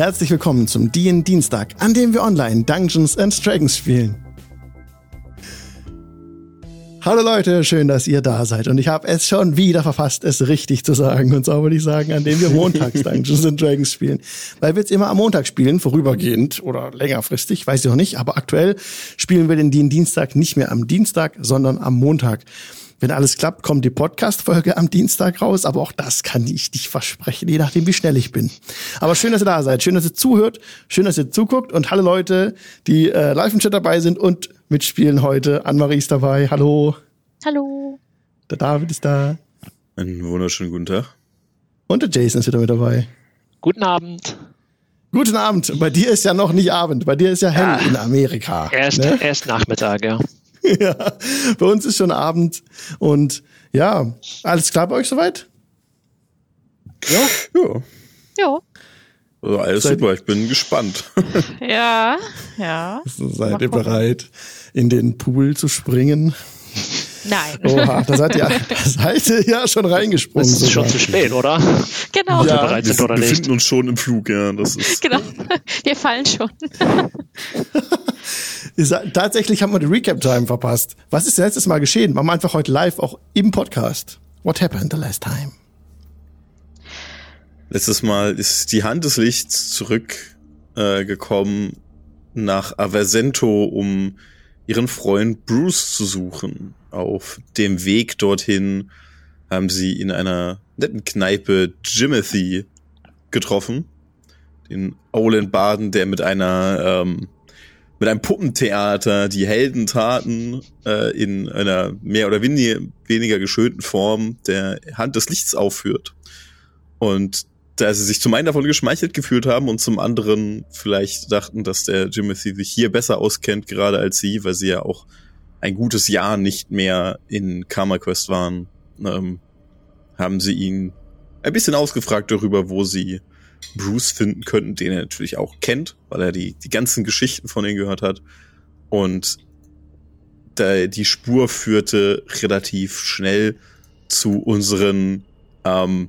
Herzlich willkommen zum DN Dienstag, an dem wir online Dungeons and Dragons spielen. Hallo Leute, schön, dass ihr da seid. Und ich habe es schon wieder verfasst, es richtig zu sagen. Und zwar würde ich sagen, an dem wir montags Dungeons and Dragons spielen. Weil wir jetzt immer am Montag spielen, vorübergehend oder längerfristig, weiß ich noch nicht. Aber aktuell spielen wir den Dienstag nicht mehr am Dienstag, sondern am Montag. Wenn alles klappt, kommt die Podcast-Folge am Dienstag raus, aber auch das kann ich nicht versprechen, je nachdem, wie schnell ich bin. Aber schön, dass ihr da seid, schön, dass ihr zuhört, schön, dass ihr zuguckt und hallo Leute, die äh, live im Chat dabei sind und mitspielen heute. Anne-Marie ist dabei, hallo. Hallo. Der David ist da. Einen wunderschönen guten Tag. Und der Jason ist wieder mit dabei. Guten Abend. Guten Abend. Bei dir ist ja noch nicht Abend, bei dir ist ja hell ja, in Amerika. Erst, ne? erst Nachmittag, ja. ja, bei uns ist schon Abend und ja, alles klar bei euch soweit? Ja. Ja. Ja. Also alles seid super, ich bin gespannt. ja, ja. Seid ihr bereit, in den Pool zu springen? Nein. Oha, da seid ihr, da seid ihr ja schon reingesprungen. Das ist schon zu spät, oder? Genau. Ja, wir sind, oder wir befinden uns schon im Flug, ja. Das ist genau. Wir fallen schon. Tatsächlich haben wir die Recap-Time verpasst. Was ist letztes Mal geschehen? Machen wir einfach heute live auch im Podcast. What happened the last time? Letztes Mal ist die Hand des Lichts zurückgekommen äh, nach Aversento, um ihren Freund Bruce zu suchen. Auf dem Weg dorthin haben sie in einer netten Kneipe Jimothy getroffen. Den Owland Baden, der mit einer ähm, mit einem Puppentheater die Heldentaten äh, in einer mehr oder weniger geschönten Form der Hand des Lichts aufführt. Und da sie sich zum einen davon geschmeichelt gefühlt haben und zum anderen vielleicht dachten, dass der Jimothy sich hier besser auskennt, gerade als sie, weil sie ja auch ein gutes Jahr nicht mehr in Karma Quest waren, ähm, haben sie ihn ein bisschen ausgefragt darüber, wo sie Bruce finden könnten, den er natürlich auch kennt, weil er die, die ganzen Geschichten von ihm gehört hat. Und da, die Spur führte relativ schnell zu unseren ähm,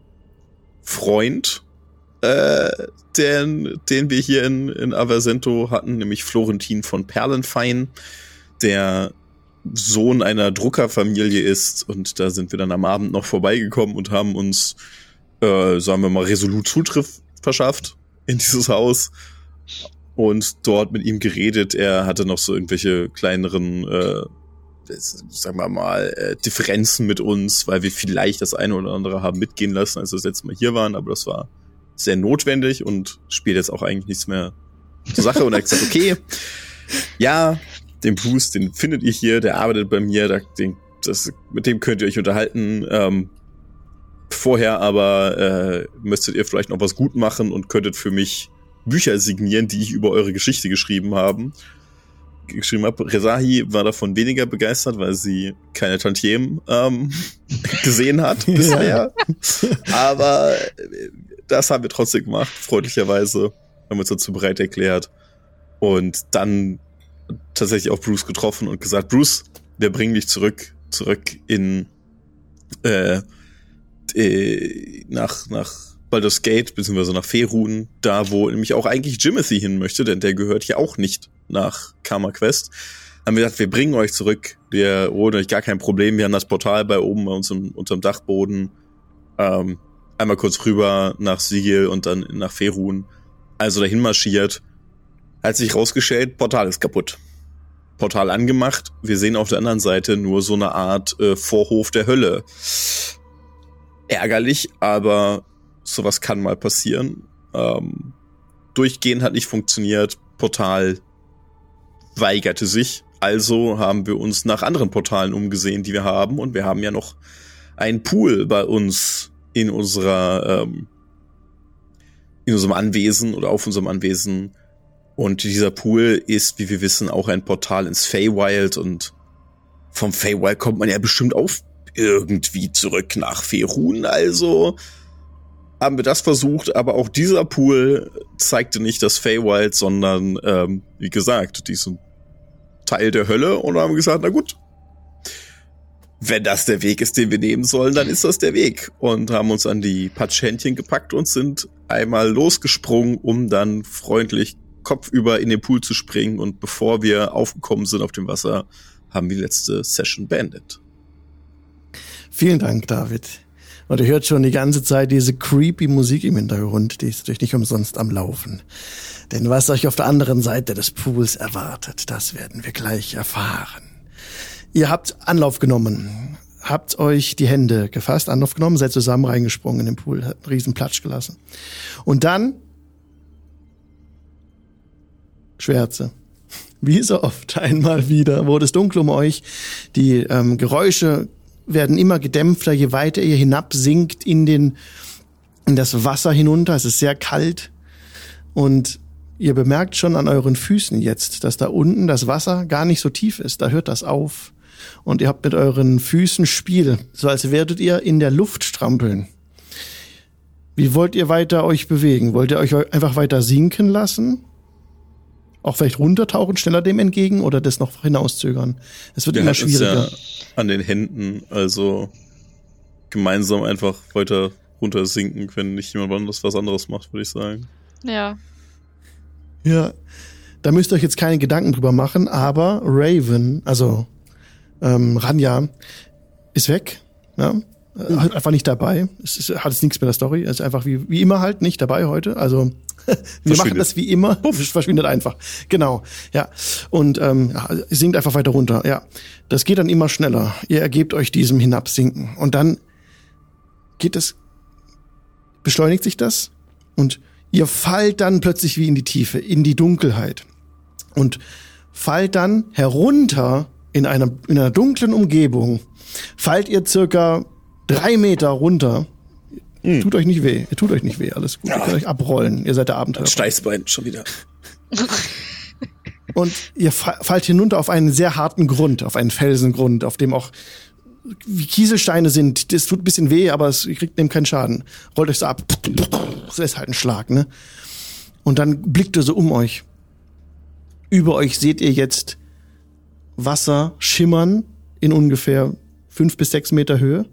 Freund, äh, den, den wir hier in, in Aversento hatten, nämlich Florentin von Perlenfein, der Sohn einer Druckerfamilie ist. Und da sind wir dann am Abend noch vorbeigekommen und haben uns, äh, sagen wir mal, resolut Zutritt verschafft in dieses Haus und dort mit ihm geredet. Er hatte noch so irgendwelche kleineren äh, sagen wir mal, äh, Differenzen mit uns, weil wir vielleicht das eine oder andere haben mitgehen lassen, als wir das letzte Mal hier waren, aber das war sehr notwendig und spielt jetzt auch eigentlich nichts mehr zur Sache. Und er hat gesagt, okay, ja, den Bruce, den findet ihr hier, der arbeitet bei mir, da, den, das, mit dem könnt ihr euch unterhalten. Ähm, vorher aber äh, müsstet ihr vielleicht noch was gut machen und könntet für mich Bücher signieren, die ich über eure Geschichte geschrieben haben geschrieben habe. Rezahi war davon weniger begeistert, weil sie keine Tantiemen ähm, gesehen hat bisher. Aber äh, das haben wir trotzdem gemacht, freundlicherweise. Haben wir uns dazu bereit erklärt. Und dann tatsächlich auch Bruce getroffen und gesagt, Bruce, wir bringen dich zurück, zurück in äh, äh, nach, nach Baldur's Gate, beziehungsweise nach Ferun, da wo nämlich auch eigentlich Jimothy hin möchte, denn der gehört ja auch nicht nach Karma Quest. Haben wir gesagt, wir bringen euch zurück, wir holen euch gar kein Problem, wir haben das Portal bei oben bei uns im, unterm Dachboden. Ähm, einmal kurz rüber nach Sigil und dann nach Ferun. Also dahin marschiert. Hat sich rausgestellt, Portal ist kaputt. Portal angemacht. Wir sehen auf der anderen Seite nur so eine Art äh, Vorhof der Hölle. Ärgerlich, aber sowas kann mal passieren. Ähm, durchgehend hat nicht funktioniert. Portal weigerte sich. Also haben wir uns nach anderen Portalen umgesehen, die wir haben. Und wir haben ja noch einen Pool bei uns in unserer, ähm, in unserem Anwesen oder auf unserem Anwesen. Und dieser Pool ist, wie wir wissen, auch ein Portal ins Feywild. Und vom Feywild kommt man ja bestimmt auf irgendwie zurück nach Ferun. Also haben wir das versucht, aber auch dieser Pool zeigte nicht das Feywild, sondern, ähm, wie gesagt, diesen Teil der Hölle und haben gesagt, na gut, wenn das der Weg ist, den wir nehmen sollen, dann ist das der Weg. Und haben uns an die Patschhändchen gepackt und sind einmal losgesprungen, um dann freundlich kopfüber in den Pool zu springen. Und bevor wir aufgekommen sind auf dem Wasser, haben wir die letzte Session beendet. Vielen Dank, David. Und ihr hört schon die ganze Zeit diese creepy Musik im Hintergrund, die ist natürlich nicht umsonst am Laufen. Denn was euch auf der anderen Seite des Pools erwartet, das werden wir gleich erfahren. Ihr habt Anlauf genommen, habt euch die Hände gefasst, Anlauf genommen, seid zusammen reingesprungen in den Pool, habt einen riesen Platsch gelassen. Und dann Schwärze. Wie so oft einmal wieder wurde es dunkel um euch. Die ähm, Geräusche werden immer gedämpfter, je weiter ihr hinabsinkt in den in das Wasser hinunter. Es ist sehr kalt und ihr bemerkt schon an euren Füßen jetzt, dass da unten das Wasser gar nicht so tief ist. Da hört das auf und ihr habt mit euren Füßen Spiel, so als werdet ihr in der Luft strampeln. Wie wollt ihr weiter euch bewegen? Wollt ihr euch einfach weiter sinken lassen? Auch vielleicht runtertauchen, schneller dem entgegen oder das noch hinauszögern? Es wird Wir immer schwieriger. ja an den Händen, also gemeinsam einfach weiter runtersinken, wenn nicht jemand anderes was anderes macht, würde ich sagen. Ja. Ja, da müsst ihr euch jetzt keine Gedanken drüber machen, aber Raven, also ähm, Ranja, ist weg. Ja? Halt einfach nicht dabei. Es ist, hat jetzt nichts mit der Story. Es ist einfach wie, wie immer halt nicht dabei heute. Also wir machen das wie immer. Puff, verschwindet einfach. Genau. Ja. Und ähm, sinkt einfach weiter runter. Ja. Das geht dann immer schneller. Ihr ergebt euch diesem Hinabsinken. Und dann geht es, beschleunigt sich das und ihr fallt dann plötzlich wie in die Tiefe, in die Dunkelheit und fallt dann herunter in einer, in einer dunklen Umgebung, fallt ihr circa drei Meter runter. Tut euch nicht weh, ihr tut euch nicht weh, alles gut. Ihr könnt euch abrollen, ihr seid der Abenteuer. Steißbein schon wieder. Und ihr fa- fallt hinunter auf einen sehr harten Grund, auf einen Felsengrund, auf dem auch wie Kieselsteine sind. Das tut ein bisschen weh, aber es, ihr kriegt dem keinen Schaden. Rollt euch so ab. Das ist halt ein Schlag, ne? Und dann blickt ihr so um euch. Über euch seht ihr jetzt Wasser schimmern in ungefähr fünf bis sechs Meter Höhe.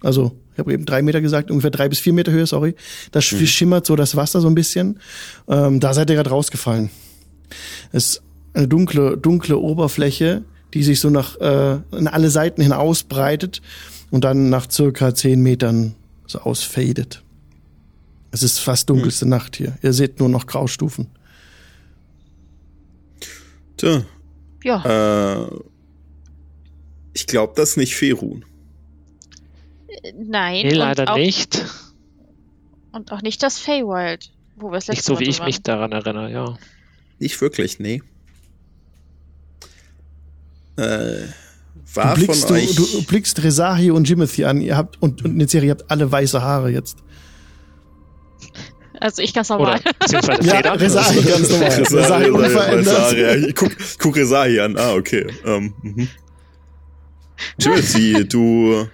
Also, ich habe eben drei Meter gesagt, ungefähr drei bis vier Meter Höhe, sorry. Das schimmert so das Wasser so ein bisschen. Ähm, da seid ihr gerade rausgefallen. Es ist eine dunkle, dunkle Oberfläche, die sich so nach äh, in alle Seiten hin ausbreitet und dann nach circa zehn Metern so ausfadet. Es ist fast dunkelste Nacht hier. Ihr seht nur noch Graustufen. Tja, Ja. äh, ich glaube, das ist nicht Ferun. Nein. Nee, und leider auch, nicht. Und auch nicht das Feywild, wo wir es Nicht letzte so, wie ich waren. mich daran erinnere, ja. Nicht wirklich, nee. Äh, Du war blickst, von du, euch. du blickst Resahi und Jimothy an. Ihr habt und, und Nezeri, ihr habt alle weiße Haare jetzt. Also ich ganz Oder normal. beziehungsweise Ja, Federn. Resahi ganz normal. Resahi unverändert. Ja, ich guck, guck Resahi an. Ah, okay. Ähm, mhm. Timothy, du.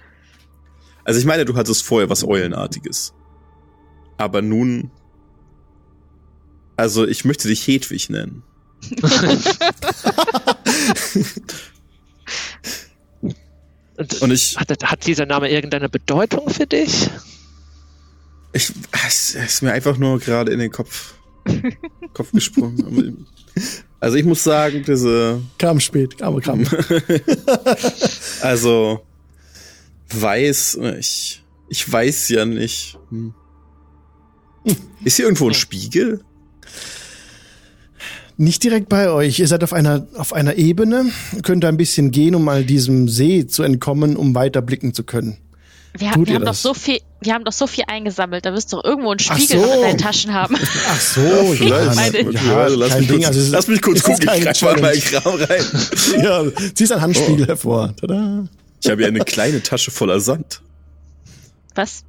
Also ich meine, du hattest vorher was Eulenartiges. Aber nun. Also ich möchte dich Hedwig nennen. Und, Und ich, hat, hat dieser Name irgendeine Bedeutung für dich? ich, es ist mir einfach nur gerade in den Kopf, Kopf gesprungen. Also ich muss sagen, diese, Kam spät, aber kam. also weiß, ich, ich weiß ja nicht. Hm. Ist hier irgendwo ein Spiegel? Nicht direkt bei euch. Ihr seid auf einer, auf einer Ebene, könnt ein bisschen gehen, um mal diesem See zu entkommen, um weiter blicken zu können. Wir, Tut wir haben doch so viel, wir haben doch so viel eingesammelt. Da wirst du doch irgendwo einen Spiegel so. in deinen Taschen haben. Ach so, vielleicht. meine- ja, lass, mich Ding. kurz, Also lass mich kurz gucken, ich greif mal meinen. Kram rein. Ja, ziehst einen Handspiegel hervor. Tada. Ich habe ja eine kleine Tasche voller Sand. Was?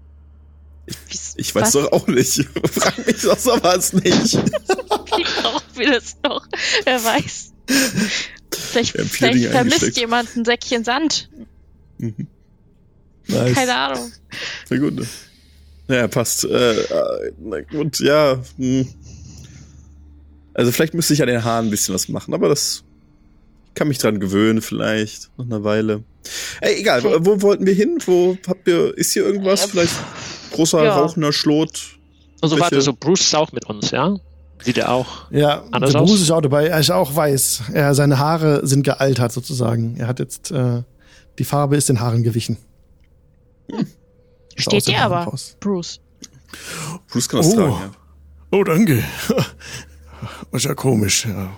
Ich weiß Was? doch auch nicht. Frag mich doch sowas nicht. Wie brauchen wir das noch? Wer weiß. Vielleicht, vielleicht vermisst jemand ein Säckchen Sand. Mhm. Nice. Keine Ahnung. Na gut. Ja, passt. Äh, na gut, ja. Hm. Also vielleicht müsste ich an den Haaren ein bisschen was machen, aber das ich kann mich dran gewöhnen vielleicht nach einer Weile. Ey, egal, wo, wo wollten wir hin? Wo habt ihr, ist hier irgendwas? Äh, Vielleicht großer ja. rauchender Schlot? Also Welche- warte, so Bruce ist auch mit uns, ja? Sieht er auch. Ja, Anders der Bruce aus? ist auch dabei. Er ist auch weiß. Er, seine Haare sind gealtert sozusagen. Er hat jetzt, äh, die Farbe ist den Haaren gewichen. Aus Steht dir aber, raus. Bruce. Bruce kann das Oh. tragen, ja. Oh, danke. ist ja komisch. Ja.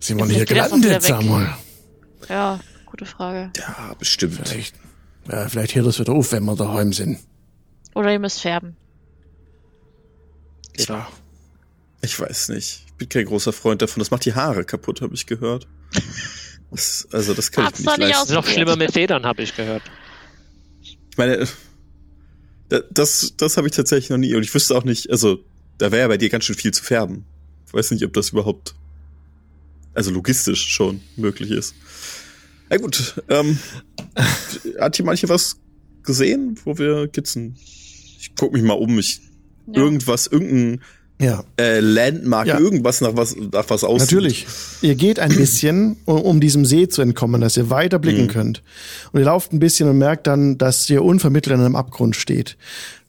Sind wir hier er gelandet, mal. Ja, gute Frage. Ja, bestimmt. Vielleicht, ja, vielleicht hört das wieder auf, wenn wir daheim sind. Oder ihr müsst färben. Ja. Ich weiß nicht. Ich bin kein großer Freund davon. Das macht die Haare kaputt, habe ich gehört. Das, also das kann Hab's ich nicht nicht leisten. Ist noch schlimmer mit Federn, habe ich gehört. Ich meine, da- das, das habe ich tatsächlich noch nie. Und ich wüsste auch nicht, also da wäre ja bei dir ganz schön viel zu färben. Ich weiß nicht, ob das überhaupt, also logistisch schon möglich ist. Na gut, ähm, hat hier was gesehen, wo wir Kitzen? Ich guck mich mal um, ich Ja. irgendwas, irgendein Ja, äh, Landmark, Ja. irgendwas nach was, nach was aussieht. natürlich. Ihr geht ein bisschen, um, um diesem See zu entkommen, dass ihr weiter blicken Mhm. könnt. Und ihr lauft ein bisschen und merkt dann, dass ihr unvermittelt an einem Abgrund steht.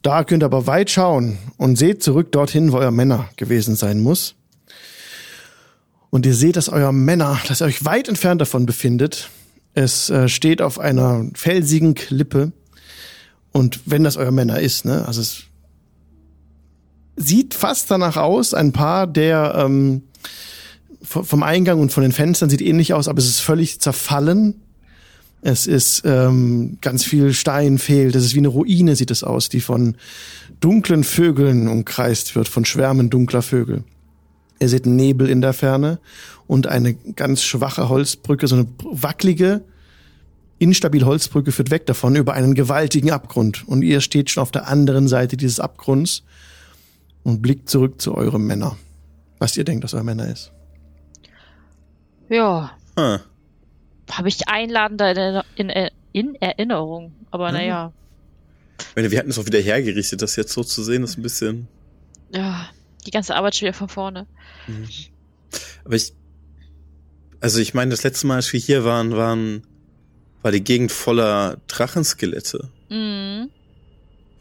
Da könnt ihr aber weit schauen und seht zurück dorthin, wo euer Männer gewesen sein muss. Und ihr seht, dass euer Männer, dass ihr euch weit entfernt davon befindet. Es äh, steht auf einer felsigen Klippe. Und wenn das euer Männer ist, ne, also es sieht fast danach aus, ein Paar der ähm, vom Eingang und von den Fenstern sieht ähnlich aus, aber es ist völlig zerfallen. Es ist ähm, ganz viel Stein fehlt. Es ist wie eine Ruine, sieht es aus, die von dunklen Vögeln umkreist wird, von Schwärmen dunkler Vögel. Ihr seht Nebel in der Ferne und eine ganz schwache Holzbrücke, so eine wackelige, instabile Holzbrücke führt weg davon über einen gewaltigen Abgrund. Und ihr steht schon auf der anderen Seite dieses Abgrunds und blickt zurück zu eurem Männer. Was ihr denkt, dass euer Männer ist. Ja, Ah, habe ich einladender in, in, in Erinnerung. Aber Mhm. naja, ich meine, wir hatten es auch wieder hergerichtet, das jetzt so zu sehen, ist ein bisschen. ja, die ganze Arbeit schon wieder von vorne. Aber ich, also ich meine, das letzte Mal, als wir hier waren, waren, war die Gegend voller Drachenskelette. Mhm.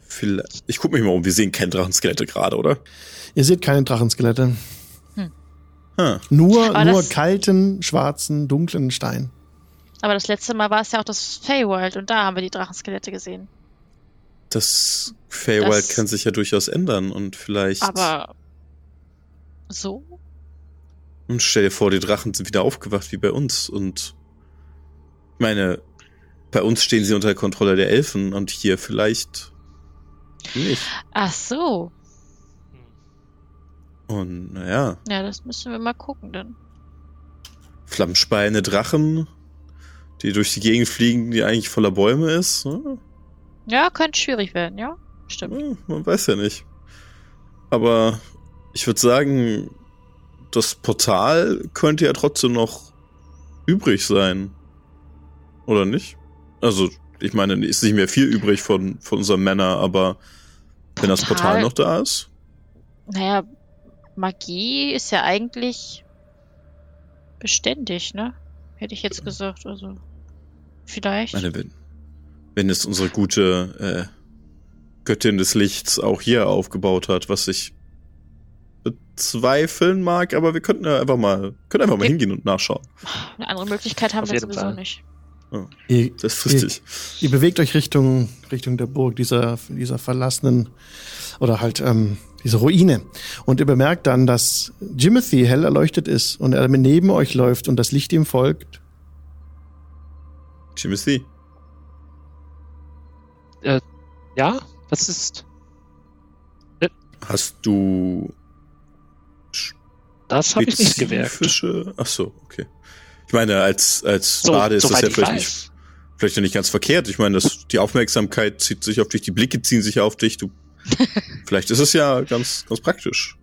Vielleicht, ich guck mich mal um, wir sehen keine Drachenskelette gerade, oder? Ihr seht keine Drachenskelette. Hm. Nur, Aber nur das- kalten, schwarzen, dunklen Stein. Aber das letzte Mal war es ja auch das Feywild und da haben wir die Drachenskelette gesehen. Das Feywild Das- kann sich ja durchaus ändern und vielleicht. Aber so? Und stell dir vor, die Drachen sind wieder aufgewacht wie bei uns und ich meine, bei uns stehen sie unter Kontrolle der Elfen und hier vielleicht nicht. Ach so. Und naja, Ja, das müssen wir mal gucken dann. Flammspeine Drachen, die durch die Gegend fliegen, die eigentlich voller Bäume ist. ne? Ja, könnte schwierig werden, ja? Stimmt. Ja, man weiß ja nicht. Aber ich würde sagen, das Portal könnte ja trotzdem noch übrig sein. Oder nicht? Also, ich meine, ist nicht mehr viel übrig von, von unserem Männer, aber wenn das Portal Portal- noch da ist. Naja, Magie ist ja eigentlich beständig, ne? Hätte ich jetzt gesagt, also. Vielleicht. Ich meine, wenn, wenn es unsere gute äh, Göttin des Lichts auch hier aufgebaut hat, was ich bezweifeln mag, aber wir könnten ja einfach mal, können einfach mal Ja. hingehen und nachschauen. Eine andere Möglichkeit haben Auf wir sowieso Fall. nicht. Ihr, Das frisst ihr, dich. ihr bewegt euch Richtung, Richtung der Burg, dieser, dieser verlassenen, oder halt, ähm, diese Ruine. Und ihr bemerkt dann, dass Jimothy hell erleuchtet ist und er neben euch läuft und das Licht ihm folgt. Jimothy. Ja? Was ist. Hast du Das habe ich nicht gemerkt. Fische? Ach so, okay. Ich meine, als als So, Bade ist das ja ich vielleicht weiß. nicht, vielleicht nicht ganz verkehrt. Ich meine, das, die Aufmerksamkeit zieht sich auf dich, die Blicke ziehen sich auf dich. Du, vielleicht ist es ja ganz ganz praktisch.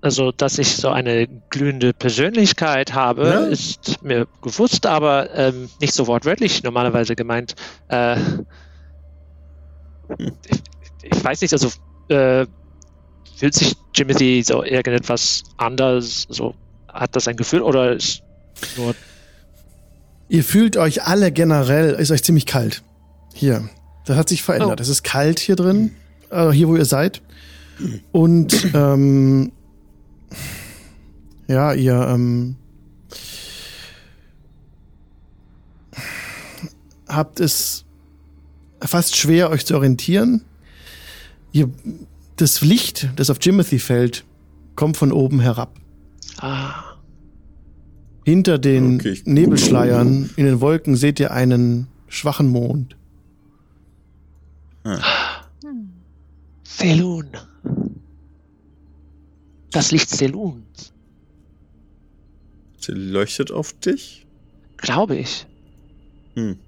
Also, dass ich so eine glühende Persönlichkeit habe, Ja. ist mir gewusst, aber ähm, nicht so wortwörtlich normalerweise gemeint. Äh, Hm. ich, ich weiß nicht, also äh, fühlt sich Jimothy so irgendetwas anders, so hat das ein Gefühl oder ist nur Ihr fühlt euch alle generell, ist euch ziemlich kalt. Hier. Das hat sich verändert. Oh. Es ist kalt hier drin, äh, hier wo ihr seid. Und ähm, ja, ihr ähm, habt es fast schwer, euch zu orientieren. Ihr, das Licht, das auf Jimothy fällt, kommt von oben herab. Ah, Hinter den Okay, Nebelschleiern in den Wolken seht ihr einen schwachen Mond. Selun. Das Licht Seluns, Sie leuchtet auf dich? glaube ich. Hm.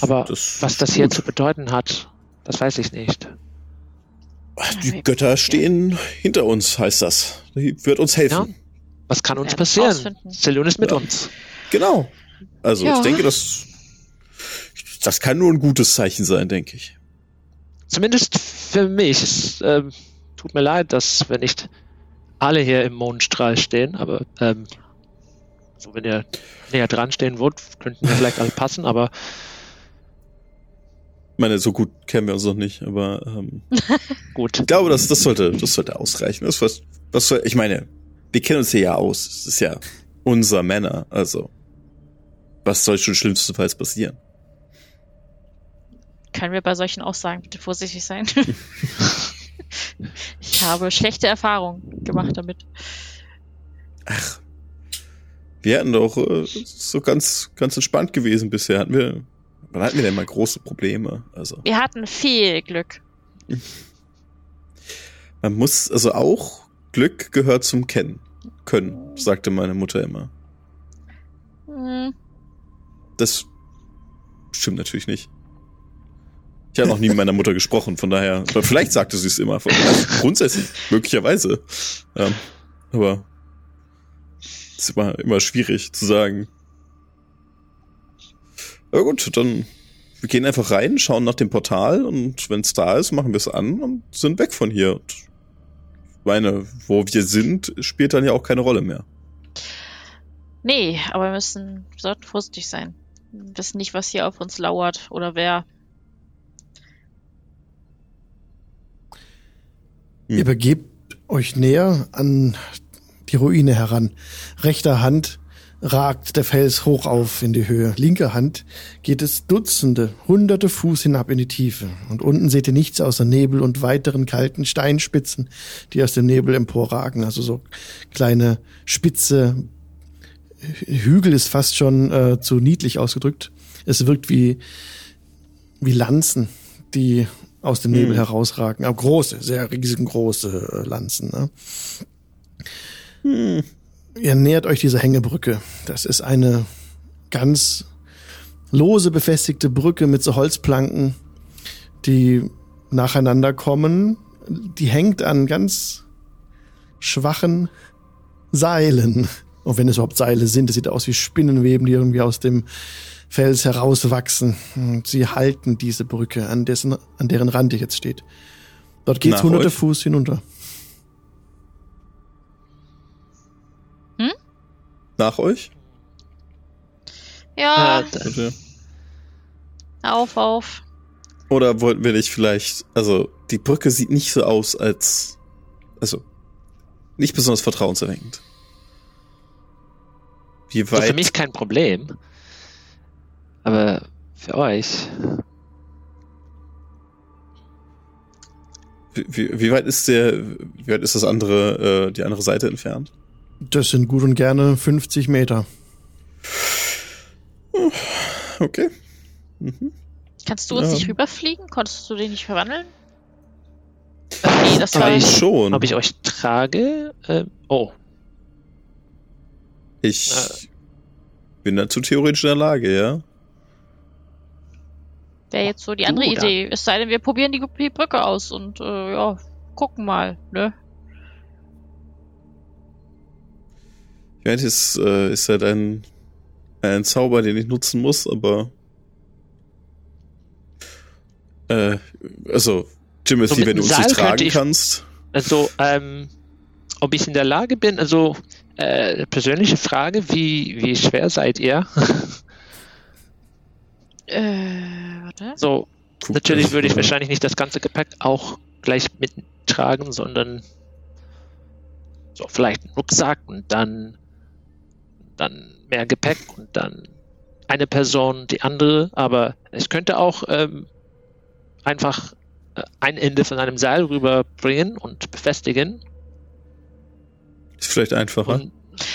Aber Das was das hier gut. zu bedeuten hat, das weiß ich nicht. Die Götter stehen hinter uns, heißt das. Die wird uns helfen. Ja. Was kann uns passieren? Selun ist mit Ja. uns. Genau. Also Ja. ich denke, das, das kann nur ein gutes Zeichen sein, denke ich. Zumindest für mich. Es ähm, tut mir leid, dass wir nicht alle hier im Mondstrahl stehen, aber ähm, so wenn ihr näher dran stehen wollt, könnten wir vielleicht alle passen, aber meine, so gut kennen wir uns noch nicht, aber ähm, gut. ich glaube, das, das, sollte, das sollte ausreichen. Das, was, was soll, ich meine, wir kennen uns hier ja aus. Es ist ja unser Männer. Also, was soll schon schlimmstenfalls passieren? Können wir bei solchen Aussagen bitte vorsichtig sein? ich habe schlechte Erfahrungen gemacht damit. Ach, wir hatten doch äh, so ganz, ganz entspannt gewesen bisher. Hatten wir, wann hatten wir denn mal große Probleme? Also, Wir hatten viel Glück. man muss, also auch Glück gehört zum Kennen. Können, sagte meine Mutter immer. Hm, Das stimmt natürlich nicht. Ich habe noch nie mit meiner Mutter gesprochen, von daher, oder vielleicht sagte sie es immer, von, also grundsätzlich, möglicherweise. Ähm, aber ist immer, immer schwierig zu sagen. Aber gut, dann wir gehen einfach rein, schauen nach dem Portal und wenn es da ist, machen wir es an und sind weg von hier. Und ich meine, wo wir sind, spielt dann ja auch keine Rolle mehr. nee, aber wir müssen, wir sollten vorsichtig sein. Wir wissen nicht, was hier auf uns lauert oder wer. Hm. Ihr begebt euch näher an die Ruine heran. Rechter Hand ragt der Fels hoch auf in die Höhe. Linker Hand geht es Dutzende, hunderte Fuß hinab in die Tiefe. Und unten seht ihr nichts außer Nebel und weiteren kalten Steinspitzen, die aus dem Nebel emporragen. Also so kleine spitze Hügel ist fast schon äh, zu niedlich ausgedrückt. Es wirkt wie, wie Lanzen, die aus dem Nebel Hm. herausragen. Aber große, sehr riesengroße äh, Lanzen. Ne? Hm. Ihr nähert euch dieser Hängebrücke. Das ist eine ganz lose befestigte Brücke mit so Holzplanken, die nacheinander kommen. Die hängt an ganz schwachen Seilen. Und wenn es überhaupt Seile sind, es sieht aus wie Spinnenweben, die irgendwie aus dem Fels herauswachsen. Und sie halten diese Brücke, an, dessen, an deren Rand ihr jetzt steht. Dort geht's Nach hunderte euch? Fuß hinunter. Nach euch? Ja, Bitte. auf, auf. Oder wollten wir nicht vielleicht, also die Brücke sieht nicht so aus als, also nicht besonders vertrauenserweckend. Wie also weit? für mich kein Problem. Aber für euch. wie, wie, wie weit ist der, wie weit ist das andere, äh, die andere Seite entfernt? Das sind gut und gerne 50 Meter. Okay. Mhm. Kannst du uns Ja. nicht rüberfliegen? Konntest du den nicht verwandeln? Nee, das war Ich schon. Ob ich euch trage? Ähm, oh, Ich Äh. bin dazu theoretisch in der Lage, ja. wäre jetzt so die andere. Idee. Es sei denn, wir probieren die, die Brücke aus und äh, ja, gucken mal, ne? Ich meine, es äh, ist halt ein, ein Zauber, den ich nutzen muss, aber äh, also Timothy, So wenn du uns nicht Seil tragen ich- kannst, also ähm, ob ich in der Lage bin, also äh, persönliche Frage, wie, wie schwer seid ihr? Äh, warte. so, Guck, Natürlich würde ich wahrscheinlich nicht das ganze Gepäck auch gleich mittragen, sondern so vielleicht einen Rucksack und dann, dann mehr Gepäck und dann eine Person die andere. Aber ich könnte auch ähm, einfach äh, ein Ende von einem Seil rüberbringen und befestigen Ist vielleicht einfacher. und,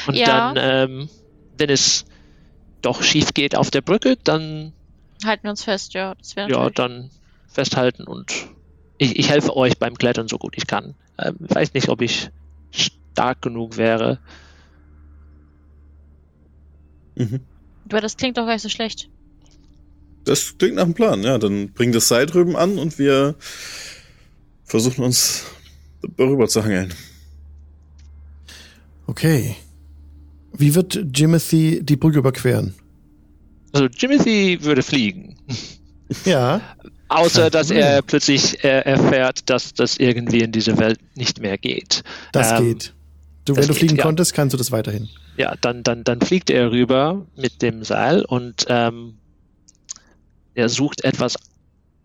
und Ja. dann, ähm, wenn es doch schief geht auf der Brücke, dann Halten wir uns fest, ja. Das wäre ja, dann festhalten und ich, ich helfe euch beim Klettern so gut ich kann. Ähm, weiß nicht, ob ich stark genug wäre. Mhm. Aber das klingt doch gar nicht so schlecht. Das klingt nach einem Plan, ja. Dann bring das Seil drüben an und wir versuchen uns darüber zu hangeln. Okay. Wie wird Jimothy die Brücke überqueren? Also Jimothy würde fliegen. Ja. Außer, dass er plötzlich äh, erfährt, dass das irgendwie in dieser Welt nicht mehr geht. Das Ähm, geht. Du, wenn du geht, fliegen ja. konntest, kannst du das weiterhin. Ja, dann, dann, dann fliegt er rüber mit dem Seil und ähm, er sucht etwas,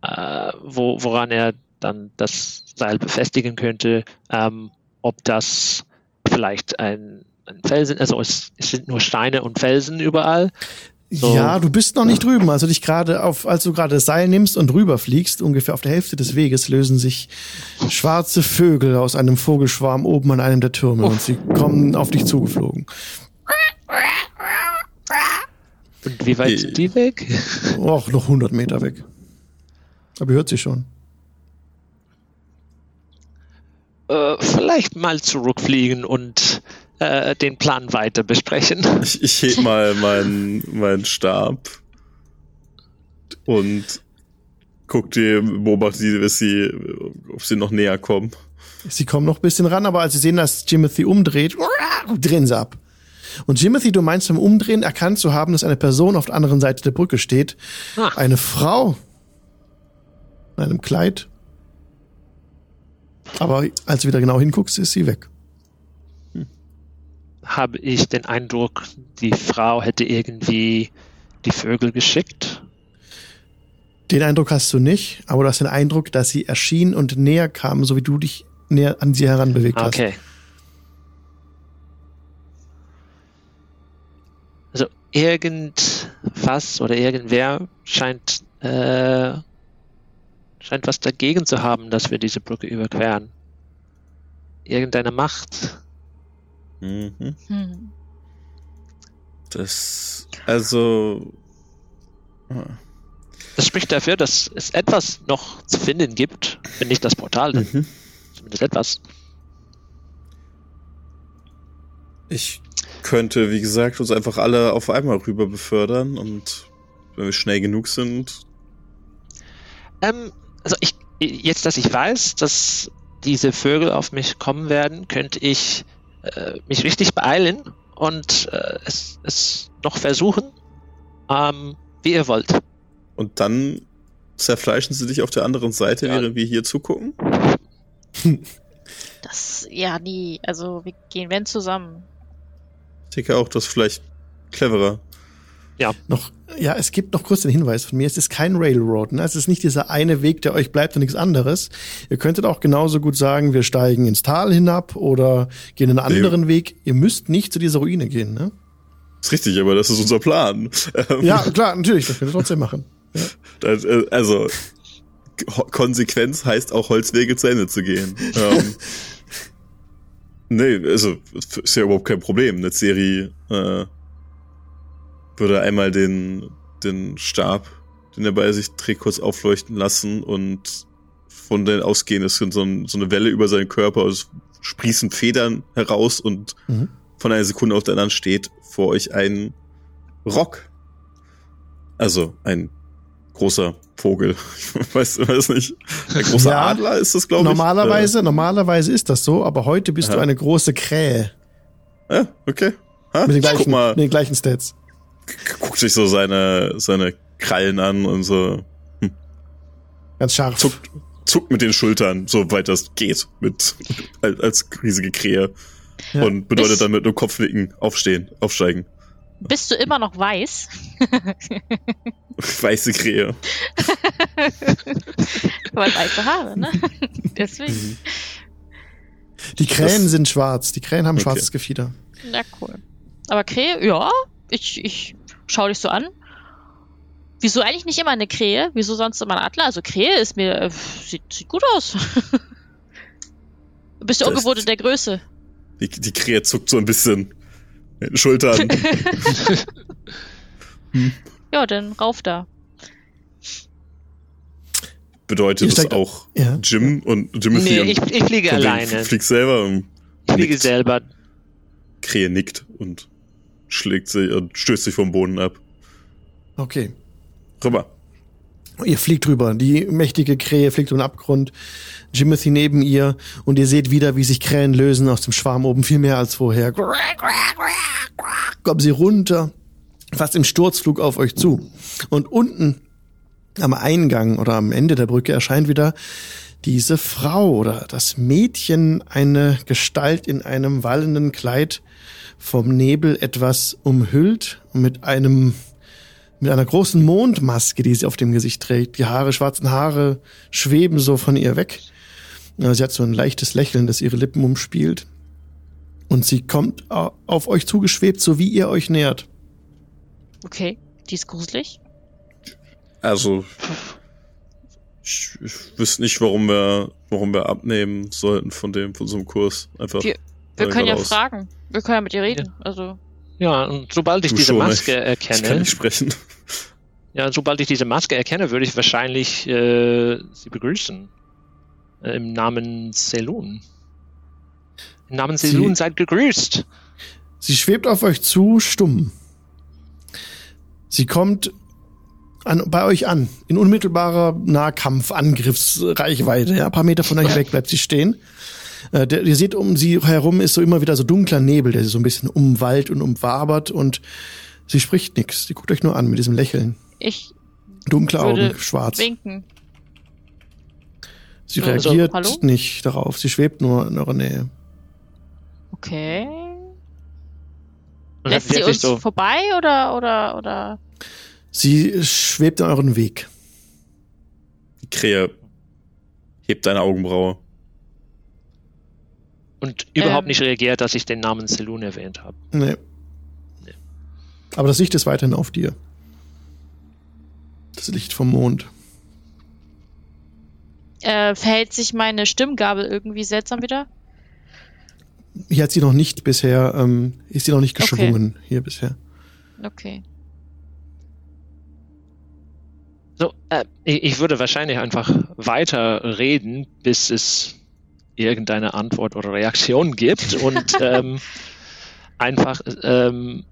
äh, wo, woran er dann das Seil befestigen könnte. Ähm, ob das vielleicht ein, ein Felsen, also es, es sind nur Steine und Felsen überall. So. Ja, du bist noch nicht drüben. Also dich gerade auf, als du gerade das Seil nimmst und rüberfliegst, ungefähr auf der Hälfte des Weges lösen sich schwarze Vögel aus einem Vogelschwarm oben an einem der Türme und sie kommen auf dich zugeflogen. Und wie weit Äh. sind die weg? Och, noch 100 Meter weg. Aber ihr hört sie schon. Äh, vielleicht mal zurückfliegen und äh, den Plan weiter besprechen. Ich, ich heb mal meinen meinen Stab und guck die, beobachte sie, ob sie noch näher kommen. Sie kommen noch ein bisschen ran, aber als sie sehen, dass Jimothy umdreht, drehen sie ab. Und Jimothy, du meinst beim Umdrehen erkannt zu haben, dass eine Person auf der anderen Seite der Brücke steht. Ah. Eine Frau. In einem Kleid. Aber als du wieder genau hinguckst, ist sie weg. Habe ich den Eindruck, die Frau hätte irgendwie die Vögel geschickt. Den Eindruck hast du nicht, aber du hast den Eindruck, dass sie erschien und näher kam, so wie du dich näher an sie heranbewegt hast. Okay. Also irgendwas oder irgendwer scheint äh, scheint was dagegen zu haben, dass wir diese Brücke überqueren. Irgendeine Macht. Mhm. Hm. Das, also, Das spricht dafür, dass es etwas noch zu finden gibt, wenn nicht das Portal, dann mhm. zumindest etwas. ich könnte, wie gesagt, uns einfach alle auf einmal rüber befördern und wenn wir schnell genug sind, Ähm, also ich, jetzt, dass ich weiß, dass diese Vögel auf mich kommen werden, könnte ich äh, mich richtig beeilen und äh, es, es noch versuchen, ähm, wie ihr wollt. und dann zerfleischen sie dich auf der anderen Seite, Ja. während wir hier zugucken. Das, ja, nie. Also, wir gehen wenn zusammen. Ich denke auch, das ist vielleicht cleverer. Noch, ja, es gibt noch kurz den Hinweis von mir. Es ist kein Railroad. Ne? Es ist nicht dieser eine Weg, der euch bleibt und nichts anderes. Ihr könntet auch genauso gut sagen, wir steigen ins Tal hinab oder gehen einen anderen Weg. Ihr müsst nicht zu dieser Ruine gehen. Ne? Ist richtig, aber das ist unser Plan. Ähm, Ja, klar, natürlich. Das könnt ihr trotzdem machen. Das, äh, also, Ko- Konsequenz heißt auch Holzwege zu Ende zu gehen. ähm, nee, also, ist ja überhaupt kein Problem. Eine Serie äh, würde einmal den, den Stab, den er bei sich trägt, kurz aufleuchten lassen und von den ausgehen ist so, ein, so eine Welle über seinen Körper, es sprießen Federn heraus und Mhm. von einer Sekunde auf der anderen steht vor euch ein Rock. Also ein großer Vogel. Ich weiß, weiß nicht. Ein großer Ja, Adler ist das, glaube ich. Normalerweise, normalerweise ist das so, aber heute bist Aha. du eine große Krähe Äh, ja, okay. Ha? mit den Ich gleichen, guck mal, mit den gleichen Stats. Guckt sich so seine, seine Krallen an und so Ganz scharf. zuckt, zuckt mit den Schultern, so weit das geht, mit, als, als riesige Krähe. Ja. Und bedeutet dann mit einem Kopfnicken aufstehen, aufsteigen. Bist du immer noch weiß? Weiße Krähe. Weil weiße Haare, ne? Deswegen. Die Krähen Das- sind schwarz. Die Krähen haben Okay. schwarzes Gefieder. Na cool. Aber Krähe, ja, ich, ich schau dich so an. Wieso eigentlich nicht immer eine Krähe? Wieso sonst immer ein Adler? Also Krähe ist mir, äh, sieht, sieht gut aus. du bist ja ungewohnt in der Größe. Die, die Krähe zuckt so ein bisschen mit den Schultern. Ja, dann rauf da. Bedeutet das auch Ja. Jim und Timothy Nee, ich, ich fliege alleine. fliegt selber Ich fliege nickt. selber. Krähe nickt und schlägt sich und stößt sich vom Boden ab. Okay. Rüber. Ihr fliegt rüber. Die mächtige Krähe fliegt um den Abgrund. Jimothy neben ihr. Und ihr seht wieder, wie sich Krähen lösen aus dem Schwarm oben. Viel mehr als vorher. Kommen sie runter. Fast im Sturzflug auf euch zu. Und unten am Eingang oder am Ende der Brücke erscheint wieder diese Frau oder das Mädchen, eine Gestalt in einem wallenden Kleid vom Nebel etwas umhüllt und mit einem mit einer großen Mondmaske, die sie auf dem Gesicht trägt. Die Haare, schwarzen Haare schweben so von ihr weg. Sie hat so ein leichtes Lächeln, das ihre Lippen umspielt. Und sie kommt au- auf euch zugeschwebt, so wie ihr euch nähert. Okay, die ist gruselig. Also, ich, ich wüsste nicht, warum wir, warum wir abnehmen sollten von dem, von so einem Kurs. Einfach. Wir- Wir können ja geradeaus. fragen. Wir können ja mit ihr reden. Also, Ja, und sobald ich Du diese schon, Maske Ich kann erkenne, nicht sprechen. ja, sobald ich diese Maske erkenne, würde ich wahrscheinlich äh, sie begrüßen. Äh, Im Namen Selun. Im Namen Sie- Selun seid gegrüßt. Sie schwebt auf euch zu, stumm. Sie kommt an, bei euch an, in unmittelbarer Nahkampf-Angriffsreichweite. Ja, ein paar Meter von euch weg bleibt sie stehen. Äh, der, ihr seht, um sie herum ist so immer wieder so dunkler Nebel, der sie so ein bisschen umwallt und umwabert und sie spricht nichts. Sie guckt euch nur an mit diesem Lächeln. ich Dunkle Würde Augen, schwarz. winken. Sie Also, reagiert hallo? nicht darauf. Sie schwebt nur in eurer Nähe. Okay. Lässt sie uns so, vorbei oder, oder, oder? Sie schwebt in euren Weg. Die Krähe hebt deine Augenbraue. Und überhaupt Ähm. nicht reagiert, dass ich den Namen Selun erwähnt habe. Nee. Aber das Licht ist weiterhin auf dir. Das Licht vom Mond. Äh, verhält sich meine Stimmgabel irgendwie seltsam wieder? Hier hat sie noch nicht bisher, ähm, ist sie noch nicht Okay. geschwungen hier bisher. Okay. So, äh, ich, ich würde wahrscheinlich einfach weiter reden, bis es irgendeine Antwort oder Reaktion gibt und ähm, einfach ähm,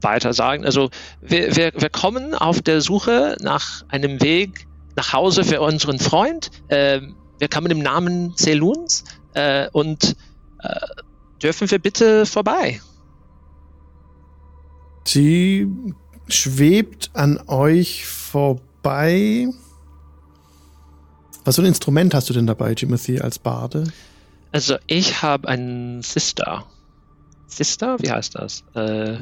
weiter sagen. Also wir, wir, wir kommen auf der Suche nach einem Weg nach Hause für unseren Freund. Ähm, wir kommen im Namen Celuns äh, und äh, dürfen wir bitte vorbei. Sie schwebt an euch vorbei. Was für ein Instrument hast du denn dabei, Timothy, als Barde? Also ich habe einen Sister. Sister? Wie heißt das? Äh,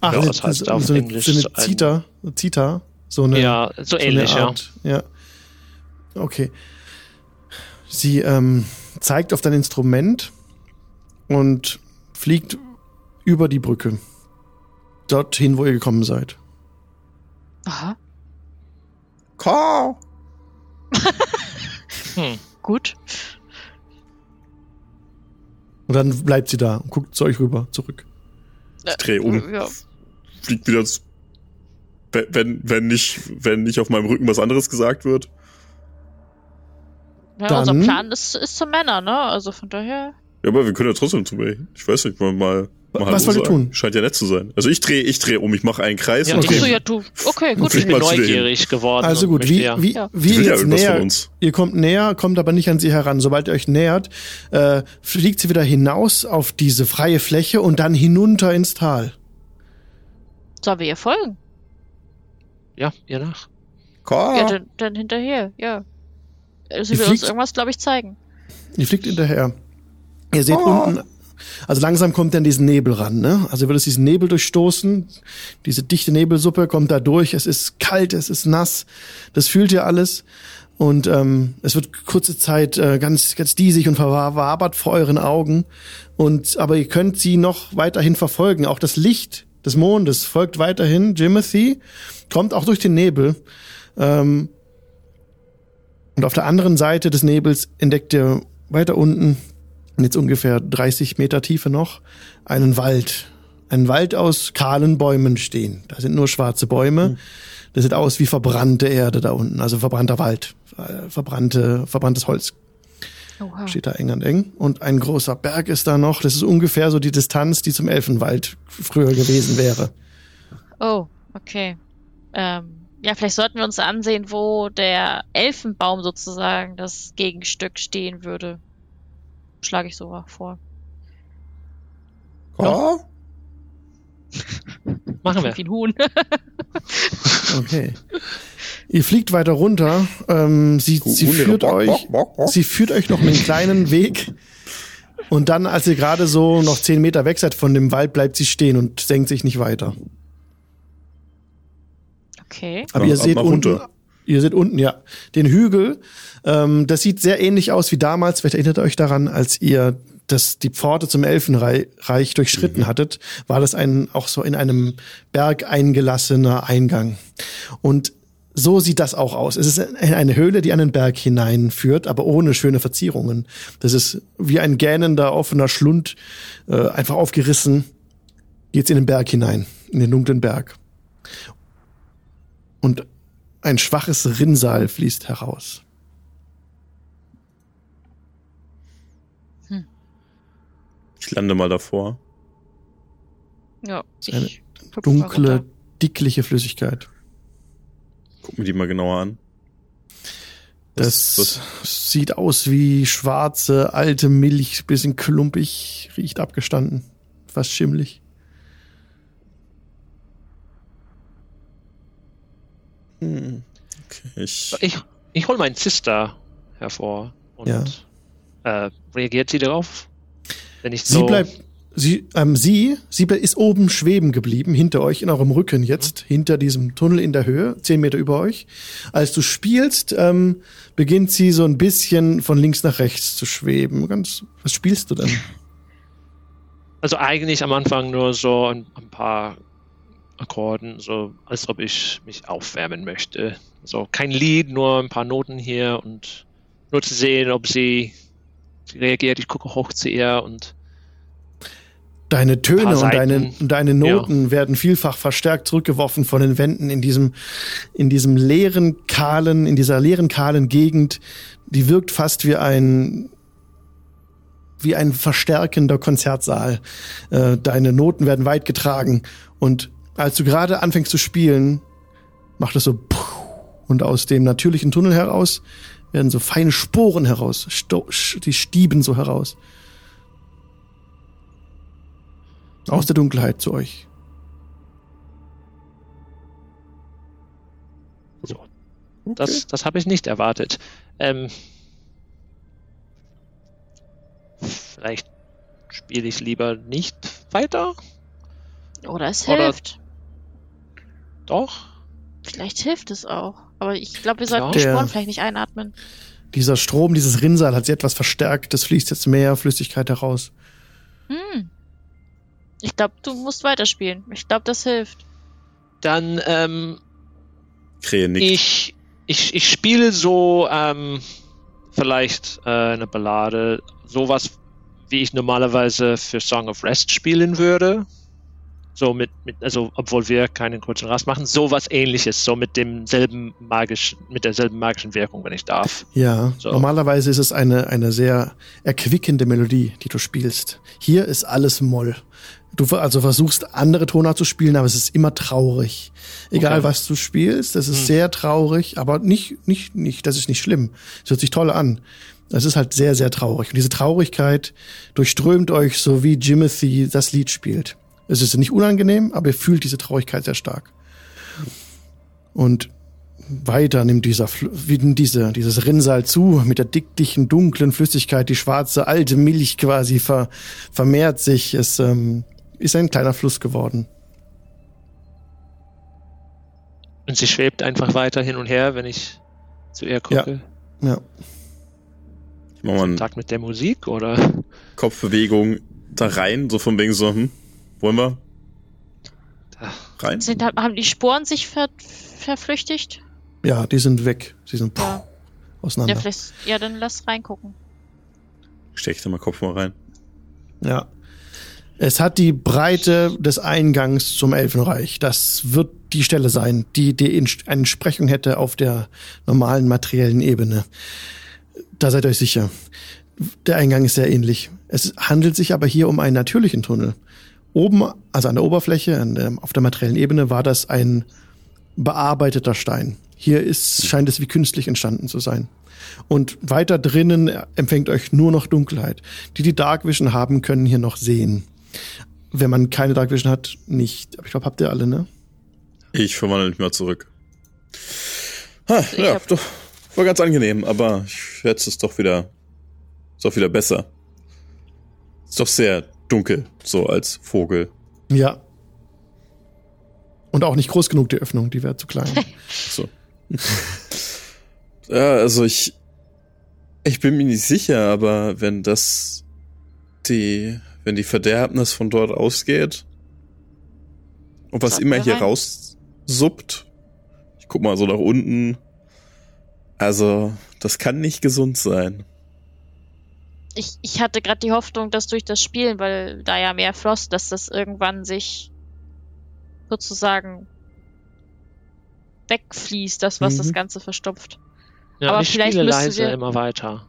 Ach, Ja, was heißt so, auf so eine, Englisch so eine so ein- Zita, Zita, so eine, ja, so so ähnlich, eine ja. Art. ja. Okay. Sie ähm, zeigt auf dein Instrument und fliegt über die Brücke. Dorthin, wo ihr gekommen seid. Aha. Ka! Hm. Gut. Und dann bleibt sie da und guckt zu euch rüber, zurück. Ich drehe um. Ja. Fliegt wieder. z- Wenn- Wenn, nicht, wenn nicht auf meinem Rücken was anderes gesagt wird. ja unser Dann- Plan ist, ist zum Männer, ne? Also von daher. Ja, aber wir können ja trotzdem zu mir. Ich weiß nicht, mal, mal, mal Was wollt ihr tun? Scheint ja nett zu sein. Also ich drehe, ich drehe um, ich mache einen Kreis Ja, und okay. So, ja, du. Okay, gut. Ich bin neugierig geworden. Also gut, wie, wie, Ja. wie ja jetzt näher, uns. ihr kommt näher, kommt aber nicht an sie heran. Sobald ihr euch nähert, äh, fliegt sie wieder hinaus auf diese freie Fläche und dann hinunter ins Tal. Sollen wir ihr folgen? Ja, ihr nach. Ka! Ja, dann, dann hinterher, ja. Sie Die will uns fliegt- irgendwas, glaube ich, zeigen. Die fliegt hinterher. Ihr seht Oh. unten Also langsam kommt dann diesen Nebel ran, ne? Also wird es diesen Nebel durchstoßen. Diese dichte Nebelsuppe kommt da durch. Es ist kalt, es ist nass. Das fühlt ihr alles. Und ähm, es wird kurze Zeit äh, ganz, ganz diesig und verwabert vor euren Augen. Und aber ihr könnt sie noch weiterhin verfolgen. Auch das Licht des Mondes folgt weiterhin. Jimothy kommt auch durch den Nebel. Ähm, und auf der anderen Seite des Nebels entdeckt ihr weiter unten, jetzt ungefähr 30 Meter Tiefe noch, einen Wald. Ein Wald aus kahlen Bäumen stehen. Da sind nur schwarze Bäume. Mhm. Das sieht aus wie verbrannte Erde da unten, also verbrannter Wald, äh, verbrannte, verbranntes Holz. Oha. Steht da eng an eng. Und ein großer Berg ist da noch. Das ist ungefähr so die Distanz, die zum Elfenwald früher gewesen wäre. Oh, okay. Ähm, ja, vielleicht sollten wir uns ansehen, wo der Elfenbaum sozusagen das Gegenstück stehen würde. Schlage ich so vor. Oh? Machen wir. Wie ein Huhn. okay. Ihr fliegt weiter runter. Ähm, sie, sie führt euch, sie führt euch noch einen kleinen Weg. Und dann, als ihr gerade so noch zehn Meter weg seid von dem Wald, bleibt sie stehen und senkt sich nicht weiter. Okay. Aber ja, ihr seht unten, ihr seht unten, ja, den Hügel. Ähm, das sieht sehr ähnlich aus wie damals. Vielleicht erinnert ihr euch daran, als ihr das, die Pforte zum Elfenreich durchschritten mhm. hattet, war das ein, auch so in einem Berg eingelassener Eingang. Und so sieht das auch aus. Es ist eine Höhle, die an den Berg hineinführt, aber ohne schöne Verzierungen. Das ist wie ein gähnender, offener Schlund, äh, einfach aufgerissen, geht's in den Berg hinein, in den dunklen Berg. Und ein schwaches Rinnsal fließt heraus. Hm. Ich lande mal davor. Ja, eine dunkle, dickliche Flüssigkeit. Guck mir die mal genauer an. Das was? sieht aus wie schwarze, alte Milch, bisschen klumpig, riecht abgestanden, fast schimmlig. Hm. Okay, ich ich, ich hole meinen Sister hervor und ja. äh, reagiert sie darauf? Wenn ich so sie bleibt, sie, ähm, sie, sie ist oben schweben geblieben, hinter euch, in eurem Rücken jetzt, mhm. hinter diesem Tunnel in der Höhe, zehn Meter über euch. Als du spielst, ähm, beginnt sie so ein bisschen von links nach rechts zu schweben. Ganz, was spielst du denn? Also eigentlich am Anfang nur so ein, ein paar Akkorden, so als ob ich mich aufwärmen möchte. So kein Lied, nur ein paar Noten hier und nur zu sehen, ob sie, sie reagiert. Ich gucke hoch zu ihr und Deine Töne und deine, deine Noten ja. werden vielfach verstärkt zurückgeworfen von den Wänden in diesem, in diesem leeren, kahlen, in dieser leeren, kahlen Gegend. Die wirkt fast wie ein, wie ein verstärkender Konzertsaal. Äh, deine Noten werden weit getragen und als du gerade anfängst zu spielen, macht es so und aus dem natürlichen Tunnel heraus werden so feine Sporen heraus, die stieben so heraus. Aus der Dunkelheit zu euch. So. Okay. Das, das habe ich nicht erwartet. Ähm, vielleicht spiele ich lieber nicht weiter. Oder es hilft. Doch. Vielleicht hilft es auch. Aber ich glaube, wir sollten ja. die Sporen vielleicht nicht einatmen. Dieser Strom, dieses Rinnsal hat sich etwas verstärkt. Es fließt jetzt mehr Flüssigkeit heraus. Hm. Ich glaube, du musst weiterspielen. Ich glaube, das hilft. Dann, ähm. Krähe nicht. Ich, ich, ich spiele so, ähm, vielleicht äh, eine Ballade. Sowas, wie ich normalerweise für Song of Rest spielen würde. So mit, mit, also obwohl wir keinen kurzen Rast machen, so was ähnliches, so mit demselben magischen, mit derselben magischen Wirkung, wenn ich darf. Ja, so. normalerweise ist es eine, eine sehr erquickende Melodie, die du spielst. Hier ist alles Moll. Du also versuchst andere Tonart zu spielen, aber es ist immer traurig. Egal okay. was du spielst, es ist hm. sehr traurig, aber nicht, nicht, nicht, das ist nicht schlimm. Es hört sich toll an. Es ist halt sehr, sehr traurig. Und diese Traurigkeit durchströmt euch, so wie Jimothy das Lied spielt. Es ist nicht unangenehm, aber ihr fühlt diese Traurigkeit sehr stark. Und weiter nimmt dieser, denn diese, dieses Rinnsal zu, mit der dicklichen, dunklen Flüssigkeit, die schwarze, alte Milch quasi ver, vermehrt sich. Es ähm, ist ein kleiner Fluss geworden. Und sie schwebt einfach weiter hin und her, wenn ich zu ihr gucke. Ja. Ich mach mal eine Tag mit der Musik oder? Kopfbewegung da rein, so von wegen so, hm, wollen wir? Da. Rein? Sind, haben die Sporen sich ver, verflüchtigt? Ja, die sind weg. Sie sind puh, Ja. auseinander. Ja, ja, dann lass reingucken. Steck da mal Kopf mal rein. Ja. Es hat die Breite des Eingangs zum Elfenreich. Das wird die Stelle sein, die, die in- eine Entsprechung hätte auf der normalen materiellen Ebene. Da seid euch sicher. Der Eingang ist sehr ähnlich. Es handelt sich aber hier um einen natürlichen Tunnel. Oben, also an der Oberfläche, an der, auf der materiellen Ebene, war das ein bearbeiteter Stein. Hier ist, scheint es wie künstlich entstanden zu sein. Und weiter drinnen empfängt euch nur noch Dunkelheit. Die, die Dark Vision haben, können hier noch sehen. Wenn man keine Dark Vision hat, nicht. Aber ich glaube, habt ihr alle, ne? Ich verwandle mich mal zurück. Ha, Ich ja, doch. War ganz angenehm, aber ich schätze es doch wieder. Ist doch wieder besser. Ist doch sehr dunkel, so als Vogel. Ja. Und auch nicht groß genug, die Öffnung, die wäre zu klein. So. ja, also ich. Ich bin mir nicht sicher, aber wenn das die, wenn die Verderbnis von dort ausgeht und was Sollten immer hier rein. raussuppt, ich guck mal so nach unten, also das kann nicht gesund sein. Ich, ich hatte gerade die Hoffnung, dass durch das Spielen, weil da ja mehr floss, dass das irgendwann sich sozusagen wegfließt, das, was Mhm. das Ganze verstopft. Ja, Aber ich vielleicht spiele müssen leise wir- immer weiter.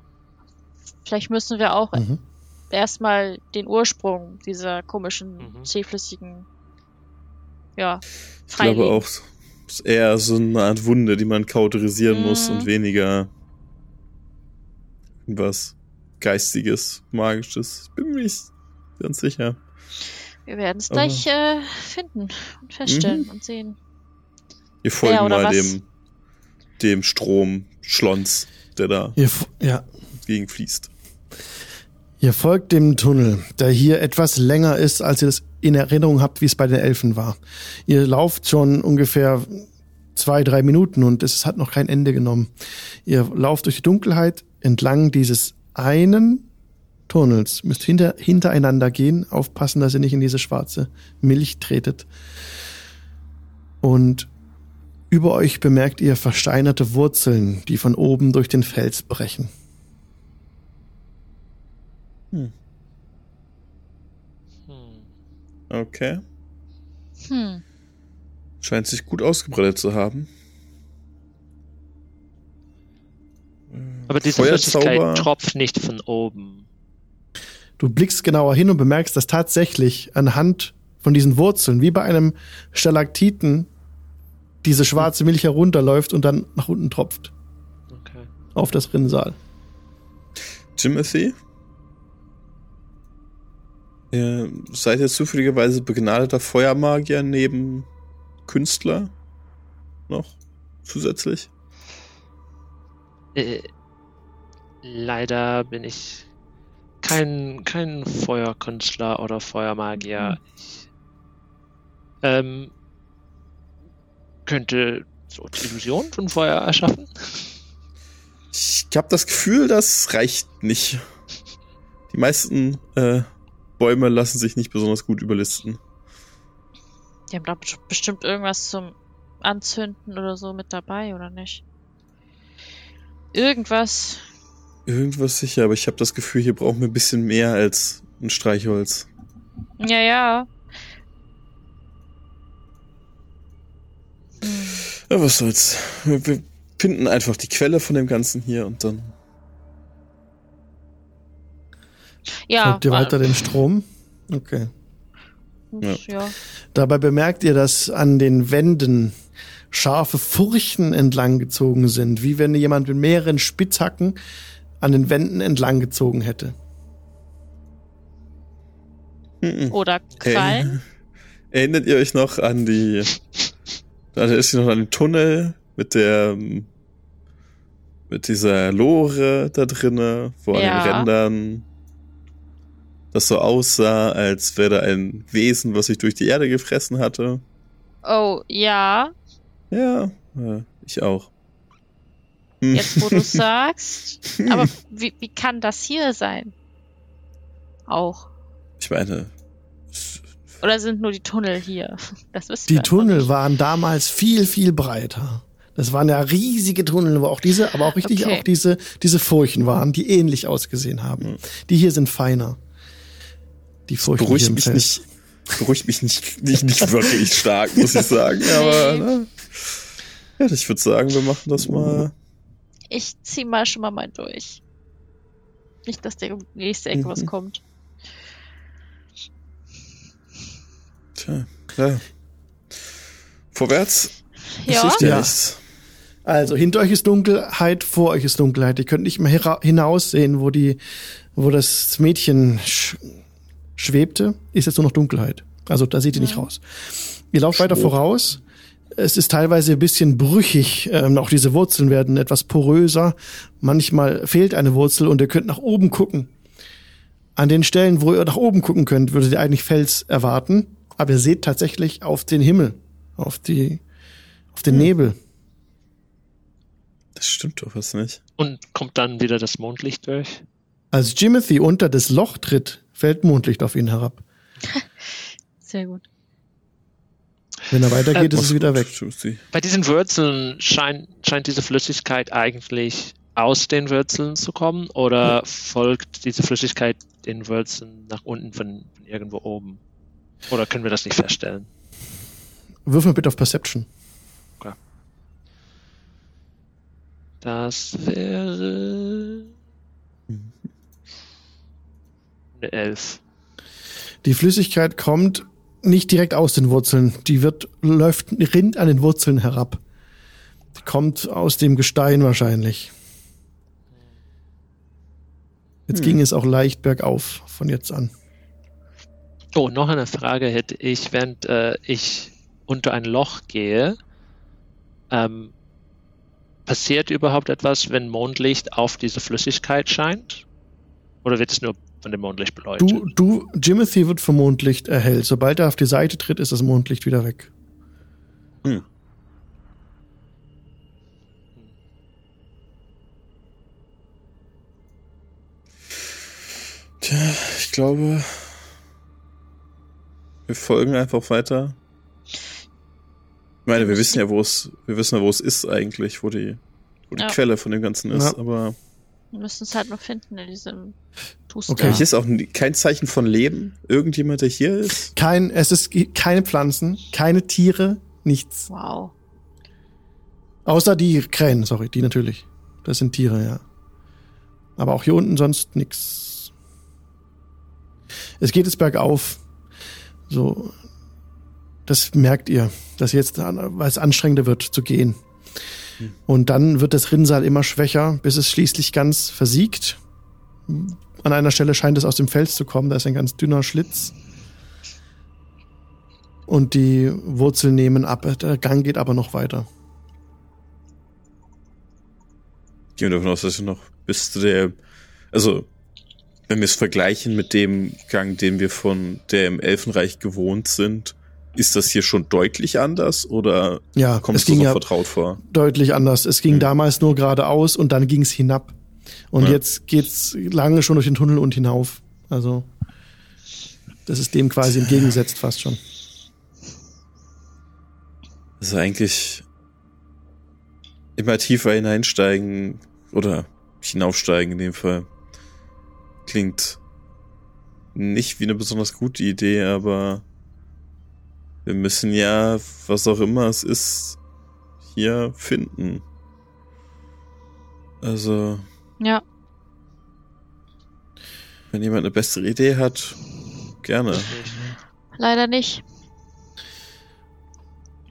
Vielleicht müssen wir auch mhm. erstmal den Ursprung dieser komischen, Mhm. zähflüssigen, ja, Ich glaube freilegen. auch, es ist eher so eine Art Wunde, die man kauterisieren muss Mhm. und weniger was Geistiges, Magisches. Bin mir nicht ganz sicher. Wir werden es gleich äh, finden und feststellen Mhm. und sehen. Wir folgen oder mal was? dem, dem Strom Schlons, der da Ihr, ja. gegen fließt. Ihr folgt dem Tunnel, der hier etwas länger ist, als ihr das in Erinnerung habt, wie es bei den Elfen war. Ihr lauft schon ungefähr zwei, drei Minuten und es hat noch kein Ende genommen. Ihr lauft durch die Dunkelheit entlang dieses einen Tunnels, müsst hinter, hintereinander gehen, aufpassen, dass ihr nicht in diese schwarze Milch tretet. Und über euch bemerkt ihr versteinerte Wurzeln, die von oben durch den Fels brechen. Hm. Okay. Hm. Scheint sich gut ausgebreitet zu haben. Aber diese Feuerzauber- Flüssigkeit tropft nicht von oben. Du blickst genauer hin und bemerkst, dass tatsächlich anhand von diesen Wurzeln, wie bei einem Stalaktiten, diese schwarze Milch herunterläuft und dann nach unten tropft Okay. auf das Rinnsal. Timothy? Ihr seid ihr zufälligerweise begnadeter Feuermagier neben Künstler? Noch? Zusätzlich? Leider bin ich kein, kein Feuerkünstler oder Feuermagier. Ich ähm, könnte so die Illusion von Feuer erschaffen. Ich habe das Gefühl, das reicht nicht. Die meisten äh, Bäume lassen sich nicht besonders gut überlisten. Die haben da best- bestimmt irgendwas zum Anzünden oder so mit dabei, oder nicht? Irgendwas. Irgendwas sicher, aber ich habe das Gefühl, hier brauchen wir ein bisschen mehr als ein Streichholz. Ja, ja. Ja, was soll's. Wir, finden einfach die Quelle von dem Ganzen hier und dann. Ja, Folgt ihr weiter den Strom? Okay. Ja. ja. Dabei bemerkt ihr, dass an den Wänden scharfe Furchen entlang gezogen sind, wie wenn jemand mit mehreren Spitzhacken an den Wänden entlang gezogen hätte. Mhm. Oder Krallen. Erinnert ihr euch noch an die. Da ist noch an den Tunnel, mit der ähm, mit dieser Lore da drinne, wo an Ja. den Rändern das so aussah, als wäre da ein Wesen, was sich durch die Erde gefressen hatte. Oh, ja. Ja, äh, ich auch. Hm. Jetzt, wo du sagst. Aber wie, wie kann das hier sein? Auch. Ich meine, Oder sind nur die Tunnel hier? Das wissen Die Tunnel nicht. waren damals viel, viel breiter. Das waren ja riesige Tunnel, wo auch diese, aber auch richtig Okay. auch diese, diese Furchen waren, die ähnlich ausgesehen haben. Die hier sind feiner. Die Furchen hier beruhigt im mich Fels. nicht, beruhigt mich nicht, nicht, nicht wirklich stark, muss ich sagen. Aber ne? ja, ich würde sagen, wir machen das mal. Ich zieh mal schon mal mal durch. Nicht, dass der nächste Ecke was Mhm. kommt. Tja, ja. Vorwärts. Ja. Ja. Also hinter euch ist Dunkelheit, vor euch ist Dunkelheit. Ihr könnt nicht mehr hinaussehen, wo die, wo das Mädchen sch schwebte, ist jetzt nur noch Dunkelheit. Also da seht ihr nicht raus. Ihr lauft weiter Schwupp. voraus. Es ist teilweise ein bisschen brüchig. Ähm, auch diese Wurzeln werden etwas poröser. Manchmal fehlt eine Wurzel und ihr könnt nach oben gucken. An den Stellen, wo ihr nach oben gucken könnt, würdet ihr eigentlich Fels erwarten. Aber ihr seht tatsächlich auf den Himmel, auf die, auf den Nebel. Das stimmt doch was nicht. Und kommt dann wieder das Mondlicht durch? Als Jimothy unter das Loch tritt, fällt Mondlicht auf ihn herab. Sehr gut. Wenn er weitergeht, Äh, ist es wieder weg. Juicy. Bei diesen Wurzeln scheint, scheint diese Flüssigkeit eigentlich aus den Wurzeln zu kommen oder folgt diese Flüssigkeit den Wurzeln nach unten von, von irgendwo oben? Oder können wir das nicht feststellen? Wirf mal bitte auf Perception. Das wäre eine Elf. Die Flüssigkeit kommt nicht direkt aus den Wurzeln. Die wird, läuft, rinnt an den Wurzeln herab. Die kommt aus dem Gestein wahrscheinlich. Jetzt ging es auch leicht bergauf von jetzt an. Oh, noch eine Frage hätte ich, während äh, ich unter ein Loch gehe. Ähm, passiert überhaupt etwas, wenn Mondlicht auf diese Flüssigkeit scheint? Oder wird es nur von dem Mondlicht beleuchtet? Du, du, Jimothy wird vom Mondlicht erhellt. Sobald er auf die Seite tritt, ist das Mondlicht wieder weg. Hm. Tja, ich glaube, wir folgen einfach weiter. Ich meine, wir wissen ja, wo es, wir wissen ja, wo es ist eigentlich, wo die, wo die Ja. Quelle von dem Ganzen ist, Ja. aber Wir müssen es halt noch finden in diesem Tuster. Okay. hier ist auch kein Zeichen von Leben. Irgendjemand, der hier ist. Kein, es ist keine Pflanzen, keine Tiere, nichts. Wow. Außer die Krähen, sorry, die natürlich. Das sind Tiere, ja. Aber auch hier unten sonst nix. Es geht jetzt bergauf. So. Das merkt ihr, dass jetzt, weil es anstrengender wird zu gehen. Und dann wird das Rinnsal immer schwächer, bis es schließlich ganz versiegt. An einer Stelle scheint es aus dem Fels zu kommen, da ist ein ganz dünner Schlitz. Und die Wurzeln nehmen ab. Der Gang geht aber noch weiter. Gehen wir davon aus, dass wir noch bis zu der, also, wenn wir es vergleichen mit dem Gang, den wir von der im Elfenreich gewohnt sind, ist das hier schon deutlich anders oder Ja, kommt es es dir ja vertraut vor? deutlich anders. Es ging Mhm. damals nur geradeaus und dann ging es hinab. Und Ja. jetzt geht's lange schon durch den Tunnel und hinauf. Also das ist dem quasi entgegengesetzt fast schon. Also eigentlich immer tiefer hineinsteigen oder hinaufsteigen in dem Fall. Klingt nicht wie eine besonders gute Idee, aber wir müssen ja, was auch immer es ist, hier finden. Also, Ja. wenn jemand eine bessere Idee hat, gerne. Leider nicht.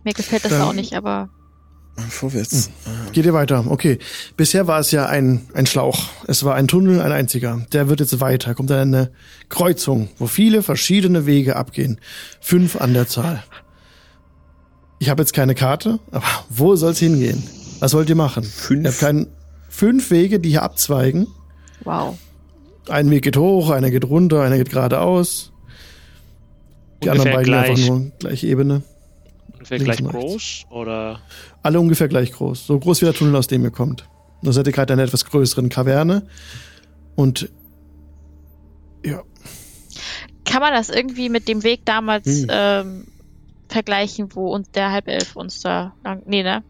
Mir gefällt das Dann- auch nicht, aber Vorwärts. Geht ihr weiter? Okay. Bisher war es ja ein, ein Schlauch. Es war ein Tunnel, ein einziger. Der wird jetzt weiter. Kommt dann eine Kreuzung, wo viele verschiedene Wege abgehen. Fünf an der Zahl. Ich habe jetzt keine Karte, aber wo soll's hingehen? Was wollt ihr machen? Fünf. Ihr habt keinen, fünf Wege, die hier abzweigen. Wow. Ein Weg geht hoch, einer geht runter, einer geht geradeaus. Die anderen Ungefähr beiden gleich. einfach nur gleiche Ebene. Ungefähr Links gleich groß oder Alle ungefähr gleich groß. So groß wie der Tunnel, aus dem ihr kommt. Nur seid ihr gerade in einer etwas größeren Kaverne. Und ja, Kann man das irgendwie mit dem Weg damals Hm. ähm, vergleichen, wo uns der Halbelf uns da lang. Nee, ne?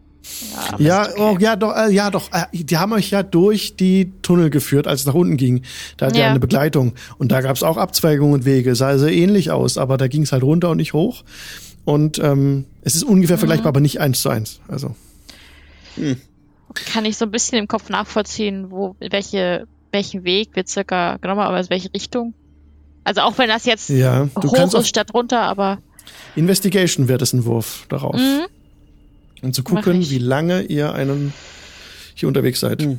Ja, ja, okay. oh, ja, doch, äh, ja, doch. Äh, die haben euch ja durch die Tunnel geführt, als es nach unten ging. Da hat ja Ja. eine Begleitung. Und da gab es auch Abzweigungen und Wege. Sah also ähnlich aus, aber da ging es halt runter und nicht hoch. Und ähm, es ist ungefähr vergleichbar, aber nicht eins zu eins. Also. Kann ich so ein bisschen im Kopf nachvollziehen, wo, welche, welchen Weg wir circa genommen haben, also welche Richtung. Also auch wenn das jetzt Ja, du hoch kannst ist statt runter, aber Investigation wird es ein Wurf darauf. mhm. Um zu gucken, wie lange ihr einen hier unterwegs seid. Hm.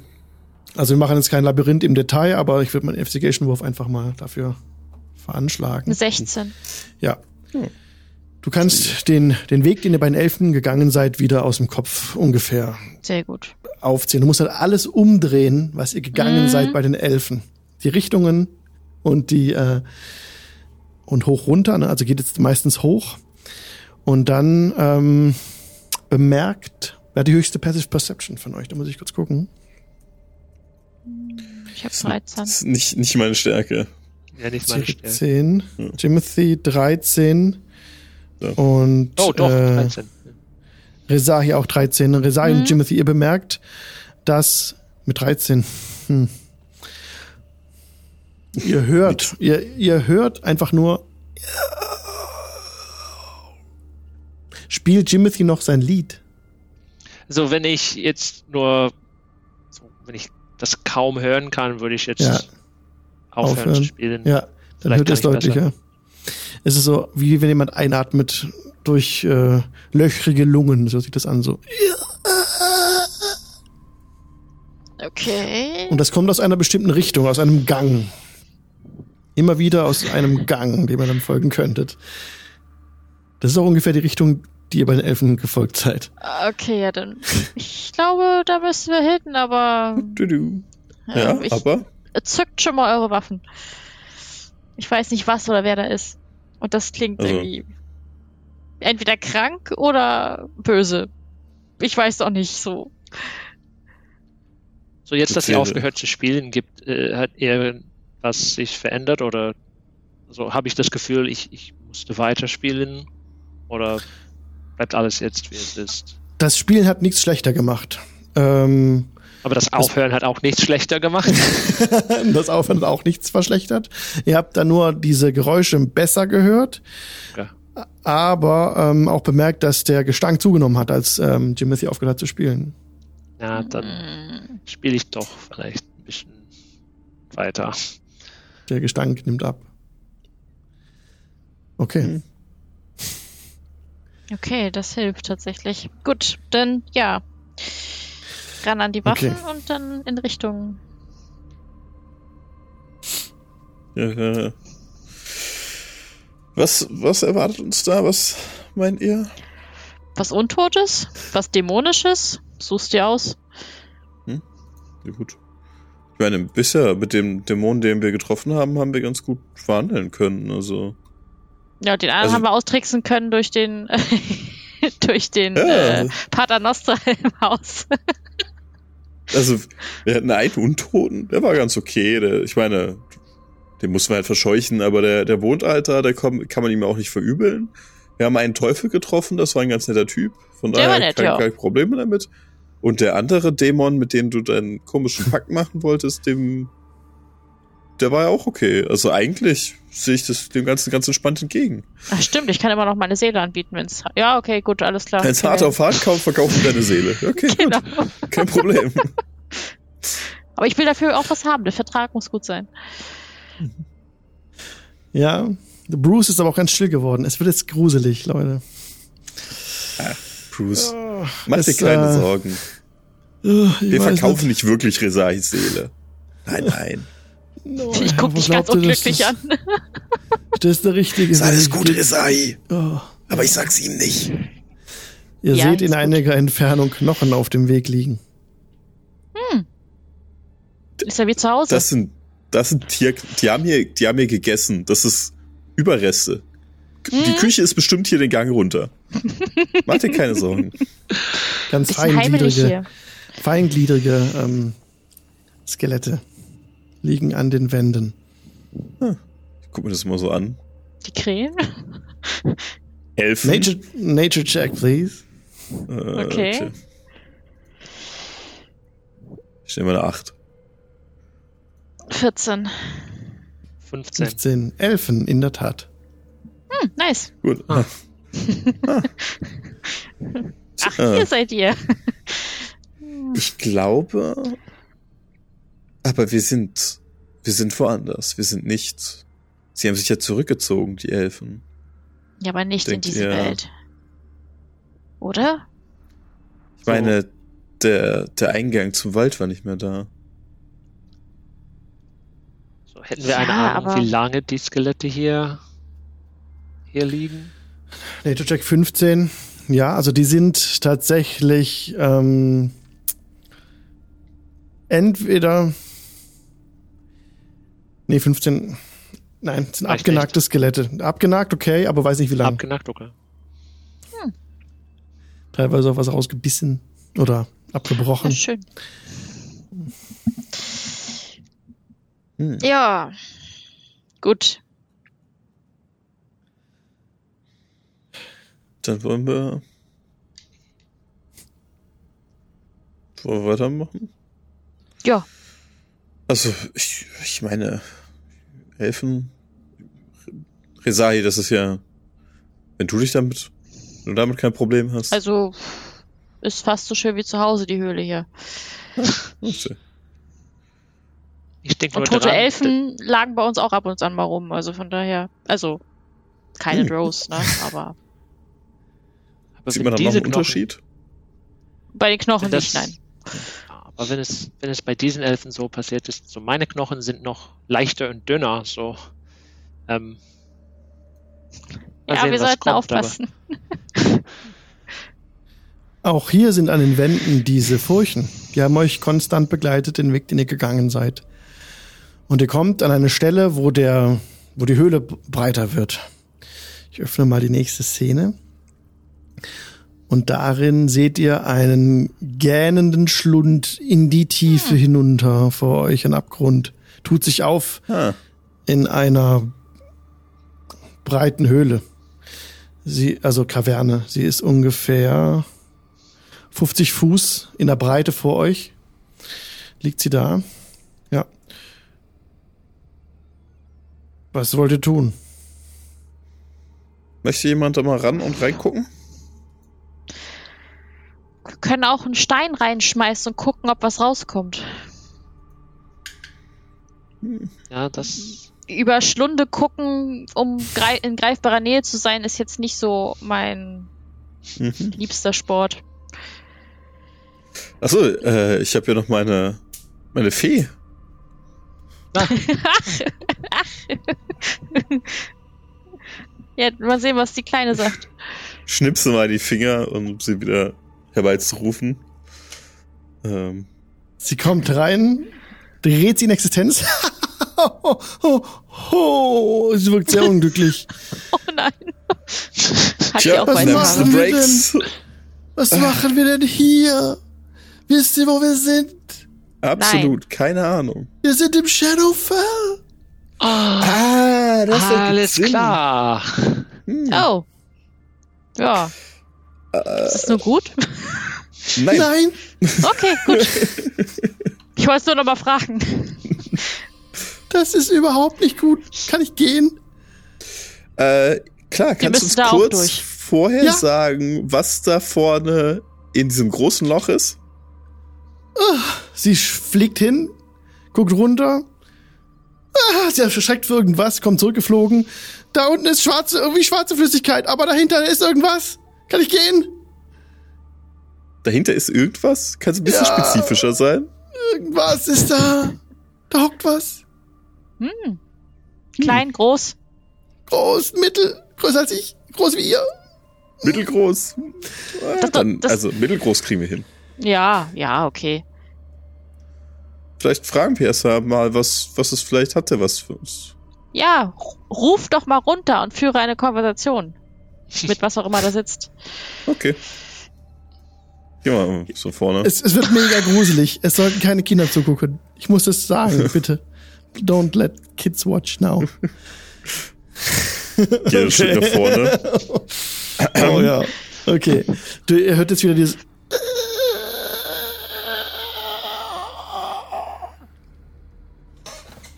Also wir machen jetzt kein Labyrinth im Detail, aber ich würde meinen Investigation-Wurf einfach mal dafür veranschlagen. eine 16. Ja. Du kannst den, den Weg, den ihr bei den Elfen gegangen seid, wieder aus dem Kopf ungefähr Sehr gut. aufzählen. Du musst halt alles umdrehen, was ihr gegangen Mhm. seid bei den Elfen. Die Richtungen und die äh, und hoch runter, ne? also geht jetzt meistens hoch. Und dann ähm, bemerkt, wer hat die höchste Passive Perception von euch? Da muss ich kurz gucken. Ich habe 13. Das ist nicht, nicht meine Stärke. ja nicht meine Stärke. 10, Ja. Timothy 13 Ja. und Oh, doch, äh, 13. Rezahi auch 13. Rezahi Mhm. und Timothy, ihr bemerkt, dass mit 13, hm, ihr hört, ihr, ihr hört einfach nur, spielt Timothy noch sein Lied? So, wenn ich jetzt nur, so, wenn ich das kaum hören kann, würde ich jetzt Ja. aufhören, Aufhören. zu spielen. Ja, dann Vielleicht hört es deutlicher. Es ist so, wie wenn jemand einatmet durch äh, löchrige Lungen, so sieht das an, so. Okay. Und das kommt aus einer bestimmten Richtung, aus einem Gang. Immer wieder aus einem Gang, dem ihr dann folgen könntet. Das ist auch ungefähr die Richtung, die ihr bei den Elfen gefolgt seid. Okay, ja, dann. Ich glaube, da müssen wir hinten, aber. Du, du. Ja, ich, aber zückt schon mal eure Waffen. Ich weiß nicht, was oder wer da ist. Und das klingt Also- irgendwie entweder krank oder böse. Ich weiß doch nicht so. So, jetzt, dass ihr Erzähle. aufgehört zu spielen, gibt, äh, hat irgendwas sich verändert oder so habe ich das Gefühl, ich, ich musste weiterspielen oder bleibt alles jetzt, wie es ist? Das Spielen hat nichts schlechter gemacht. Ähm, Aber das Aufhören hat auch nichts schlechter gemacht. das Aufhören hat auch nichts verschlechtert. Ihr habt da nur diese Geräusche besser gehört, Ja. aber ähm, auch bemerkt, dass der Gestank zugenommen hat, als ähm, Timothy aufgehört hat zu spielen. Ja, dann spiele ich doch vielleicht ein bisschen weiter. Der Gestank nimmt ab. Okay. Hm. Okay, das hilft tatsächlich. Gut, dann ja. Ran an die Waffen Okay. und dann in Richtung. Was, was erwartet uns da? Was meint ihr? Was Untotes? Was Dämonisches? Suchst dir aus? Ja, gut. Ich meine, bisher mit dem Dämon, den wir getroffen haben, haben wir ganz gut verhandeln können. Also, Ja, den anderen Also- haben wir austricksen können durch den durch den Ja. äh, Pater Nostra im Haus. Also wir hatten einen Untoten, der war ganz okay. Der, ich meine, den mussten wir halt verscheuchen, aber der, der wohnt Alter, der kommt, kann man ihm auch nicht verübeln. Wir haben einen Teufel getroffen, das war ein ganz netter Typ. Von Der daher nett, kein, ja. kein Probleme damit. Und der andere Dämon, mit dem du deinen komischen Pakt machen wolltest, dem, der war ja auch okay. Also eigentlich sehe ich das dem Ganzen ganz entspannt entgegen. Ach stimmt, ich kann immer noch meine Seele anbieten, wenn's. Ja, okay, gut, alles klar. Wenn es hart auf hart kommt, verkaufen deine Seele. Okay, Genau. gut. Kein Problem. Aber ich will dafür auch was haben. Der Vertrag muss gut sein. Ja, Bruce ist aber auch ganz still geworden. Es wird jetzt gruselig, Leute. Bruce, mach dir keine äh, Sorgen. Ich Wir verkaufen nicht wirklich Resahis Seele. Nein, nein. Oh, Ich guck wo dich ganz unglücklich das, an. Das ist der richtige Ist alles Weg. gut, Resahi. Oh, Aber ich sag's ihm nicht. Ihr Ja, seht in gut. einiger Entfernung Knochen auf dem Weg liegen. Ist ja wie zu Hause. Das sind, das sind Tier, die haben hier, die haben hier gegessen. Das ist Überreste. Die Hm? Küche ist bestimmt hier den Gang runter. Mach dir keine Sorgen. Ganz feingliedrige, feingliedrige ähm, Skelette liegen an den Wänden. Ich guck mir das mal so an. Die Krähen? Elfen. Nature, Nature check, please. Äh, Okay. Ich nehme eine 8. 14. 15. 15 Elfen, in der Tat. Hm, nice. Gut. Ah. Ach, Äh. hier seid ihr. Ich glaube, aber wir sind, wir sind woanders. Wir sind nicht. Sie haben sich ja zurückgezogen, die Elfen. Ja, aber nicht in Denkt diese ihr- Welt. Oder? Ich meine, der, der Eingang zum Wald war nicht mehr da. So, hätten wir eine Ja, Ahnung, aber- wie lange die Skelette hier, hier liegen? Nature check 15. Ja, also die sind tatsächlich ähm, entweder. Nee, 15. Nein, es sind Reicht abgenagte Skelette. Abgenagt, okay, aber weiß nicht wie lange. Abgenackt, okay. Teilweise auch was rausgebissen oder Ja, abgebrochen. schön. Hm. Ja. Gut. Dann wollen wir. Wollen wir weitermachen? Ja. Also, ich, ich meine, Elfen. Resahi, das ist ja. Wenn du dich damit. Wenn du damit kein Problem hast. Also ist fast so schön wie zu Hause, die Höhle hier. Ich denke Und tote dran, Elfen lagen bei uns auch ab und an mal rum. Also von daher, also keine Hm. Drows, ne? Aber aber Sieht man da noch einen Unterschied? bei den Knochen das- nicht, nein. Aber wenn es, wenn es bei diesen Elfen so passiert ist, so meine Knochen sind noch leichter und dünner, so. Ähm, Ja, sehen, wir sollten kommt, aufpassen. Auch hier sind an den Wänden diese Furchen. Die haben euch konstant begleitet, den Weg, den ihr gegangen seid. Und ihr kommt an eine Stelle, wo der, wo die Höhle breiter wird. Ich öffne mal die nächste Szene. Und darin seht ihr einen gähnenden Schlund in die Tiefe hinunter vor euch, ein Abgrund. Tut sich auf Ah, in einer breiten Höhle. Sie, also Kaverne. Sie ist ungefähr 50 Fuß in der Breite vor euch. Liegt sie da? Ja. Was wollt ihr tun? möchte jemand da mal ran und reingucken? Können auch einen Stein reinschmeißen und gucken, ob was rauskommt. Ja, das. Über Schlunde gucken, um in greifbarer Nähe zu sein, ist jetzt nicht so mein Mhm. liebster Sport. Achso, äh, ich habe ja noch meine, meine Fee. Ja, mal sehen, was die Kleine sagt. Schnipse mal die Finger, um sie wieder herbeizurufen. Ähm, Sie kommt rein, dreht sie in Existenz. oh, oh, oh, sie wirkt sehr unglücklich. Oh nein. Hat tja, auch was Haare. the brakes. Was machen wir denn hier? Wisst ihr, wo wir sind? Absolut, keine Ahnung. Wir sind im Shadowfell. Ah, Alles klar. Hm. Oh. Ja. Ist das nur gut? Nein, Nein, Okay, gut. Ich wollte es nur noch mal fragen. das ist überhaupt nicht gut. Kann ich gehen? Äh, klar, kannst du uns kurz vorher Ja. sagen, was da vorne in diesem großen Loch ist? Sie sch- fliegt hin, guckt runter. Ah, sie erschreckt für irgendwas, kommt zurückgeflogen. Da unten ist schwarze, irgendwie schwarze Flüssigkeit, aber dahinter ist irgendwas. Kann ich gehen? Dahinter ist irgendwas? Kannst du ein bisschen Ja. spezifischer sein? Irgendwas ist da. Da hockt was. Hm. Klein, groß. Groß, mittel, größer als ich, groß wie ihr. Mittelgroß. Das- Dann, das- also mittelgroß kriegen wir hin. Ja, ja, okay. Vielleicht fragen Pierre mal, was, was es vielleicht hatte, was für uns. Ja, ru- ruf doch mal runter und führe eine Konversation. Mit was auch immer da sitzt. Okay. Geh mal so vorne. Es, es wird mega gruselig. Es sollten keine Kinder zugucken. Ich muss es sagen, bitte. Don't let kids watch now. Geh einen Schritt nach vorne. Oh ja. Okay. Du, ihr hört jetzt wieder dieses.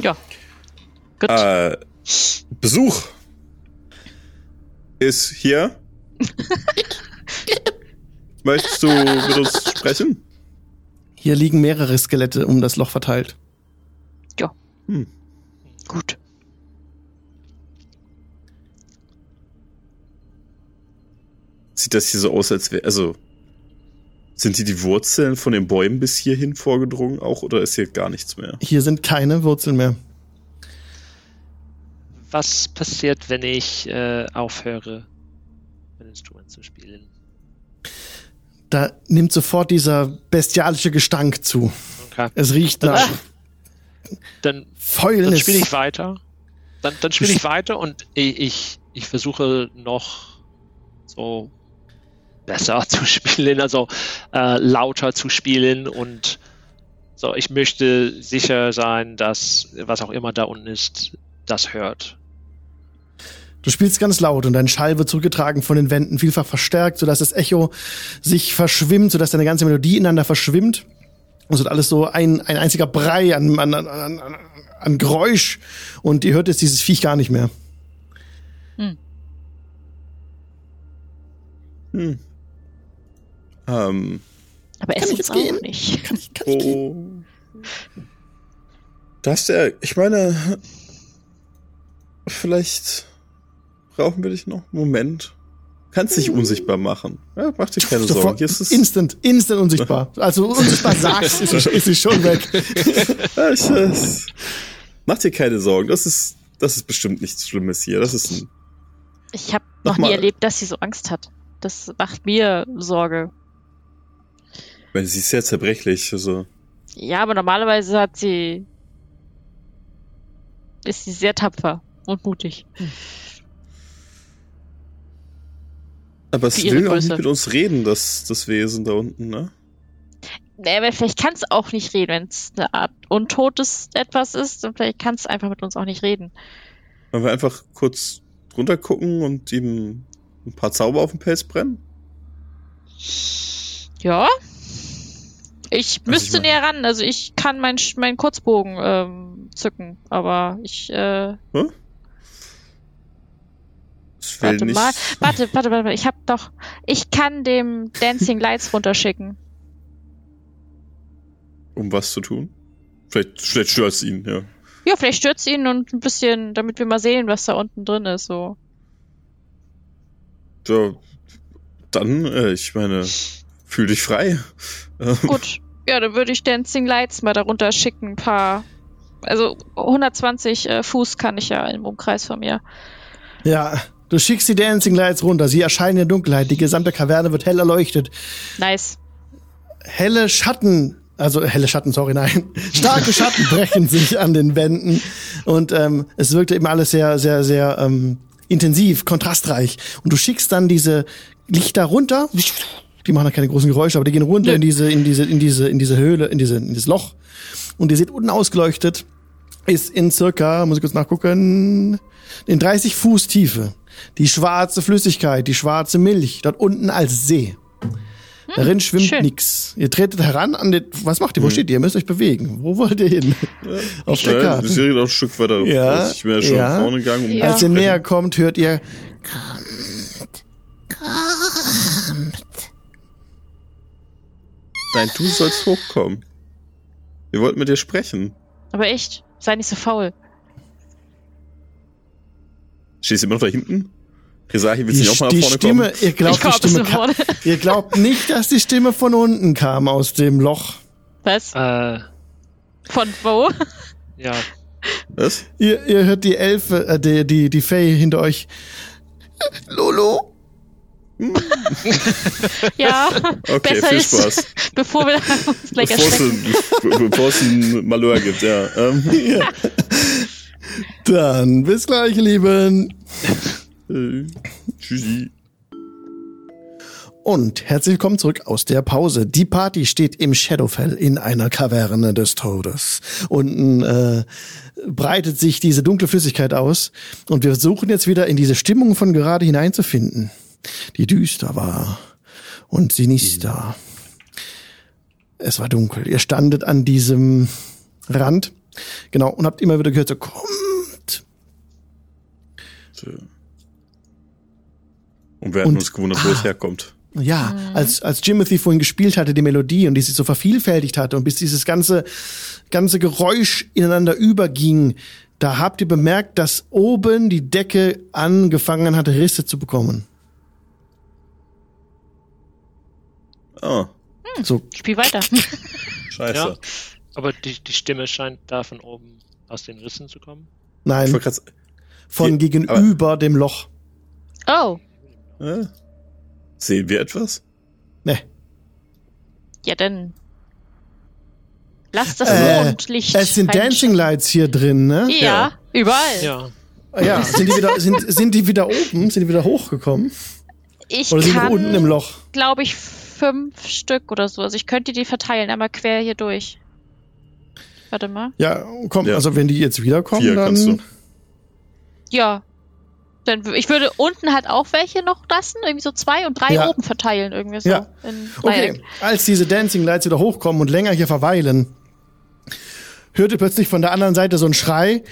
Ja. Gut. Äh, Besuch ist hier. Möchtest du mit uns sprechen? Hier liegen mehrere Skelette um das Loch verteilt. ja. Hm. Gut. Sieht das hier so aus, als wäre, also, sind hier die Wurzeln von den Bäumen bis hierhin vorgedrungen auch oder ist hier gar nichts mehr? Hier sind keine Wurzeln mehr. Was passiert, wenn ich äh, aufhöre, ein Instrument zu spielen? Da nimmt sofort dieser bestialische Gestank zu. Okay. Es riecht nach Dann, Fäulnis. dann spiele ich weiter. Dann, dann spiele ich weiter und ich, ich, ich versuche noch so besser zu spielen, also äh, lauter zu spielen und so. Ich möchte sicher sein, dass was auch immer da unten ist, das hört. Du spielst ganz laut und dein Schall wird zurückgetragen von den Wänden, vielfach verstärkt, sodass das Echo sich verschwimmt, sodass deine ganze Melodie ineinander verschwimmt. Und es wird alles so ein, ein einziger Brei an, an, an, an, an Geräusch. Und ihr hört jetzt dieses Viech gar nicht mehr. Hm. Ähm, Aber Kann es gehen? auch nicht. Kann ich, kann ich gehen? oh. Das ist der, ich meine, vielleicht brauchen wir dich noch. Moment. Kannst dich unsichtbar machen. Ja, mach dir keine Sorgen. Hier ist es, instant, instant unsichtbar. Also unsichtbar sagst, ist, sie- ist sie schon weg. Äh, mach dir keine Sorgen. Das ist, das ist bestimmt nichts Schlimmes hier. Das ist ein, Ich habe noch nie erlebt, dass sie so Angst hat. Das macht mir Sorge. meine, sie ist sehr zerbrechlich. Also, Ja, aber normalerweise hat sie. ist sie sehr tapfer und mutig. Aber es will auch nicht mit uns reden, das, das Wesen da unten, ne? Nee, aber vielleicht kann es auch nicht reden, wenn es eine Art untotes etwas ist. Und vielleicht kann es einfach mit uns auch nicht reden. Wollen wir einfach kurz runter gucken und ihm ein paar Zauber auf den Pelz brennen? Ja. Ich Also müsste ich näher ran. Also ich kann meinen mein Kurzbogen ähm, zücken, aber ich äh, Hä? Will warte nicht. mal. Warte, warte, warte. Ich hab doch. Ich kann dem Dancing Lights runterschicken. Um was zu tun? Vielleicht, vielleicht stört ihn, ja. Ja, vielleicht stürzt ihn und ein bisschen, damit wir mal sehen, was da unten drin ist. So. ja dann, äh, ich meine, fühl dich frei. Gut. Ja, dann würde ich Dancing Lights mal darunter schicken. Ein paar. Also 120 äh, Fuß kann ich ja im Umkreis von mir. Ja, du schickst die Dancing Lights runter. Sie erscheinen in der Dunkelheit. Die gesamte Kaverne wird hell erleuchtet. Nice. Helle Schatten, also helle Schatten, sorry, nein. Starke Schatten brechen sich an den Wänden. Und ähm, es wirkte eben alles sehr, sehr, sehr ähm, intensiv, kontrastreich. Und du schickst dann diese Lichter runter. Die machen da keine großen Geräusche, aber die gehen runter Nö. in diese, in diese, in diese, in diese Höhle, in diese, in dieses Loch. Und ihr seht unten ausgeleuchtet, ist in circa, muss ich kurz nachgucken, in 30 Fuß Tiefe. Die schwarze Flüssigkeit, die schwarze Milch, dort unten als See. Darin schwimmt nix. Ihr tretet heran an den, was macht ihr? Wo steht ihr? Ihr müsst euch bewegen. Wo wollt ihr hin? Auf der Schnell, Karte. das wäre noch ein Stück weiter. Ja, ich wäre schon ja. vorne gegangen. Um Ja. Als ihr näher kommt, hört ihr, Nein, du sollst hochkommen. Wir wollten mit dir sprechen. Aber echt, sei nicht so faul. Stehst du immer noch da hinten? Resahi, willst du nicht auch mal die nach vorne Stimme, kommen? ihr glaubt, ich komm die ein bisschen Stimme vorne. ka- ihr glaubt nicht, dass die Stimme von unten kam aus dem Loch. Was? Äh, Von wo? ja, Was? Ihr, ihr hört die Elfe, äh, die, die, die Fee hinter euch. Lolo, Ja, Okay, besser viel ist, Spaß. bevor wir uns gleich Bevor es, erschrecken. ein, bevor es ein Malheur gibt, ja. Ähm, Dann bis gleich, ihr Lieben. äh, tschüssi. Und herzlich willkommen zurück aus der Pause. Die Party steht im Shadowfell in einer Kaverne des Todes. Unten äh, breitet sich diese dunkle Flüssigkeit aus und wir versuchen jetzt wieder in diese Stimmung von gerade hineinzufinden, die düster war und sinister. Es war dunkel. Ihr standet an diesem Rand, genau, und habt immer wieder gehört, so kommt. So. Und wir hatten Und- uns gewundert, wo es herkommt. Ja, als, als Jimothy vorhin gespielt hatte, die Melodie und die sich so vervielfältigt hatte und bis dieses ganze, ganze Geräusch ineinander überging, da habt ihr bemerkt, dass oben die Decke angefangen hat, Risse zu bekommen. Ah, So, Spiel weiter. scheiße. Ja. Aber die, die Stimme scheint da von oben aus den Rissen zu kommen. Nein, grad, von Ja, gegenüber dem Loch. Oh, äh, sehen wir etwas? Ne. ja dann. Lass das Äh, Mondlicht. Es sind Dancing Lights hier drin, ne? Ja, Ja. überall. Ja. Ja, sind die wieder, sind, sind die wieder oben? Sind die wieder hochgekommen? Ich Oder sind die kann, unten im Loch? glaube ich, fünf Stück oder so. Also ich könnte die verteilen, einmal quer hier durch. Warte mal. Ja, komm, Ja. also wenn die jetzt wiederkommen, Vier kannst du. dann. Ja. Dann, ich würde unten halt auch welche noch lassen, irgendwie so zwei und drei Ja. oben verteilen, irgendwie so. Ja. Okay, als diese Dancing Lights wieder hochkommen und länger hier verweilen, hörte plötzlich von der anderen Seite so ein Schrei.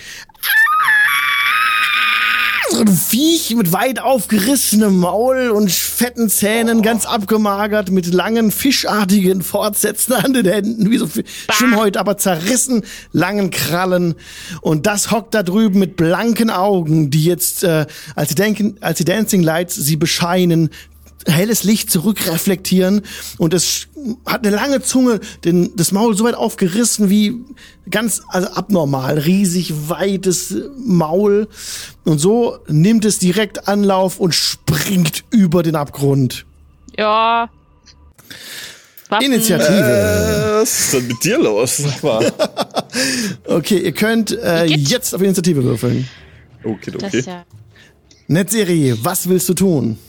So ein Viech mit weit aufgerissenem Maul und fetten Zähnen, ganz abgemagert, mit langen fischartigen Fortsätzen an den Händen, wie so Schwimmhäute, aber zerrissen, langen Krallen. Und das hockt da drüben mit blanken Augen, die jetzt, äh, als, die denken, als die Dancing Lights sie bescheinen, helles Licht zurückreflektieren und es hat eine lange Zunge, den, das Maul so weit aufgerissen wie ganz also abnormal, riesig weites Maul und so nimmt es direkt Anlauf und springt über den Abgrund. Ja. Waffen. Initiative. Äh, was ist denn mit dir los? Okay, ihr könnt äh, jetzt auf Initiative würfeln. Okay, okay. ja. Netzserie, was willst du tun?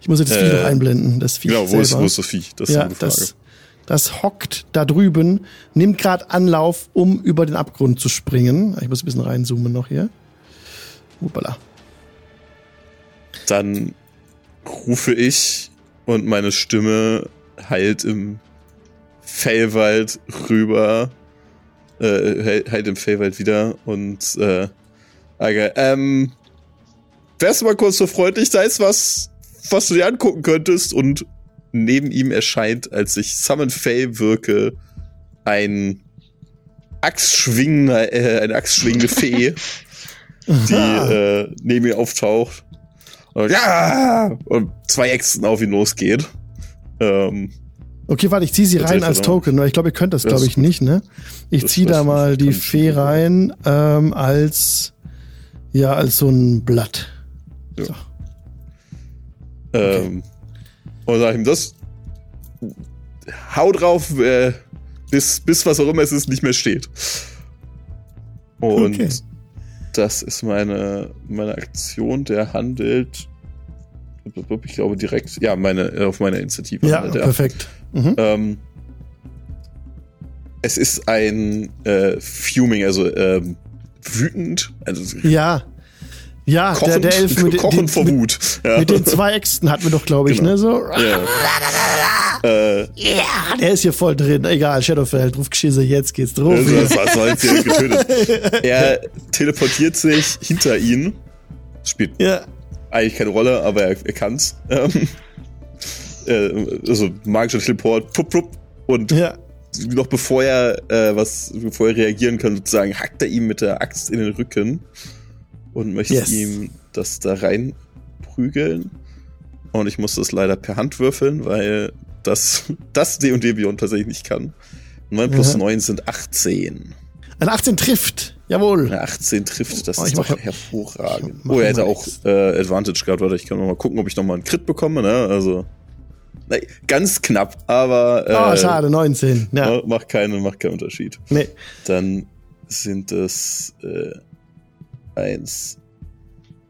Ich muss jetzt das Vieh Äh, noch einblenden. Das Vieh Genau, wo ist, wo ist das Viech? Das ist ja, eine gute Frage. das, das hockt da drüben, nimmt gerade Anlauf, um über den Abgrund zu springen. Ich muss ein bisschen reinzoomen noch hier. Hoppala. Dann rufe ich und meine Stimme heilt im Fellwald rüber. Äh, heilt- im Fellwald wieder und äh, sage, ähm, wärst du mal kurz so freundlich, da ist was, was du dir angucken könntest und neben ihm erscheint, als ich Summon Fey wirke, ein Axtschwingender, äh, eine Axtschwingende Fee, die äh, neben mir auftaucht. Und, ja! Und zwei Äxten auf ihn losgeht. Ähm, Okay, warte, ich ziehe sie rein als. Token, weil ich glaube, ihr könnt das, glaube ich, nicht, ne? Ich ziehe da mal die Fee rein ähm, als ja, als so ein Blatt. Ähm, und sag ihm das. Hau drauf, äh, bis, bis was auch immer es ist, nicht mehr steht. Und Okay. das ist meine, meine Aktion, der handelt. Ich glaube direkt, ja, meine, auf meine Initiative. Ja, handelt er. perfekt. Mhm. Ähm, es ist ein äh, Fuming, also ähm, wütend, also Ja. Ja, der, kochend, der Elf mit, kochend den, vor mit, Wut. Ja. mit den zwei Äxten hatten wir doch, glaube ich, Genau. ne? So. ja. äh, Er ist hier voll drin. Egal, Shadowfell, drauf geschissen, jetzt geht's drauf. also, das war so jetzt hier getötet. Er teleportiert sich hinter ihn. Spielt ja. eigentlich keine Rolle, aber er, er kann's. Ähm, äh, also magischer Teleport, pup, pup, und Ja. noch bevor er äh, was, bevor er reagieren kann, sozusagen hackt er ihm mit der Axt in den Rücken und möchte Yes. ihm das da rein prügeln. Und ich muss das leider per Hand würfeln, weil das das D&D Beyond tatsächlich nicht kann. 9 plus Ja. 9 sind 18. Ein 18 trifft. Jawohl. Eine 18 trifft, das Oh, ist doch mach- hervorragend. Oh, er hätte auch äh, Advantage gehabt. Warte, ich kann noch mal gucken, ob ich noch mal einen Crit bekomme. Ne? Also nee, ganz knapp, aber äh, Ah, schade, 19. Ja. ma- macht keinen, macht keinen Unterschied. Nee. Dann sind es äh, 1,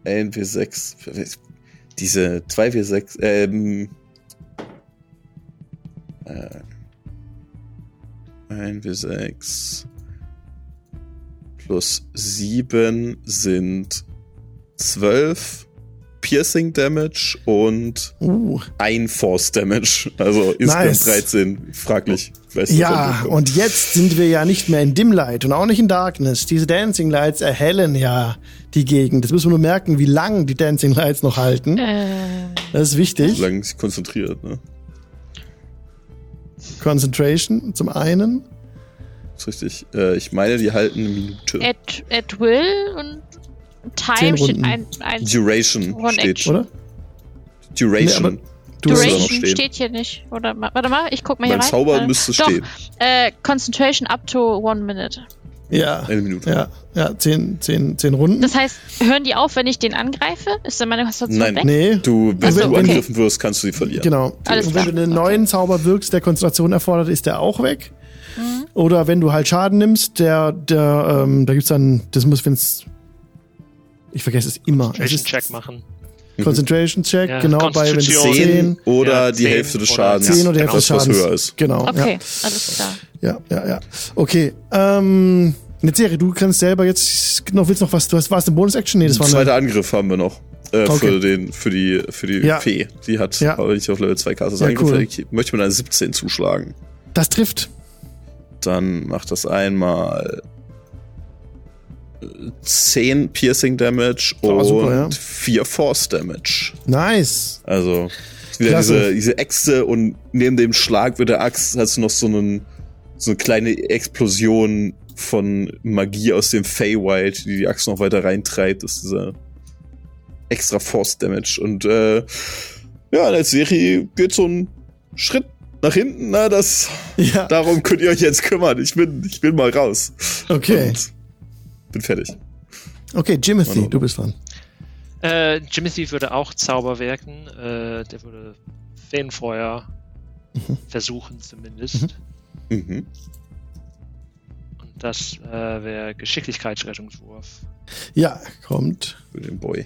1 W6, diese 2 W6, ähm, äh, 1 W6 plus 7 sind 12 Piercing Damage und Uh. ein Force Damage. Also insgesamt Nice. 13. Fraglich. Weißt du, Ja, und jetzt sind wir ja nicht mehr in Dim Light und auch nicht in Darkness. Diese Dancing Lights erhellen ja die Gegend. Das müssen wir nur merken, wie lang die Dancing Lights noch halten. Äh, Das ist wichtig. Solange sich konzentriert, ne? Concentration zum einen. ist richtig. Äh, ich meine, die halten eine Minute. at, at will und Time steht Runden. ein, ein Duration One steht. Action. Oder? Duration. Nee, Duration steht hier nicht. Oder warte mal, ich guck mal hier Beim rein. Zauber Äh, müsste doch, stehen. Äh, Concentration up to one minute. Ja. Eine Minute. Ja, ja, zehn, zehn, zehn Runden. Das heißt, hören die auf, wenn ich den angreife? Ist dann meine Konzentration Nein. weg? nee. Du, wenn Ach so, du okay. angegriffen wirst, kannst du sie verlieren. Genau. Alles und wenn klar. du einen Okay. neuen Zauber wirkst, der Konzentration erfordert, ist der auch weg. Mhm. Oder wenn du halt Schaden nimmst, der, der, ähm, da gibt's dann, das muss, wenn's, ich vergesse es immer. Concentration Check machen. Concentration Check, Ja, genau, bei wenn es Konstitution. 10, 10 oder Ja, die 10 Hälfte des Schadens. 10 oder die Hälfte des das, was Schadens. höher ist. Genau. Okay, alles klar. Ja, ja, ja. ja. Okay. Ähm, eine Serie, du kannst selber jetzt noch, willst noch was, du hast, war es eine Bonus-Action? Nee, das war Zweiter eine, Angriff haben wir noch. Äh, Okay. für, den, für die, für die Ja. Fee. Die hat, Ja. aber nicht auf Level 2 Castes Ja, angegriffen. cool. Ich möchte mit einer 17 zuschlagen. das trifft. Dann macht das einmal 10 Piercing Damage Oh, und super, ja. 4 Force Damage. Nice. Also wieder Klasse. diese, diese Äxte und neben dem Schlag mit der Axt hast du noch so, einen, so eine kleine Explosion von Magie aus dem Feywild, die die Axt noch weiter reintreibt. Das ist dieser extra Force Damage. Und äh, ja, in der Serie geht so ein Schritt nach hinten. Na, das, Ja. darum könnt ihr euch jetzt kümmern. Ich bin, ich bin mal raus. Okay. Und bin fertig. Okay, Jimothy, du bist dran. Äh, Jimothy würde auch Zauber wirken. Äh, der würde Feenfeuer versuchen zumindest. Mhm. Und das äh, wäre Geschicklichkeitsrettungswurf. Ja, kommt. Für den Boy.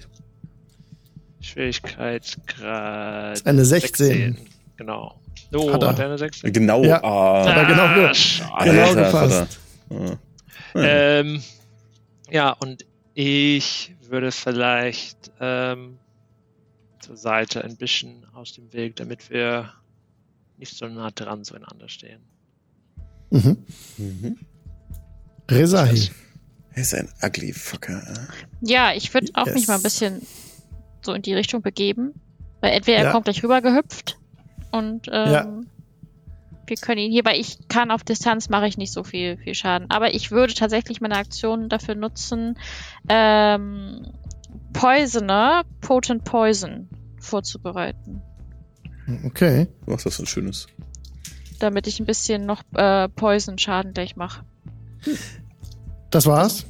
Schwierigkeitsgrad Eine 16. Genau. Oh, Hat er. hat er eine 16? Genau. Ja. Ah, er genau- schade. genau gefasst. Vater. Ah. Ähm, ja, und ich würde vielleicht ähm, zur Seite ein bisschen aus dem Weg, damit wir nicht so nah dran zueinander stehen. Mhm. Mhm. Rezahi. Er ist ein ugly fucker. äh. Ja, ich würde auch mich Yes. mal ein bisschen so in die Richtung begeben. Weil entweder Ja. er kommt gleich rüber gehüpft und ähm, Ja. Wir können ihn hier, weil ich kann auf Distanz mache ich nicht so viel, viel Schaden. Aber ich würde tatsächlich meine Aktion dafür nutzen, ähm, Poisoner, Potent Poison vorzubereiten. Okay. Was das für ein schönes. Damit ich ein bisschen noch äh, Poison-Schaden gleich mache. Das war's.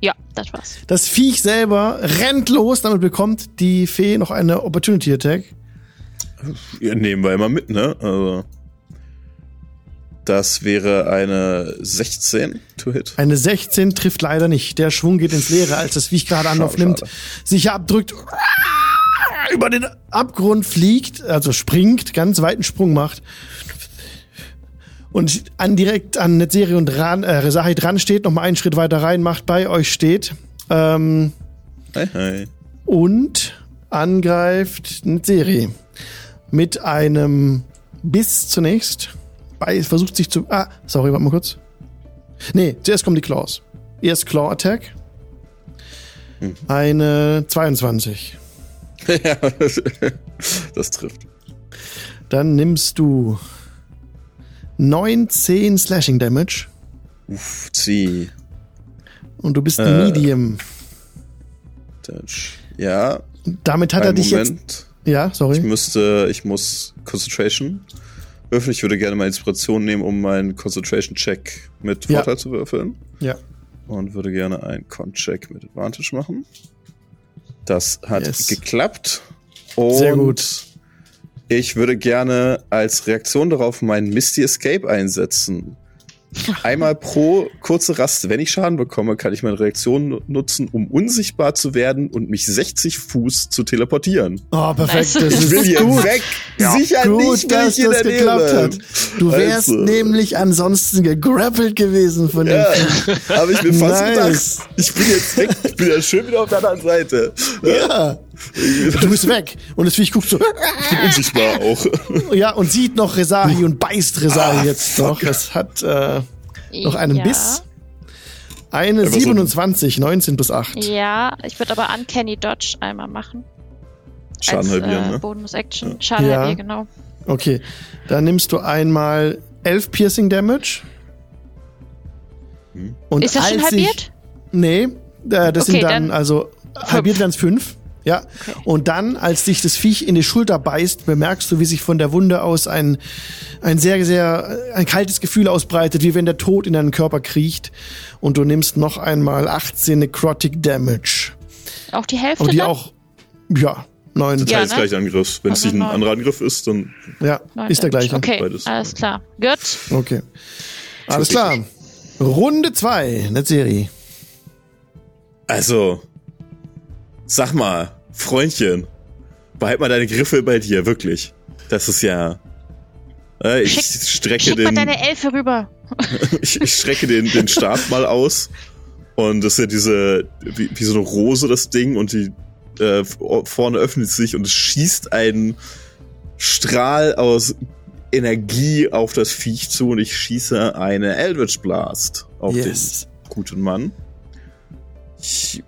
Ja, das war's. Das Viech selber rennt los, damit bekommt die Fee noch eine Opportunity Attack. Ja, nehmen wir immer mit, ne? Also. Das wäre eine 16 to hit. Eine 16 trifft leider nicht. Der Schwung geht ins Leere, als das Viech gerade Anlauf nimmt, sich abdrückt, über den Abgrund fliegt, also springt, ganz weiten Sprung macht und an direkt an Netzeri und ran, äh, Rezahi dran steht, noch mal einen Schritt weiter rein macht, bei euch steht ähm, Hi, hi. und angreift Netzeri mit einem Biss zunächst. Bei, versucht sich zu. Ah, sorry, warte mal kurz. Nee, zuerst kommen die Claws. Erst Claw Attack. Eine 22. ja, das trifft. Dann nimmst du 19 Slashing Damage Uff, zieh. und du bist Äh. Medium. Touch. Ja, Damit hat er dich Moment. jetzt. Ja, Ich sorry. müsste, ich muss Concentration würfeln. Ich würde gerne mal Inspiration nehmen, um meinen Concentration-Check mit Ja. Vorteil zu würfeln. Ja. und würde gerne einen Con-Check mit Advantage machen. Das hat Yes. geklappt. Und Sehr gut. ich würde gerne als Reaktion darauf meinen Misty Escape einsetzen. Einmal pro kurze Rast, wenn ich Schaden bekomme, kann ich meine Reaktion nu- nutzen, um unsichtbar zu werden und mich 60 Fuß zu teleportieren. Oh, perfekt. Das Ich ist will hier gut. weg. Ja, Sicher gut, nicht, dass das Nähe geklappt hat. Du wärst Also. nämlich ansonsten gegrappelt gewesen von Ja, dem. habe ich mir fast Nice. gedacht. Ich bin jetzt weg. Ich bin ja schön wieder auf der anderen Seite. Ja. Du bist weg. Und das Viech guckt so. Ich bin unsichtbar auch. Ja, und sieht noch Resahi und beißt Resahi Ah, jetzt noch. Das hat äh, noch einen ja. Biss. Eine so- 27, 19 plus 8. Ja, ich würde aber Uncanny Dodge einmal machen. Schaden als, halbieren, äh, ne? Bonus-Action. Schaden Ja. halbieren, genau. Okay. Dann nimmst du einmal 11 Piercing Damage. Hm. Und Ist das schon als ich- halbiert? Nee, äh, das sind Okay, dann, dann also halbiert wären es fünf. Ja. Okay. Und dann, als dich das Viech in die Schulter beißt, bemerkst du, wie sich von der Wunde aus ein, ein sehr, sehr, ein kaltes Gefühl ausbreitet, wie wenn der Tod in deinen Körper kriecht. Und du nimmst noch einmal 18 Necrotic Damage. Auch die Hälfte Und die dann? auch, ja, neun. Ja, Teils ne? gleich Angriff. Wenn es Also nicht ein neun. anderer Angriff ist, dann Ja, Neun ist der gleiche. Okay, Beides. alles klar. Gut. Okay. Alles klar. Runde zwei, Netzserie. Also, sag mal, Freundchen, behalt mal deine Griffe bei dir, wirklich. Das ist ja. Äh, ich Schick- strecke Schick mal den, deine Elfe rüber. ich, ich strecke den, den Stab mal aus. Und das ist ja diese, wie, wie so eine Rose, das Ding, und die äh, vorne öffnet sich und es schießt einen Strahl aus Energie auf das Viech zu und ich schieße eine Eldritch Blast auf Yes. den guten Mann. Ich,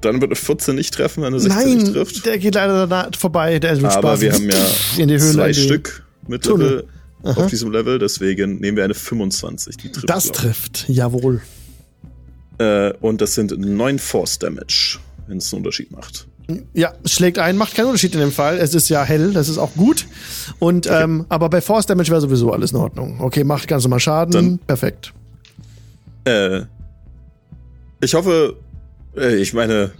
dann wird eine 14 nicht treffen, wenn eine 16 nicht Nein, trifft. der geht leider da vorbei. Der Eldritch Aber Blast wir haben ja in die Höhle. zwei in die- Stück mit Tunnel. Level Aha. auf diesem Level, deswegen nehmen wir eine 25. Die trifft, Das trifft, jawohl. Äh, und das sind 9 Force Damage, wenn es einen Unterschied macht. Ja, es schlägt ein, macht keinen Unterschied in dem Fall. Es ist ja hell, das ist auch gut. Und ähm, aber bei Force Damage wäre sowieso alles in Ordnung. Okay, macht ganz normal Schaden. Dann- Perfekt. Äh, ich hoffe, ich meine,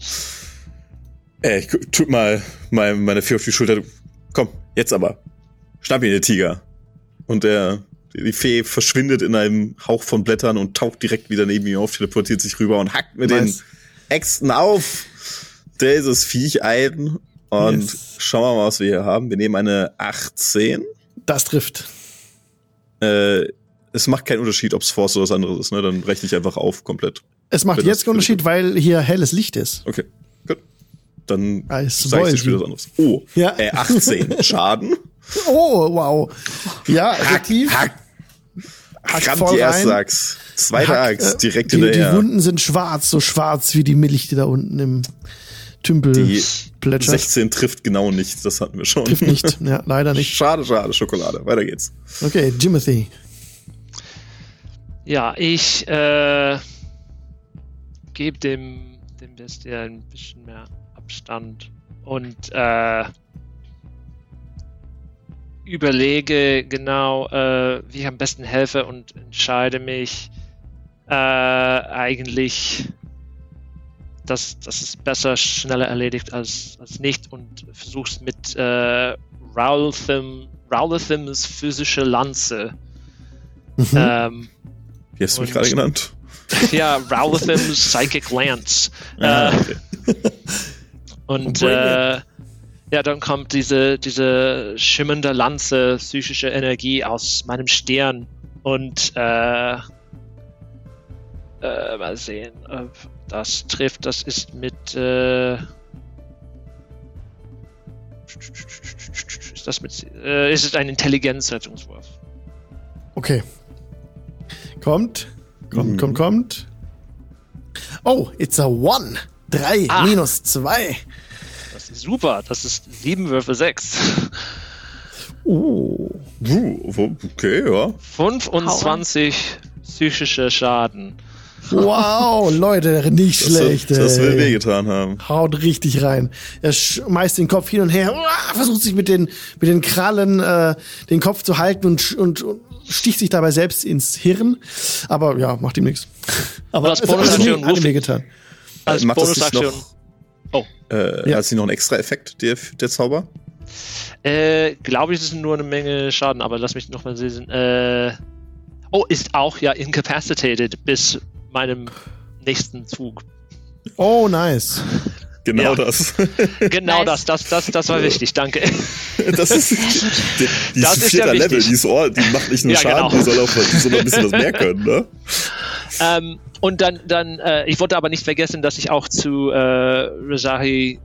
äh, ich, tut mal mein, meine Vier auf die Schulter. Komm, jetzt aber. Schnapp ihn, der Tiger. Und der, die Fee verschwindet in einem Hauch von Blättern und taucht direkt wieder neben ihm auf, teleportiert sich rüber und hackt mit Nice. den Äxten auf dieses Viech ein. Und Yes. schauen wir mal, was wir hier haben. Wir nehmen eine 18. Das trifft. Äh, es macht keinen Unterschied, ob es Force oder was anderes ist, ne? Dann rechne ich einfach auf komplett. Es macht Wenn jetzt das- einen Unterschied, weil hier helles Licht ist. Okay, gut. Dann I sag ich dir spoiled was anderes. Oh, Ja. äh, 18 Schaden. Oh, wow. Ja, effektiv. hack, Hack Krammt voll die erste rein. Axt. Zweite Hack, Axt, äh, direkt die, die hinterher. Wunden sind schwarz, so schwarz wie die Milch, die da unten im Tümpel Die plätschert. 16 trifft genau nichts, das hatten wir schon. Trifft nicht. Ja, leider nicht. Schade, schade, Schokolade. Weiter geht's. Okay, Jimothy. Ja, ich äh, gebe dem, dem Bestie ein bisschen mehr Abstand und äh, überlege genau, äh, wie ich am besten helfe und entscheide mich äh, eigentlich, dass das ist besser schneller erledigt als, als nicht und versuch's mit äh, Raulthims physische Lanze. Mhm. Ähm, Wie hast du mich gerade genannt? Ja, Raulthim's Psychic Lance. Ah, okay. Und äh, ja, dann kommt diese, diese schimmernde Lanze psychische Energie aus meinem Stirn und äh, äh, mal sehen, ob das trifft. Das ist mit äh, ist das mit äh, ist es ein Intelligenzrettungswurf? Okay. Kommt. Kommt, Mhm. kommt, kommt. Oh, it's a one. Drei Ah. minus zwei. Das ist super. Das ist sieben Würfel sechs. Oh. Okay, ja. 25 psychische Schaden. Wow, Leute, nicht Das, schlecht. wird, das will wehgetan haben. Haut richtig rein. Er schmeißt den Kopf hin und her, versucht sich mit den, mit den Krallen äh, den Kopf zu halten und, und, und sticht sich dabei selbst ins Hirn. Aber ja, macht ihm nichts. Aber ihm- hat ihm ruft- wehgetan. Als Macht das nicht Bonusaktion. noch, Oh, äh, Ja. hat sie noch einen extra Effekt, der, der Zauber? äh, glaube ich, es ist nur eine Menge Schaden, aber lass mich noch mal sehen. Äh, oh, ist auch ja incapacitated bis meinem nächsten Zug. Oh, nice. Genau Ja. das. Genau Nice. das, das, das, das war wichtig, danke. Das ist, die, die Das ist ja Level, die ist Ohr, die macht nicht nur Ja, Schaden, genau. die soll auch die soll ein bisschen was mehr können, ne? ähm, und dann, dann äh, ich wollte aber nicht vergessen, dass ich auch zu äh, Rezahi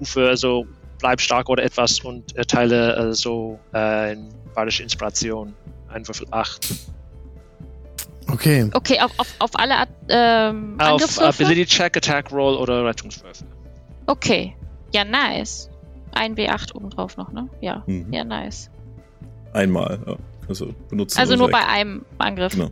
rufe, also bleib stark oder etwas und erteile äh, so äh, badische Inspiration. Ein Würfel 8. Okay. Okay, auf, auf, auf alle Art, ähm, Auf? Ability Check, Attack Roll oder Rettungswürfe. Okay. Ja, nice. Ein W8 obendrauf noch, ne? Ja. Mhm. Ja, nice. Einmal, ja. Also benutzen. Also nur bei einem Angriff. Genau.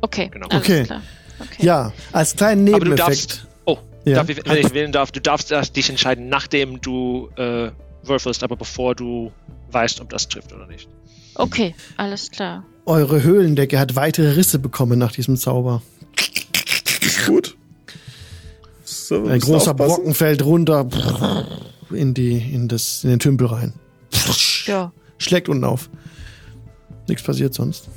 Okay, Genau. alles Okay. klar. Okay. Ja, als kleinen Aber du Nebeneffekt. darfst, oh, Ja. darf ich, wenn ich wählen darf, du darfst dich entscheiden, nachdem du äh, würfelst, aber bevor du weißt, ob das trifft oder nicht. Okay, alles klar. Eure Höhlendecke hat weitere Risse bekommen nach diesem Zauber. Gut. So, Ein großer aufpassen. Brocken fällt runter in die in das in den Tümpel rein. Ja, Schlägt unten auf. Nichts passiert sonst.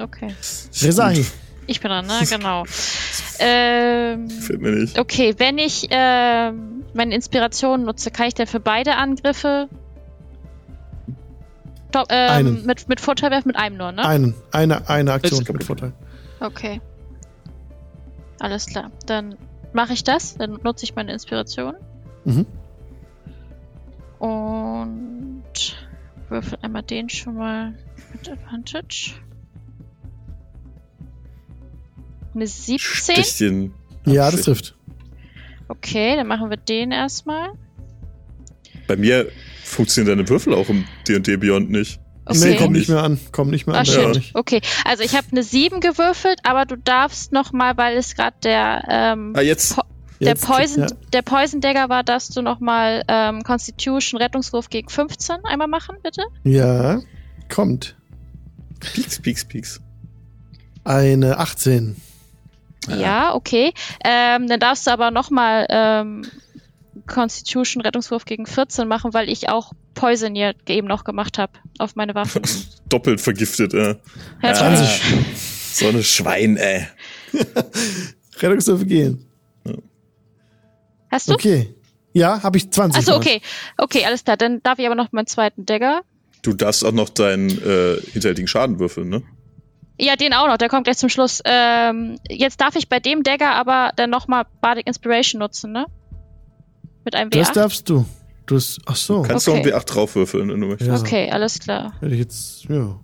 okay. Resahi. Ich bin dran, ne? Genau. ähm, Fällt mir nicht. okay, wenn ich ähm, meine Inspiration nutze, kann ich dann für beide Angriffe Do ähm, Einen. mit, mit Vorteil werfen? Mit einem nur, ne? Einen. Eine, eine Aktion mit Vorteil. Okay. Alles klar. Dann mache ich das. Dann nutze ich meine Inspiration. Mhm. Und würfel einmal den schon mal mit Advantage. Eine 17. Stichchen. Ja, das trifft. Okay, dann machen wir den erstmal. Bei mir funktionieren deine Würfel auch im D&D Beyond nicht. Okay. Nee, kommt nicht. mehr an. Kommt nicht mehr an. nicht. Okay, also ich habe eine 7 gewürfelt, aber du darfst noch mal, weil es gerade der ähm, Ah, jetzt. Po- der Jetzt- Poison ja. der Poison Dagger war, dass du noch mal ähm, Constitution Rettungswurf gegen 15 einmal machen, bitte. Ja, kommt. Pieks, pieks, pieks. Eine 18. Ja, okay. Ähm, dann darfst du aber noch mal ähm, Constitution Rettungswurf gegen 14 machen, weil ich auch Poison hier eben noch gemacht habe auf meine Waffen. Doppelt vergiftet, äh. Ja, 20. So eine Schwein, ey. Rettungswürfe gehen. Hast du? Okay. Ja, habe ich 20. Achso, okay. Okay, alles klar. Dann darf ich aber noch meinen zweiten Dagger. Du darfst auch noch deinen äh, hinterhältigen Schaden würfeln, ne? Ja, den auch noch, der kommt gleich zum Schluss. Ähm, jetzt darf ich bei dem Dagger aber dann nochmal Bardic Inspiration nutzen, ne? Mit einem Das W8. darfst du. Du hast, ach so. Kannst Okay. du auch einen W8 draufwürfeln, wenn du möchtest. Ja. Okay, alles klar. Hätte ich jetzt, ja.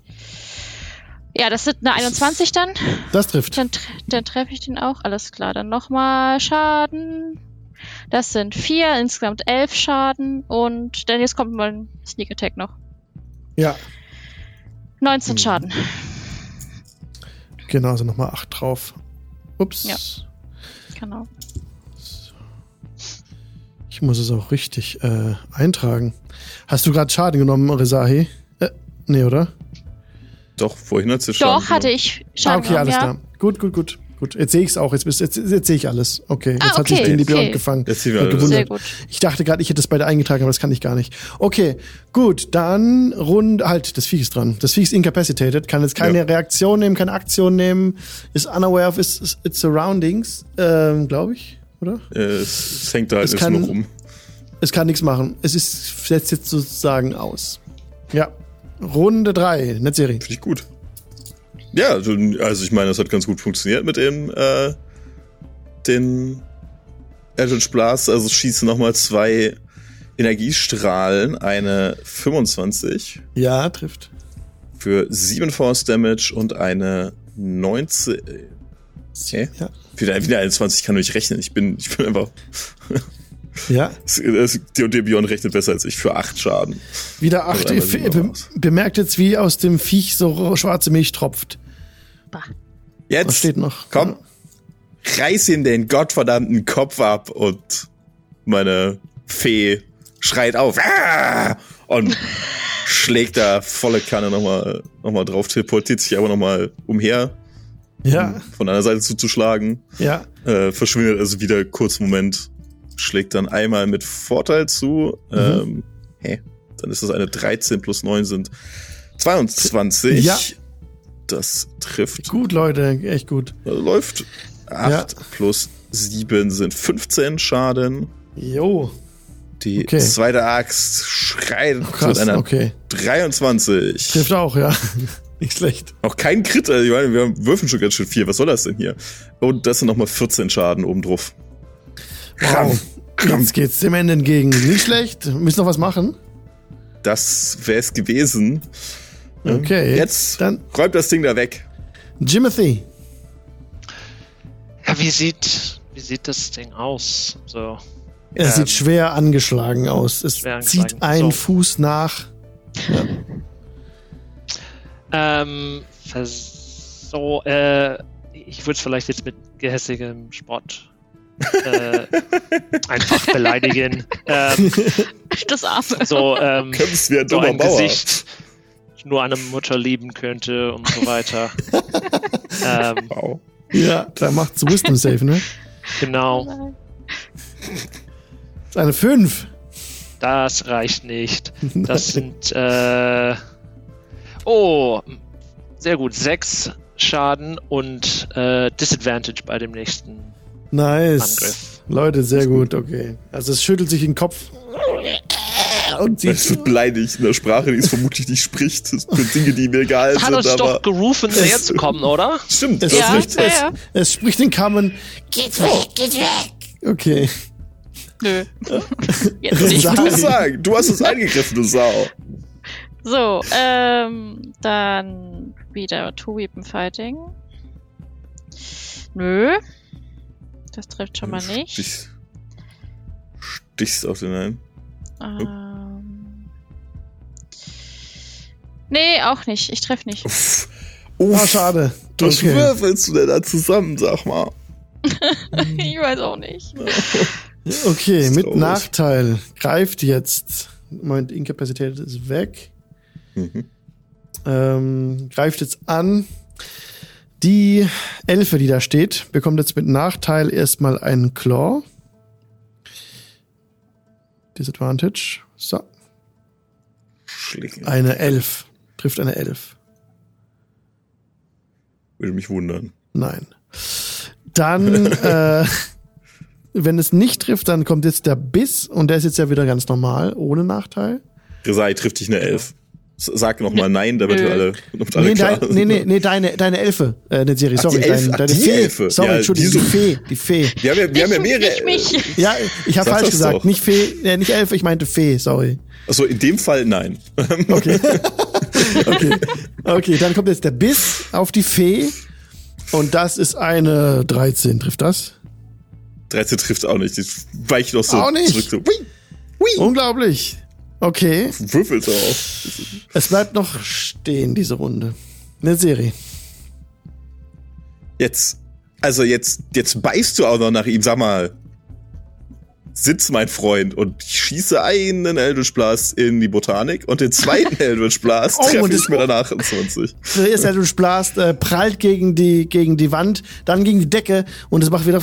Ja, das sind eine 21 dann. Das trifft. Dann, dann treffe ich den auch. Alles klar. Dann nochmal Schaden. Das sind vier, insgesamt elf Schaden. Und dann jetzt kommt mal ein Sneak Attack noch. Ja, 19 Mhm. Schaden. genau, also nochmal 8 drauf. Ups. Ja. Genau. Ich muss es auch richtig äh, eintragen. Hast du gerade Schaden genommen, Rezahi? Äh, nee, oder? Doch, vorhin hat sie Schaden Doch, hatte genommen. ich Ah, Schaden okay, alles genommen, ja. klar. Gut, gut, gut. Gut, jetzt sehe ich es auch. Jetzt, bist- jetzt, jetzt sehe ich alles. Okay, jetzt Ah, hat sich okay, den die okay. Gefangen. Jetzt sind wir Hab alle- gewundert. Sehr gut. Ich dachte gerade, ich hätte es beide eingetragen, aber das kann ich gar nicht. Okay, gut, dann rund, halt, das Viech ist dran. Das Viech ist incapacitated, kann jetzt keine Ja. Reaktion nehmen, keine Aktion nehmen, ist unaware of its, its surroundings, ähm, glaube ich, oder? Äh, es, es hängt da halt Es jetzt kann- nur rum. Es kann nichts machen. Es ist, setzt jetzt sozusagen aus. Ja. Runde drei, Netzserie. Finde ich gut. Ja, also also ich meine, das hat ganz gut funktioniert mit dem, äh, den Eldritch Blast. Also es schießen nochmal zwei Energiestrahlen, eine 25 Ja, trifft. für 7 Force Damage und eine 19. Okay. Ja. Wieder, wieder eine 20, ich kann nicht rechnen. Ich bin, ich bin einfach. Ja, D&D Beyond rechnet besser als ich für 8 Schaden. wieder acht. einmal Be bemerkt jetzt, wie aus dem Viech so schwarze Milch tropft. Bah. Was Jetzt! steht noch? Komm! reiß ihm den gottverdammten Kopf ab und meine Fee schreit auf ah! und schlägt da volle Kanne nochmal noch mal drauf, teleportiert sich aber nochmal umher, Ja, um von einer Seite zuzuschlagen, ja. äh, verschwindet also wieder kurz Moment, schlägt dann einmal mit Vorteil zu, ähm, hä, dann ist das eine 13 plus 9 sind 22. Ja. Das trifft. Gut, Leute, echt gut. Also läuft. 8 Ja. plus 7 sind 15 Schaden. Jo. Die Okay. zweite Axt schreit Krass, mit einer okay. 23. Trifft auch, ja. Nicht schlecht. Auch kein Crit, also ich meine, wir würfeln schon ganz schön viel. Was soll das denn hier? Und das sind nochmal 14 Schaden obendrauf. Wow. Jetzt geht's dem Ende entgegen. Nicht schlecht. Müssen noch was machen? Das wär's gewesen. Okay. Jetzt Dann räumt das Ding da weg. Jimothy. Ja, wie sieht, wie sieht das Ding aus? So. Es Ähm, sieht schwer angeschlagen aus. Es angeschlagen. zieht einen So. Fuß nach. Ähm, vers- so, äh, ich würde es vielleicht jetzt mit gehässigem Spott äh, einfach beleidigen. Ähm, Das Arme. so, ähm, Kämpfst wie ein so ein Bauer. Gesicht nur eine Mutter lieben könnte und so weiter. ähm, Wow. Ja, da macht's Wisdom Save, ne? genau, Das ist eine 5. das reicht nicht. Das sind, äh, oh, sehr gut, sechs Schaden und äh, Disadvantage bei dem nächsten Nice. Angriff. Leute, sehr gut, okay. Also es schüttelt sich den Kopf und Es sieht wird beleidigt in der Sprache, die es vermutlich nicht spricht. Das sind Dinge, die mir egal Hat sind, uns aber. doch gerufen, näher zu kommen, oder? Stimmt, es, das Ja, spricht, ja, es, ja. es spricht den Kamen. Geht weg, geht weg. Okay. Nö. Jetzt nicht. Ich muss sagen, du hast es eingegriffen, du Sau. So, ähm, dann wieder Two-Weapon Fighting. Nö. Das trifft schon mal nicht. Stich, stichst auf den einen. Ähm, nee, auch nicht. Ich treffe nicht. Uff. Oh, Uff. schade. Was Okay. würfelst du denn da zusammen, sag mal? ich weiß auch nicht. Okay, mit Traurig. Nachteil greift jetzt. Moment, Inkapazität ist weg. Mhm. Ähm, greift jetzt an. Die Elfe, die da steht, bekommt jetzt mit Nachteil erstmal einen Claw. Disadvantage. So. Schläge. Eine Elf. Trifft eine Elf. Würde mich wundern. Nein. Dann, äh, wenn es nicht trifft, dann kommt jetzt der Biss und der ist jetzt ja wieder ganz normal, ohne Nachteil. Resai trifft dich eine Elf. Sag noch mal Nein, damit wir alle, damit alle Nee, klar dein, sind. nee, nee, nee, deine, deine Elfe, äh, nicht Siri, Ach, sorry, die Elfe, dein, ach, deine die Fee. Elfe. Sorry, Ja, Entschuldigung, die Fee, die Fee. Wir haben ja, wir haben ja mehrere. nicht mich. Ja, ich habe falsch gesagt, doch. nicht Fee, äh, nicht Elfe, ich meinte Fee, sorry. Achso, in dem Fall nein. Okay. okay. Okay, dann kommt jetzt der Biss auf die Fee und das ist eine 13, trifft das? 13 trifft auch nicht. Die weicht noch so Auch nicht? zurück. So. Hui, hui. Unglaublich. Okay, Würfelt auf. es bleibt noch stehen, diese Runde. Eine Serie. Jetzt, also jetzt, jetzt beißt du auch noch nach ihm. Sag mal, sitz, mein Freund, und ich schieße einen Eldritch Blast in die Botanik und den zweiten Eldritch Blast Oh, treffe und ich mit der 28. Zuerst der Eldritch Blast äh, prallt gegen die, gegen die Wand, dann gegen die Decke und es macht wieder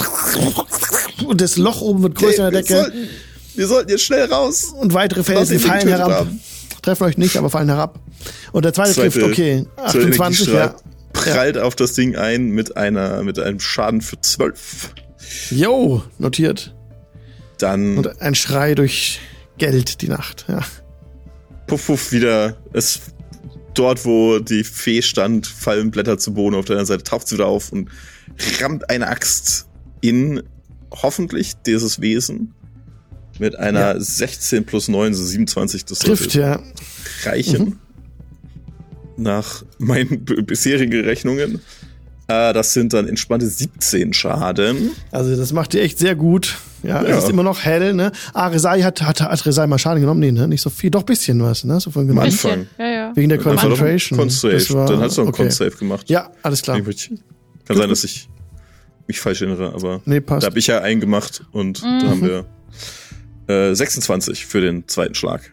und das Loch oben wird größer in der Decke wir sollten jetzt schnell raus. und weitere Felsen fallen herab. haben. Treffen euch nicht, aber fallen herab. Und der zweite, Zweite- trifft, okay, Zweiter 28, ja. Prallt auf das Ding ein mit einer, mit einem Schaden für 12. Jo, notiert. Dann Und ein Schrei durch Geld die Nacht, ja. puff, puff, wieder. Es, dort, wo die Fee stand, fallen Blätter zu Boden. Auf der anderen Seite taucht sie wieder auf und rammt eine Axt in hoffentlich dieses Wesen. Mit einer Ja. 16 plus 9, so 27. Das Trifft, ja. reichen. Nach meinen bisherigen Rechnungen. Äh, das sind dann entspannte 17 Schaden. Also das macht ihr echt sehr gut. Ja, Ja. es ist immer noch hell, ne? Ah, Resai hat, hat, hat Resai mal Schaden genommen? Nee, ne? Nicht so viel, doch bisschen was, ne? So von Am gemeint. Anfang. Ja, ja. Wegen der Concentration. Das war- Dann hast du einen okay. Con-Save gemacht. Ja, alles klar. Kann sein, dass ich mich falsch erinnere, aber Nee, da passt. habe ich ja einen gemacht und Mhm. da haben wir äh, 26 für den zweiten Schlag.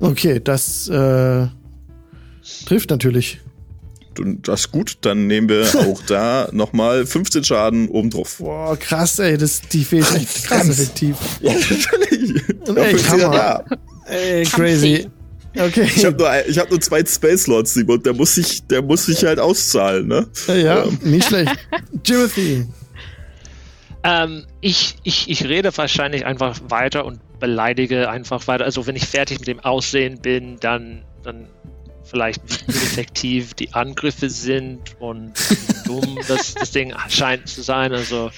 Okay, das äh, trifft natürlich. Und das ist gut, dann nehmen wir auch da nochmal 15 Schaden obendrauf. Boah, krass, ey, das, die ist echt krass effektiv. Ja, natürlich. Ja Hammer. da. Ey, crazy. Okay. Ich habe nur, ich hab nur zwei Space Lords, Simon, der muss sich, der muss sich halt auszahlen, ne? ja, nicht schlecht. Timothy. Ähm, ich, ich, ich rede wahrscheinlich einfach weiter und beleidige einfach weiter. Also wenn ich fertig mit dem Aussehen bin, dann, dann vielleicht wie effektiv die Angriffe sind und wie dumm das, das Ding scheint zu sein. Also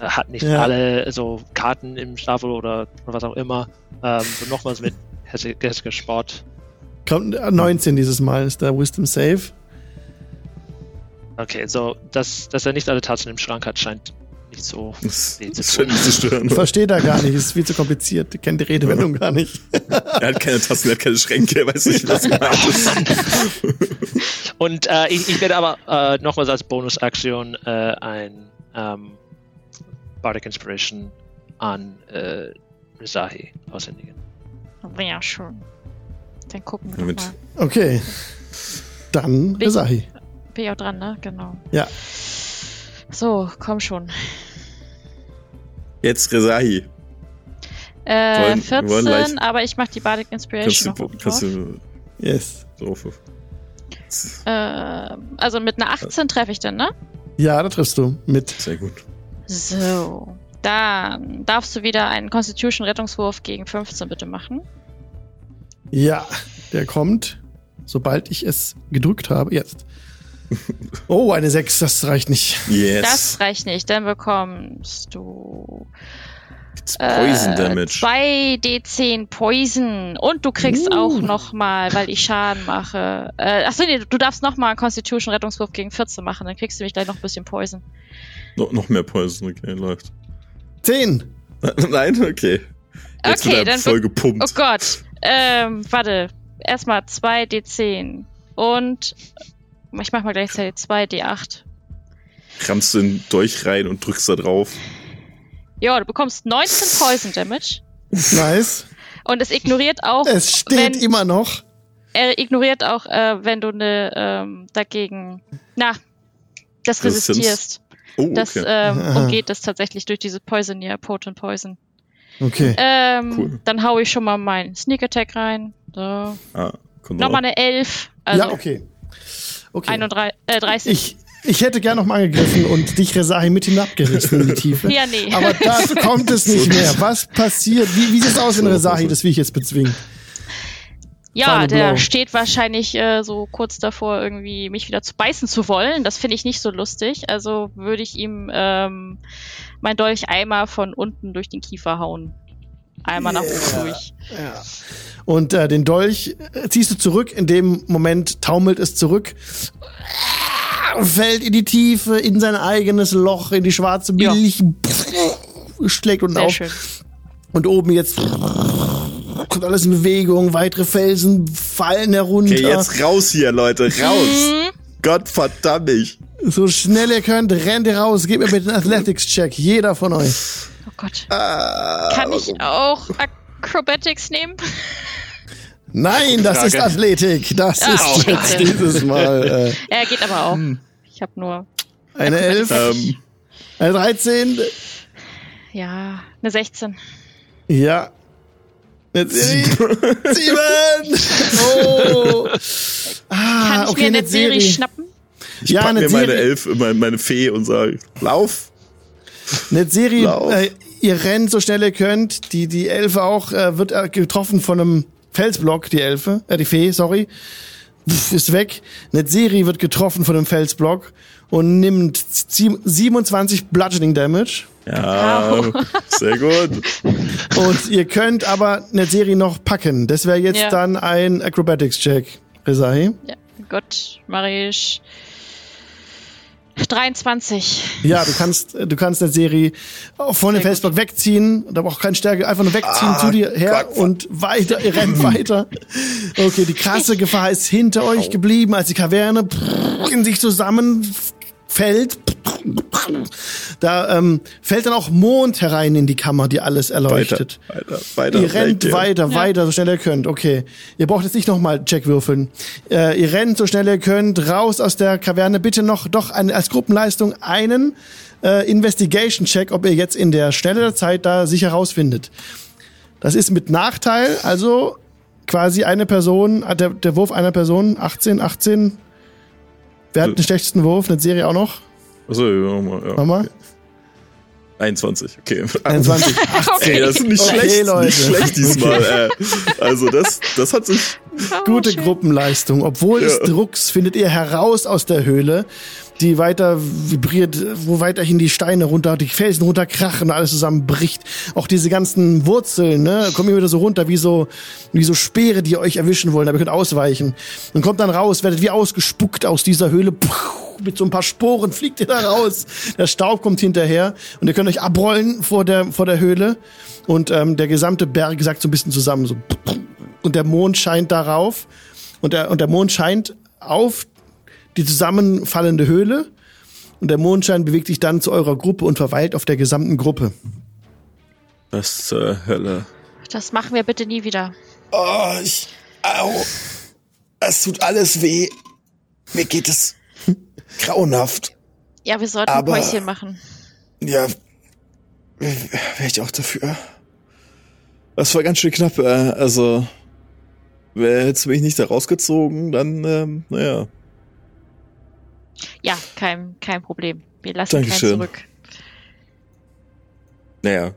äh, hat nicht Ja. alle so Karten im Stapel oder, oder was auch immer. Ähm, so nochmals mit Hessiger Sport. Kommt äh, 19 dieses Mal, ist der Wisdom Save. Okay, so dass, dass er nicht alle Tassen im Schrank hat, scheint nicht so Das, weh zu das tun. scheint mich zu stören. Versteht er gar nicht, ist viel zu kompliziert. Er kennt die Redewendung gar nicht. Er hat keine Tassen, er hat keine Schränke, er weiß nicht, was gemeint ist. Und äh, ich, ich werde aber äh, nochmals als Bonusaktion äh, ein ähm, Bardic Inspiration an äh, Rizahi aushändigen. Ja, schön. Dann gucken wir doch mal. Okay. Dann Resahi. Bin ich auch dran, ne? Genau. Ja. So, komm schon. Jetzt Resahi. Äh, Wollen- wir wollen 14, gleich- aber ich mach die Bardic Kannst Inspiration du, noch oben kannst du Yes. drauf. Äh, also mit einer 18 treffe ich dann, ne? Ja, da triffst du mit. Sehr gut. So. Dann darfst du wieder einen Constitution-Rettungswurf gegen 15 bitte machen. Ja, der kommt, sobald ich es gedrückt habe. Jetzt. Oh, eine 6, das reicht nicht. Yes. Das reicht nicht. Dann bekommst du It's Poison äh, Damage. 2d10 Poison. Und du kriegst Uh. auch noch mal, weil ich Schaden mache. Äh, achso, nee, du darfst noch mal einen Constitution-Rettungswurf gegen 14 machen. Dann kriegst du mich gleich noch ein bisschen Poison. No, noch mehr Poison, okay, läuft. 10. Nein, okay. Jetzt Okay, wird er dann voll Oh gepumpt. Gott. Ähm, warte. Erstmal 2d10. Und ich mach mal gleichzeitig 2d8. Rammst du den Dolch rein und drückst da drauf. Ja, du bekommst 19 Poison Damage. Nice. Und es ignoriert auch, Es steht wenn, immer noch. er ignoriert auch, äh, wenn du ne, ähm, dagegen, na, das Resistenz? resistierst. Oh, Das okay. ähm, Aha. umgeht das tatsächlich durch diese Poisonier, Potent Poison. Okay. Ähm, Cool. Dann hau ich schon mal meinen Sneak Attack rein. So. ah, Nochmal eine 11. Also ja, okay. Okay. 31, äh, 30. Ich, ich hätte gern noch mal angegriffen und dich, Resahi, mit hinabgerissen in die Tiefe. ja, nee. Aber dazu kommt es nicht mehr. Was passiert? Wie, wie sieht es aus, wenn Resahi das Viech jetzt bezwingt? Ja, Final der Blow. steht wahrscheinlich äh, so kurz davor, irgendwie mich wieder zu beißen zu wollen. Das finde ich nicht so lustig. Also würde ich ihm ähm, mein Dolch einmal von unten durch den Kiefer hauen. Einmal nach oben durch. Ja. Und äh, den Dolch äh, ziehst du zurück. In dem Moment taumelt es zurück. Fällt in die Tiefe, in sein eigenes Loch, in die schwarze Ja. Milch. Schlägt unten Sehr auf. schön. Und oben jetzt kommt alles in Bewegung. Weitere Felsen fallen herunter. Okay, jetzt raus hier, Leute, raus. Mhm. Gott verdammt mich. So schnell ihr könnt, rennt ihr raus. Gebt mir bitte einen Athletics-Check. Jeder von euch. Oh Gott. Ah, Kann ich auch Acrobatics nehmen? Nein, das Frage. ist Athletik. Das Ah, ist jetzt scheiße. dieses Mal äh, Er geht aber auch. Hm. Ich habe nur, eine 11, Ähm, eine 13. ja, eine 16. Ja. Jetzt Sieben. Oh. Ah, Kann ich okay, mir eine Serie schnappen? ich Ja, pack eine mir meine. Elf, meine, meine Fee und sag, lauf. Netzeri, Lauf. äh, ihr rennt so schnell ihr könnt. Die, die Elfe auch, äh, wird äh, getroffen von einem Felsblock, die Elfe, äh, die Fee, sorry. Pff, ist weg. Netzeri wird getroffen von einem Felsblock und nimmt sie- 27 Bludgeoning Damage. Ja, Au. sehr gut. Und ihr könnt aber Netzeri noch packen. Das wäre jetzt Ja. dann ein Acrobatics-Check, Rezahi. Ja, gut, mache ich 23. Ja, du kannst, du kannst eine Serie von dem Felsblock wegziehen, da braucht keine Stärke, einfach nur wegziehen Ah, zu dir her Gott. und weiter, ihr rennt weiter. Okay, die krasse Gefahr ist hinter euch geblieben, als die Kaverne in sich zusammenfällt. Da ähm, fällt dann auch Mond herein in die Kammer, die alles erleuchtet. Weiter, weiter, weiter. Ihr rennt weg, weiter, Ja. weiter, so schnell ihr könnt. Okay. Ihr braucht jetzt nicht nochmal Check würfeln. Äh, ihr rennt so schnell ihr könnt, raus aus der Kaverne. Bitte noch doch eine, als Gruppenleistung einen äh, Investigation-Check, ob ihr jetzt in der Schnelle der Zeit da sicher rausfindet. Das ist mit Nachteil, also quasi eine Person, äh, der, der Wurf einer Person, 18, 18. Wer hat den schlechtesten Wurf? Eine Serie auch noch? Achso, ja, mal, ja. Mama? 21, okay. 21. Okay, das ist nicht Okay, schlecht, Leute. nicht schlecht diesmal. äh, also das, das hat sich Gute. Gruppenleistung. Obwohl es Ja. drucks, findet ihr heraus aus der Höhle, die weiter vibriert, wo weiterhin die Steine runter, die Felsen runterkrachen alles zusammenbricht. Auch diese ganzen Wurzeln, ne, kommen immer wieder so runter, wie so, wie so Speere, die euch erwischen wollen, aber ihr könnt ausweichen. Und kommt dann raus, werdet wie ausgespuckt aus dieser Höhle. Puh, mit so ein paar Sporen fliegt ihr da raus. Der Staub kommt hinterher und ihr könnt euch abrollen vor der, vor der Höhle. Und ähm, der gesamte Berg sagt so ein bisschen zusammen, so und der Mond scheint darauf und der, und der Mond scheint auf die zusammenfallende Höhle und der Mondschein bewegt sich dann zu eurer Gruppe und verweilt auf der gesamten Gruppe. das zur Hölle. Das machen wir bitte nie wieder. Oh, ich. Au. Es tut alles weh. Mir geht es grauenhaft. Ja, wir sollten Aber- ein Päuschen machen. Ja. Wäre ich auch dafür. Das war ganz schön knapp. Äh, also. Wer hätte mich nicht da rausgezogen, dann, ähm, naja. Ja, kein, kein Problem. Wir lassen Dankeschön. keinen zurück. Naja.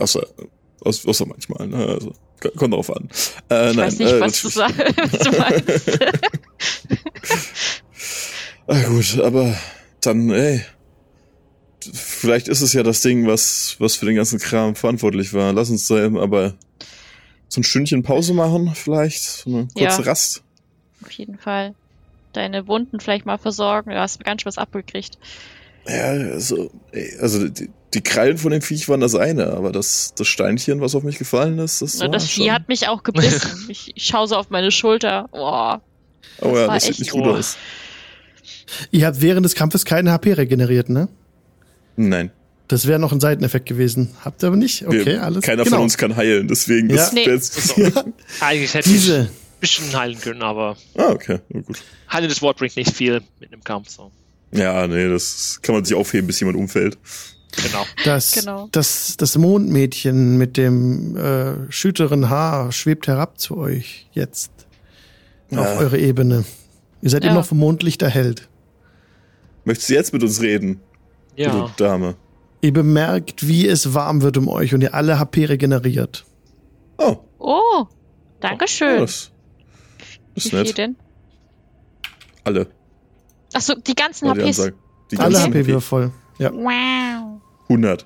Außer, außer, außer manchmal, ne? Also, kommt drauf an. Äh, Ich nein, weiß nicht, äh, was du, sagst, was du meinst. Ah, gut, aber dann, ey. Vielleicht ist es ja das Ding, was, was für den ganzen Kram verantwortlich war. Lass uns da eben aber so ein Stündchen Pause machen, vielleicht. So eine kurze Ja. Rast. Auf jeden Fall. Deine Wunden vielleicht mal versorgen. Du hast ganz schön was abgekriegt. Ja, also, also die, die Krallen von dem Viech waren das eine, aber das, das Steinchen, was auf mich gefallen ist, das Na, war das. Vieh hat mich auch gebissen. ich, ich schaue so auf meine Schulter. Boah. oh ja, war das sieht echt- nicht gut oh. aus. Ihr habt während des Kampfes keine HP regeneriert, ne? Nein. Das wäre noch ein Seiteneffekt gewesen. Habt ihr aber nicht? Okay, Wir, alles Keiner genau. von uns kann heilen, deswegen Ja. das Nee. Eigentlich hätte ich Diese, ein bisschen heilen können, aber Ah, okay, na gut. heilendes Wort bringt nicht viel mit einem Kampf. So. Ja, nee, das kann man sich aufheben, bis jemand umfällt. Genau. das, Genau. das, das Mondmädchen mit dem äh, schüteren Haar schwebt herab zu euch jetzt auf Ja. eure Ebene. Ihr seid Ja. immer noch vom Mondlicht erhellt. Möchtest du jetzt mit uns reden, Ja. du Dame? Ihr bemerkt, wie es warm wird um euch und ihr alle HP regeneriert. Oh, Oh, Dankeschön. ja, das, das Wie ist viel nett. denn? Alle. Achso, die ganzen die HPs. Ansage. Die alle ganzen HP wieder voll. Ja. Wow. 100.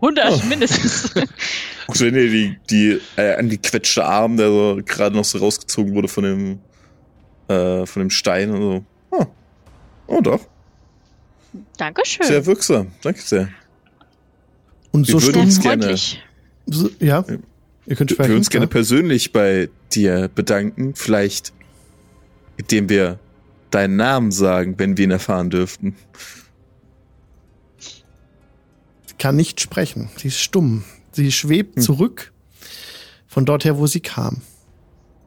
100 Oh. mindestens. Guckst du dir die, die äh, angequetschte Arm, der so gerade noch so rausgezogen wurde von dem, äh, von dem Stein und so. Oh, oh doch. Dankeschön. Sehr wirksam. Danke sehr. Und Wir so würden uns gerne- so, ja, ihr könnt Wir sprechen. uns gerne persönlich bei dir bedanken. Vielleicht, indem wir deinen Namen sagen, wenn wir ihn erfahren dürften. kann nicht sprechen. Sie ist stumm. Sie schwebt Hm. zurück von dort her, wo sie kam.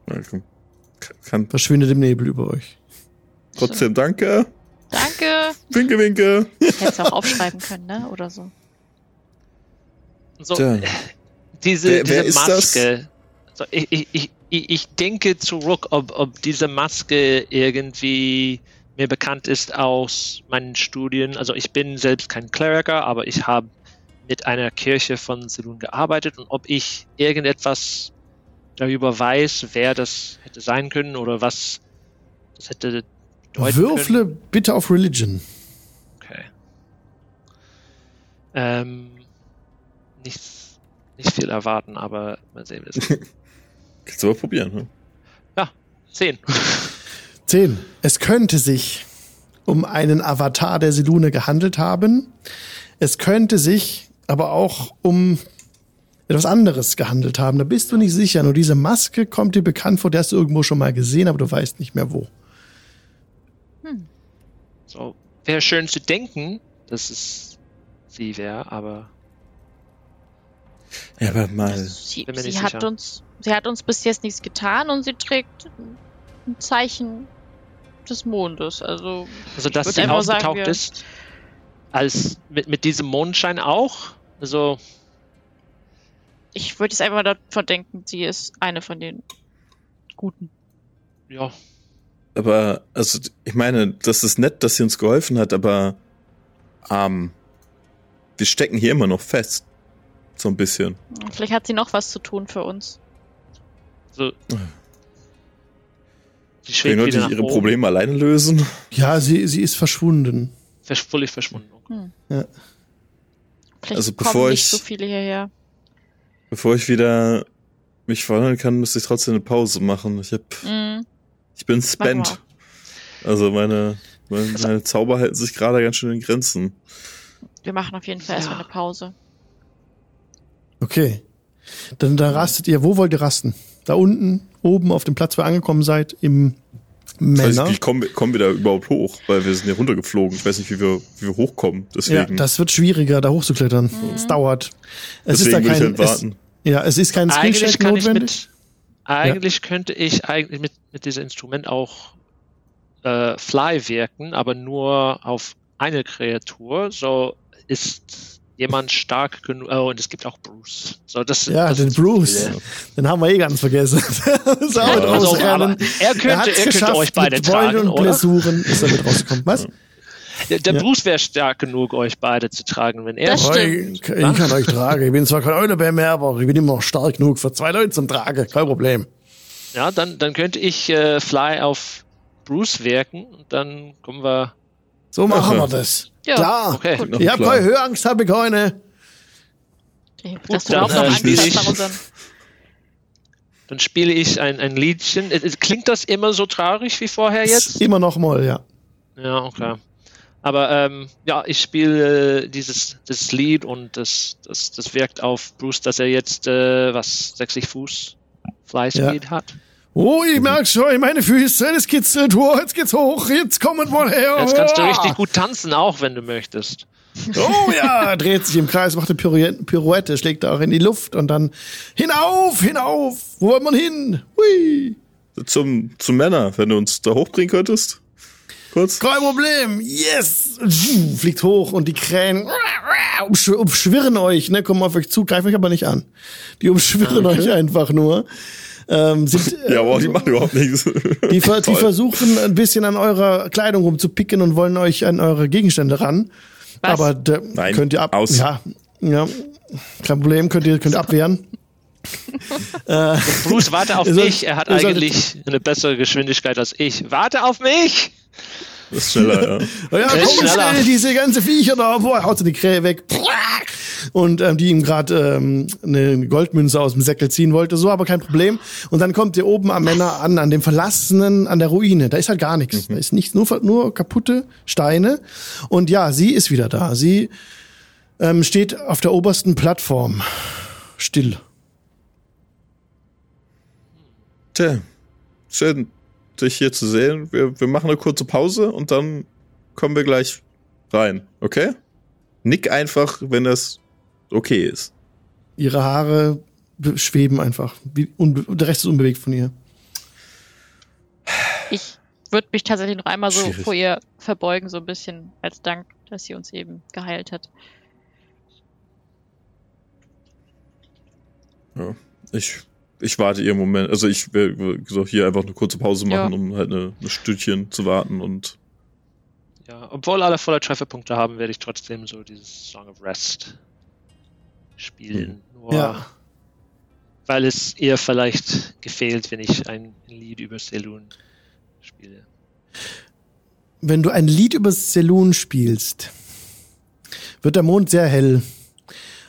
Kann, kann Verschwindet im Nebel über euch. trotzdem danke. Danke. Winke, winke. Hätte es auch aufschreiben können, ne? Oder so. So, Tja. Diese, Wer- diese wer ist Maske. So, ich, ich, ich, ich denke zurück, ob, ob diese Maske irgendwie mir bekannt ist aus meinen Studien. Also ich bin selbst kein Kleriker, aber ich habe mit einer Kirche von Selun gearbeitet und ob ich irgendetwas darüber weiß, wer das hätte sein können oder was das hätte bedeuten Würfle können. bitte auf Religion. Okay. Ähm, nicht, nicht viel erwarten, aber mal sehen, wie es Kannst du aber probieren. Ne? Zehn. Zehn. Es könnte sich um einen Avatar der Selune gehandelt haben. Es könnte sich aber auch um etwas anderes gehandelt haben. Da bist du nicht sicher. Nur diese Maske kommt dir bekannt vor, die hast du irgendwo schon mal gesehen, aber du weißt nicht mehr wo. So, wäre schön zu denken, dass es sie wäre, aber Ja, aber mal. Sie, sie hat sicher. uns, sie hat uns bis jetzt nichts getan und sie trägt ein Zeichen des Mondes. Also also dass sie sagen, aufgetaucht ist, als mit, mit diesem Mondschein auch. Also ich würde jetzt einfach mal davon denken, sie ist eine von den Guten. ja, Aber, also, ich meine, das ist nett, dass sie uns geholfen hat, aber, ähm, wir stecken hier immer noch fest. So ein bisschen. Vielleicht hat sie noch was zu tun für uns. so. Sie Können schwebt wir wieder ihre oben, Probleme alleine lösen? Ja, sie, sie ist verschwunden. versch- völlig verschwunden. Vielleicht Also kommen bevor nicht ich- so viele hierher. Bevor ich wieder mich verwandeln kann, müsste ich trotzdem eine Pause machen. Ich hab, Mhm. ich bin spent. Also meine, meine, meine Zauber halten sich gerade ganz schön in Grenzen. Wir machen auf jeden Fall erstmal Ja. eine Pause. Okay. Dann da rastet ihr. Wo wollt ihr rasten? Da unten, oben auf dem Platz, wo ihr angekommen seid, im Das heißt, Männer. wie kommen, kommen wir da überhaupt hoch? Weil wir sind hier runtergeflogen. Ich weiß nicht, wie wir, wie wir hochkommen. Ja, Deswegen, das wird schwieriger, da hochzuklettern. Es dauert. Es ist da deswegen will ich kein, halt es, warten. ja, es ist kein ich notwendig. mit, eigentlich könnte ich eigentlich mit, mit diesem Instrument auch äh, Fly wirken, aber nur auf eine Kreatur. So ist jemand stark genug. Oh, und es gibt auch Bruce. So, das, Ja, das den Bruce. viele. Den haben wir eh ganz vergessen. Ja, Also, aber er könnte, hat's er könnte geschafft, euch beide mit tragen, und oder? Blessuren ist er mit rausgekommen. Was? Der, der Ja. Bruce wäre stark genug, euch beide zu tragen, wenn er. Das Oh, stimmt. ich, ich kann euch tragen. Ich bin zwar kein Eulebär mehr, aber ich bin immer noch stark genug für zwei Leute zum Tragen. Kein Problem. Ja, dann, dann könnte ich äh, Fly auf Bruce wirken und dann kommen wir. So machen Aha. wir das. Ja, Klar. Okay. Ich hab klar. keine Höheangst, habe ich keine. Dass du dann, überhaupt noch Angst hast ich- nach unseren. Dann spiele ich ein, ein Liedchen. Klingt das immer so traurig wie vorher jetzt? Immer noch mal, ja. Ja, okay. Aber ähm, ja, ich spiele äh, dieses das Lied und das, das, das wirkt auf Bruce, dass er jetzt äh, was 60 Fuß Fly Speed hat. Oh, ich merk schon, meine Füße, das kitzelt. Oh, jetzt geht's hoch, jetzt kommen wir her. Jetzt kannst du Oh. richtig gut tanzen, auch wenn du möchtest. Oh ja, dreht sich im Kreis, macht eine Pirouette, Pirouette, schlägt auch in die Luft und dann hinauf, hinauf. Wo wollen wir hin? Hui. Zum, zum Männer, wenn du uns da hochbringen könntest. Kurz. Kein Problem. Yes. Fliegt hoch und die Krähen umsch- umschwirren euch, ne, kommen auf euch zu, greifen euch aber nicht an. Die umschwirren euch einfach nur. Ähm, sind, äh, Ja, wow, die machen überhaupt nichts. Die, ver die versuchen ein bisschen an eurer Kleidung rumzupicken und wollen euch an eure Gegenstände ran. Was? Aber da Nein, könnt ihr ab. aus. Ja, ja, kein Problem, könnt ihr, könnt abwehren. Bruce, warte auf mich. Er hat eigentlich eine bessere Geschwindigkeit als ich. Warte auf mich! Das ist schneller, ja. Ja, komm schneller. schnell, diese ganze Viecher da, boah, haut sie die Krähe weg. Und ähm, die ihm gerade ähm, eine Goldmünze aus dem Säckel ziehen wollte, so aber kein Problem. Und dann kommt ihr oben am Männer an, an dem verlassenen, an der Ruine. Da ist halt gar nichts. Da ist nichts, nur, nur kaputte Steine. Und ja, sie ist wieder da. Sie ähm, steht auf der obersten Plattform. Still. Tja, schön, dich hier zu sehen. Wir, wir machen eine kurze Pause und dann kommen wir gleich rein, okay? Nick einfach, wenn das okay ist. Ihre Haare be- schweben einfach. Der Rest ist unbewegt von ihr. Ich würde mich tatsächlich noch einmal so Schwierig. vor ihr verbeugen, so ein bisschen als Dank, dass sie uns eben geheilt hat. Ja, ich, ich warte ihren Moment. Also ich will so hier einfach eine kurze Pause Ja. machen, um halt eine, ein Stündchen zu warten und Ja, obwohl alle voller Trefferpunkte haben, werde ich trotzdem so dieses Song of Rest spielen. Nur Ja. weil es ihr vielleicht gefehlt, wenn ich ein Lied über Selun spiele. wenn du ein Lied über Selun spielst, wird der Mond sehr hell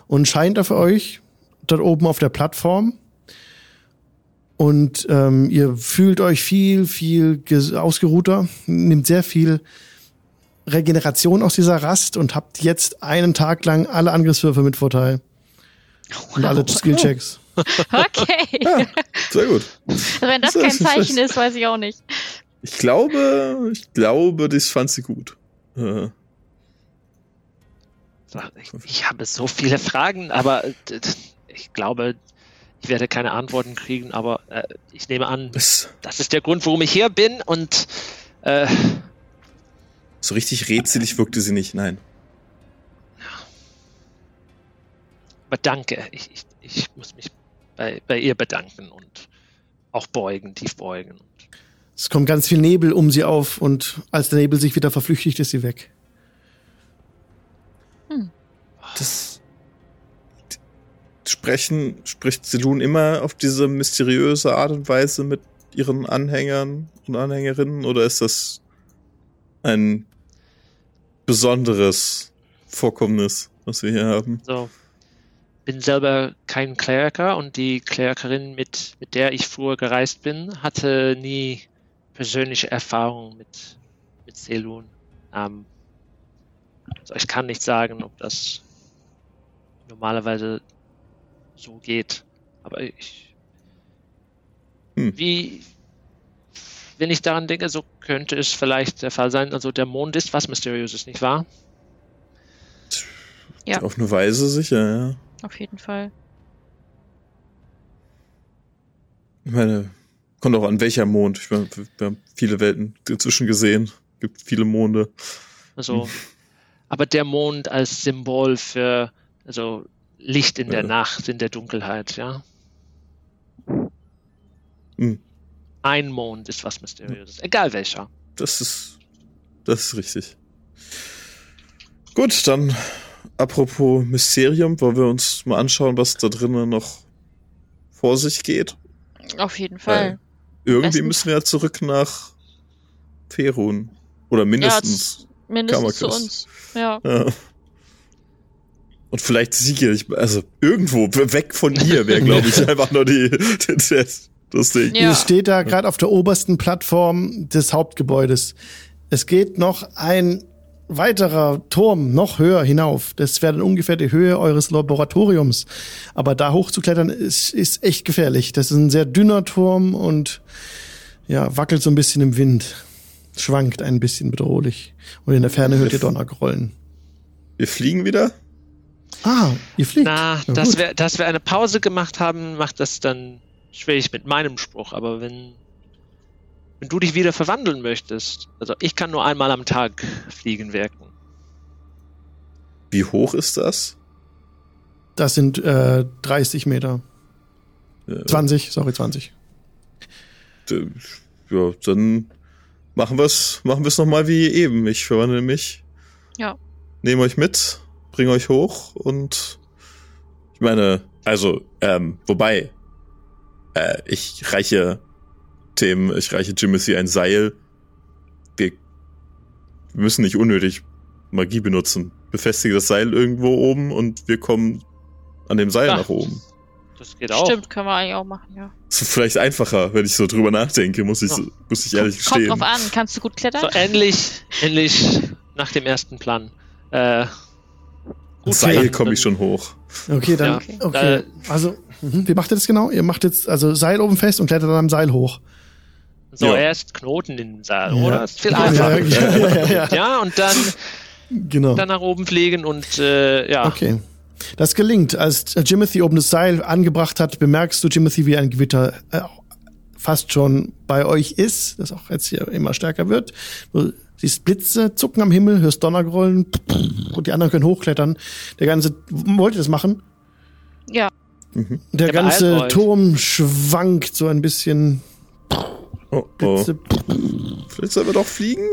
und scheint er für euch dort oben auf der Plattform. Und ähm, ihr fühlt euch viel, viel ausgeruhter, nimmt sehr viel Regeneration aus dieser Rast und habt jetzt einen Tag lang alle Angriffswürfe mit Vorteil. Und alle Skillchecks. Okay. sehr gut. Wenn das kein Zeichen ist, weiß ich auch nicht. Ich glaube, ich glaube, das fand sie gut. Äh, Ich, ich habe so viele Fragen, aber ich glaube, ich werde keine Antworten kriegen, aber äh, ich nehme an, das, das ist der Grund, warum ich hier bin und äh, so richtig rätselig wirkte sie nicht, nein. aber danke. Ich, ich, ich muss mich bei, bei ihr bedanken und auch beugen, tief beugen. Es kommt ganz viel Nebel um sie auf und als der Nebel sich wieder verflüchtigt, ist sie weg. Das Sprechen, spricht Selun immer auf diese mysteriöse Art und Weise mit ihren Anhängern und Anhängerinnen oder ist das ein besonderes Vorkommnis, was wir hier haben? So. Bin selber kein Kleriker und die Klerikerin, mit, mit der ich früher gereist bin, hatte nie persönliche Erfahrung mit, mit Selun. Ähm, also ich kann nicht sagen, ob das normalerweise so geht. Aber ich. Hm. Wie. Wenn ich daran denke, so könnte es vielleicht der Fall sein. Also der Mond ist was Mysteriöses, nicht wahr? Ja. Auf eine Weise sicher, ja. Auf jeden Fall. Ich meine, kommt auch an welcher Mond. Ich meine, wir haben viele Welten dazwischen gesehen. Gibt viele Monde. Also, aber der Mond als Symbol für also Licht in der Ja. Nacht, in der Dunkelheit, ja. Hm. Ein Mond ist was Mysteriöses, egal welcher. Das ist, das ist richtig. Gut, dann apropos Mysterium, wollen wir uns mal anschauen, was da drinnen noch vor sich geht. Auf jeden Fall. Irgendwie Bestens. müssen wir ja zurück nach Ferun. Oder mindestens. Mindestens zu Kammerküste. uns. Ja. Ja. Und vielleicht Siege. Ich, also irgendwo weg von hier wäre, glaube ich, einfach nur die, das, das Ding. Ja. Ihr steht da gerade auf der obersten Plattform des Hauptgebäudes. Es geht noch ein weiterer Turm noch höher hinauf. Das wäre dann ungefähr die Höhe eures Laboratoriums. Aber da hochzuklettern ist, ist echt gefährlich. Das ist ein sehr dünner Turm und ja, wackelt so ein bisschen im Wind. Schwankt ein bisschen bedrohlich. Und in der Ferne hört ihr Donnergrollen. Wir fliegen wieder. Ah, ihr fliegt. Na, Na dass gut. wir, dass wir eine Pause gemacht haben, macht das dann schwierig mit meinem Spruch. Aber wenn, wenn du dich wieder verwandeln möchtest, also ich kann nur einmal am Tag fliegen wirken. Wie hoch ist das? Das sind äh, 30 Meter. Äh, 20, sorry, 20. d- Ja, dann machen wir es machen wir's nochmal wie eben. Ich verwandle mich. Ja. Nehme euch mit, bringe euch hoch und ich meine, also, ähm, wobei, äh, ich reiche dem, ich reiche Jimothy ein Seil. Wir müssen nicht unnötig Magie benutzen. Befestige das Seil irgendwo oben und wir kommen an dem Seil Ja. nach oben. Das geht auch. Stimmt, können wir eigentlich auch machen, ja. Das ist vielleicht einfacher, wenn ich so drüber nachdenke, muss ich, Ja. muss ich ehrlich Kommt gestehen. drauf an, kannst du gut klettern? So ähnlich, ähnlich nach dem ersten Plan. Äh, gut Seil komme ich schon hoch. Okay, dann, Ja, okay. okay. okay. Also, mhm. wie macht ihr das genau? Ihr macht jetzt also Seil oben fest und klettert dann am Seil hoch. So, Ja. erst Knoten in den Saal, Ja. oder? Ist viel Ja, einfacher. ja, ja, ja, ja. Ja, und dann, Genau. dann nach oben fliegen und äh, ja. Okay. Das gelingt. Als Jimothy oben das Seil angebracht hat, bemerkst du, Jimothy, wie ein Gewitter äh, fast schon bei euch ist, das auch jetzt hier immer stärker wird. Siehst Blitze zucken am Himmel, hörst Donnergrollen und die anderen können hochklettern. Der ganze, wollt ihr das machen? Ja. Der Ja, ganze. Turm schwankt so ein bisschen. Oh, oh. Blitze. Vielleicht sollen wir doch fliegen?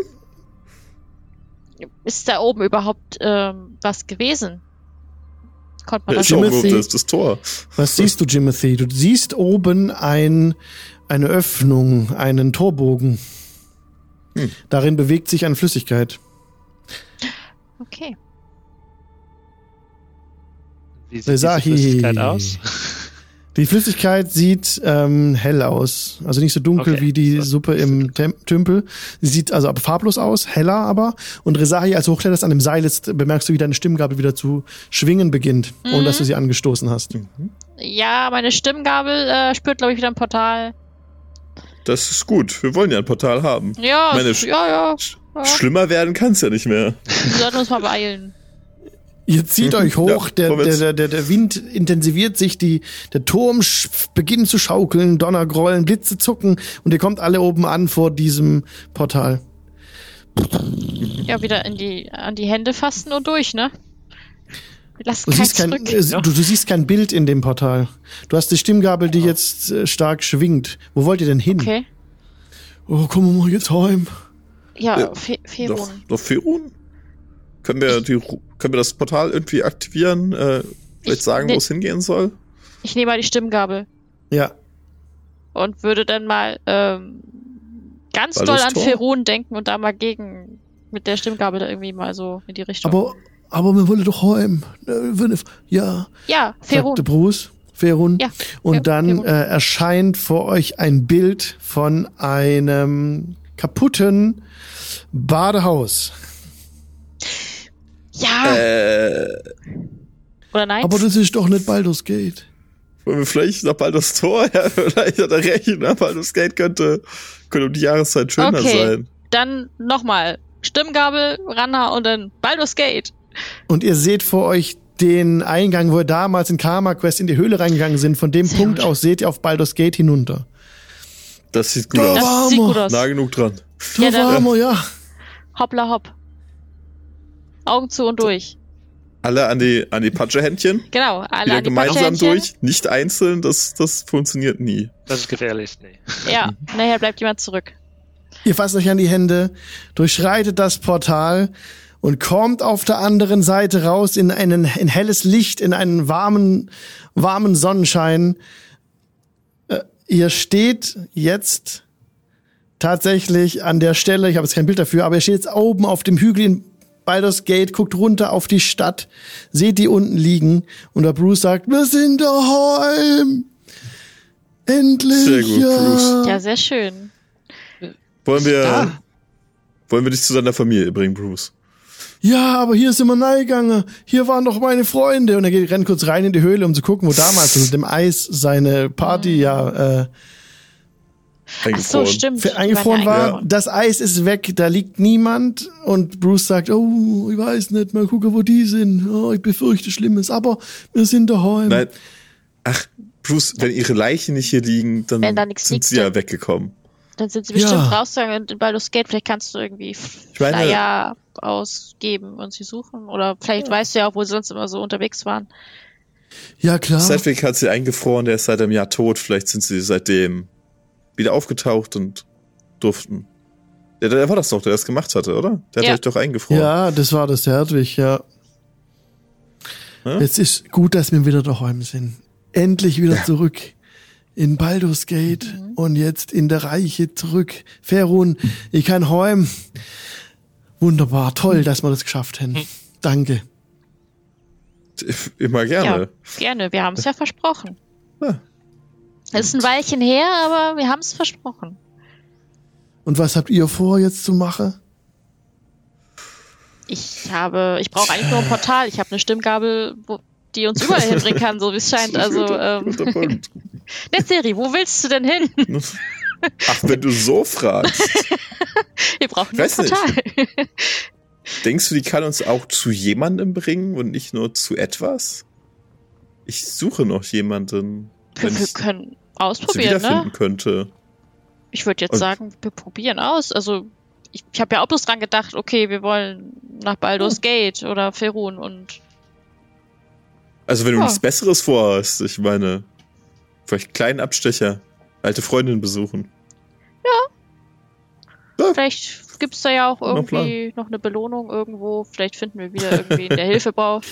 Ist da oben überhaupt ähm, was gewesen? Konnte man Ja, das oben das, das Tor. Was siehst du, Jimothy? Du siehst oben ein, eine Öffnung, einen Torbogen. Hm. Darin bewegt sich eine Flüssigkeit. Okay. Wie sieht diese Rezahi. Flüssigkeit aus? Die Flüssigkeit sieht ähm, hell aus. Also nicht so dunkel Okay. wie die So. Suppe im Tem Tümpel. Sie sieht also aber farblos aus, heller aber. Und Rezahi, als du hochkletterst an dem Seil, jetzt bemerkst du, wie deine Stimmgabel wieder zu schwingen beginnt, ohne Mhm. dass du sie angestoßen hast. Ja, meine Stimmgabel äh, spürt, glaube ich, wieder ein Portal. Das ist gut. Wir wollen ja ein Portal haben. Ja, Meine ja, ja. Ja, Schlimmer werden kann's ja nicht mehr. wir sollten uns mal beeilen. Ihr zieht euch hoch, Ja, der, der, der, der, der Wind intensiviert sich, die, der Turm beginnt zu schaukeln, Donner grollen, Blitze zucken und ihr kommt alle oben an vor diesem Portal. Ja, wieder in die, an die Hände fassen und durch, ne? Lassen Du siehst, kein, äh, Ja. du, du siehst kein Bild in dem Portal. Du hast die Stimmgabel, die jetzt äh, stark schwingt. Wo wollt ihr denn hin? Okay. Oh, komm mal jetzt heim. Ja, Ja, Fe Doch, Ferun. doch Ferun? Können wir, die, können wir das Portal irgendwie aktivieren? Äh, vielleicht Ich- sagen, ne- wo es hingehen soll? Ich nehme mal die Stimmgabel Ja. und würde dann mal ähm, ganz War doll an? Ferun denken und da mal gegen mit der Stimmgabel da irgendwie mal so in die Richtung. Aber, aber wir wollen doch heim. Ja, ja, sagte Ferun. Bruce. Ferun. Ja, Und Fer- dann Ferun. äh, erscheint vor euch ein Bild von einem kaputten Badehaus. Ja, Äh, oder nein? Aber das ist doch nicht Baldur's Gate. wollen wir vielleicht nach Baldur's Tor? Ja, vielleicht hat er recht, ne? Baldur's Gate könnte, könnte um die Jahreszeit schöner Okay. sein. dann nochmal. Stimmgabel, Ranna und dann Baldur's Gate. Und ihr seht vor euch den Eingang, wo ihr damals in Karma Quest in die Höhle reingegangen sind. Von dem Sehr Punkt gut. aus seht ihr auf Baldur's Gate hinunter. Das sieht gut Da aus. Das waren sieht wir. gut aus. Nah genug dran. Ja, wir, ja. Hoppla hopp. Augen zu und durch. Alle an die, an die Patschehändchen. Genau, alle Wieder an die gemeinsam durch. Nicht einzeln. Das, das funktioniert nie. Das ist gefährlich, nee. Ja, nachher bleibt jemand zurück. Ihr fasst euch an die Hände, durchschreitet das Portal und kommt auf der anderen Seite raus in einen in helles Licht, in einen warmen warmen Sonnenschein. Äh, ihr steht jetzt tatsächlich an der Stelle, ich habe jetzt kein Bild dafür, aber ihr steht jetzt oben auf dem Hügel in Baldur's Gate, guckt runter auf die Stadt, seht die unten liegen und der Bruce sagt, wir sind daheim. Endlich. Sehr gut, ja. Bruce. Ja, sehr schön. Wollen wir, Ja. wollen wir dich zu deiner Familie bringen, Bruce? Ja, aber hier sind wir reingegangen. Hier waren doch meine Freunde. Und er geht, rennt kurz rein in die Höhle, um zu gucken, wo damals unter dem Eis seine Party ja äh, Ach so, Eingefroren. stimmt. eingefroren war. ja Das Eis ist weg, da liegt niemand. Und Bruce sagt, oh, ich weiß nicht, mal gucken, wo die sind. Oh, ich befürchte Schlimmes, aber wir sind daheim. Nein. Ach, Bruce, wenn ihre Leichen nicht hier liegen, dann Wenn da nichts sind liegt, sie ja weggekommen. Dann sind sie bestimmt Ja. rausgegangen und in Baldur's Gate, vielleicht kannst du irgendwie meine- Flyer ausgeben und sie suchen. Oder vielleicht weißt du ja auch, wo sie sonst immer so unterwegs waren. Ja, klar. Sedgwick hat sie eingefroren, der ist seit einem Jahr tot. Vielleicht sind sie seitdem wieder aufgetaucht und durften. Der, der war das doch, der das gemacht hatte, oder? Der hat Ja. euch doch eingefroren. Ja, das war das, der Hertwig, ja. Hä? Jetzt ist gut, dass wir wieder daheim sind. Endlich wieder zurück in Baldur's Gate und jetzt in der Reiche zurück. Ferun, ich kann heim. Wunderbar, toll, dass wir das geschafft haben. Danke. Immer gerne. Ja, gerne. Wir haben es ja versprochen. Ja. Es ist ein Weilchen her, aber wir haben es versprochen. Und was habt ihr vor jetzt zu machen? Ich habe, ich brauche eigentlich nur ein Portal. Ich habe eine Stimmgabel, wo, die uns überall hinbringen kann, so wie es scheint. Also, ähm, Punkt. Netzeri, wo willst du denn hin? Ach, wenn du so fragst. Wir brauchen ein Weiß nicht. Portal. Denkst du, die kann uns auch zu jemandem bringen und nicht nur zu etwas? Ich suche noch jemanden, wenn Wir, können ausprobieren, wiederfinden ne? könnte. Ich würde jetzt Und- sagen, wir probieren aus. Also, ich, ich habe ja auch bloß dran gedacht, okay, wir wollen nach Baldur's Hm. Gate oder Ferun und Also wenn du Ja. nichts Besseres vorhast, ich meine, vielleicht einen kleinen Abstecher, alte Freundin besuchen. vielleicht gibt's da ja auch irgendwie noch eine Belohnung irgendwo. Vielleicht finden wir wieder irgendwie der Hilfe braucht.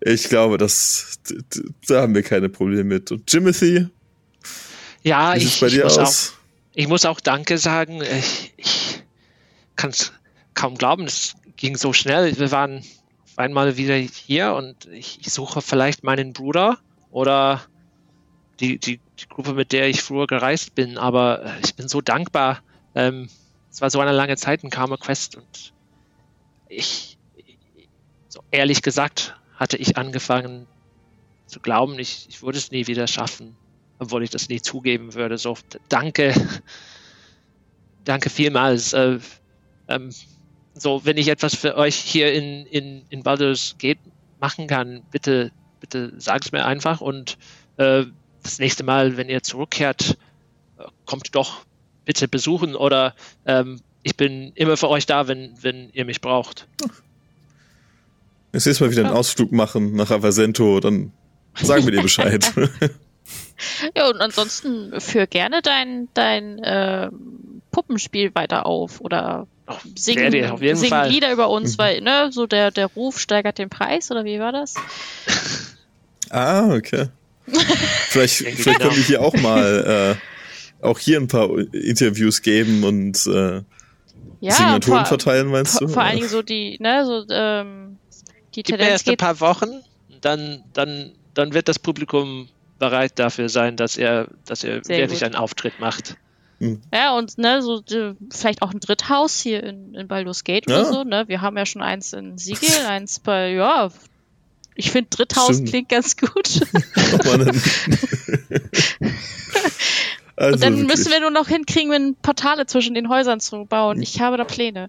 Ich glaube, das, da haben wir keine Probleme mit. Und Jimothy, Ja, wie ich, bei ich, dir muss auch, aus? ich muss auch Danke sagen. Ich, ich kann es kaum glauben, es ging so schnell. Wir waren auf einmal wieder hier und ich, ich suche vielleicht meinen Bruder oder die, die, die Gruppe, mit der ich früher gereist bin. Aber äh, ich bin so dankbar. Ähm, es war so eine lange Zeit in Karma Quest und ich, so ehrlich gesagt, hatte ich angefangen zu glauben, ich, ich würde es nie wieder schaffen obwohl ich das nie zugeben würde. So, danke. Danke vielmals. Äh, ähm, so, wenn ich etwas für euch hier in, in, in Baldur's Gate machen kann, bitte, bitte sagt es mir einfach und äh, das nächste Mal, wenn ihr zurückkehrt, äh, kommt doch bitte besuchen oder ähm, ich bin immer für euch da, wenn, wenn ihr mich braucht. Jetzt nächstes Mal wieder einen Ausflug machen nach Avasento, dann sagen wir dir Bescheid. Ja, und ansonsten führ gerne dein, dein äh, Puppenspiel weiter auf oder sing, werde ich auf jeden sing Fall. Lieder über uns, weil, ne, so der, der Ruf steigert den Preis, oder wie war das? ah, okay. Vielleicht, vielleicht genau. können wir hier auch mal äh, auch hier ein paar Interviews geben und äh, Ja, Signaturen vor, verteilen, meinst vor, du? vor allen Dingen so die, ne, so, ähm, die Gib mir Tendenz erst ein paar Wochen, dann, dann, dann wird das Publikum bereit dafür sein, dass er, dass er Sehr wirklich gut. einen Auftritt macht. ja, und, ne, so, äh, vielleicht auch ein Dritthaus hier in, in Baldur's Gate oder Ja. so, ne, wir haben ja schon eins in Siegel, eins bei, ja, ich finde Dritthaus Stimmt. klingt ganz gut. Also Und dann wirklich. müssen wir nur noch hinkriegen, wenn Portale zwischen den Häusern zu bauen. Ich habe da Pläne.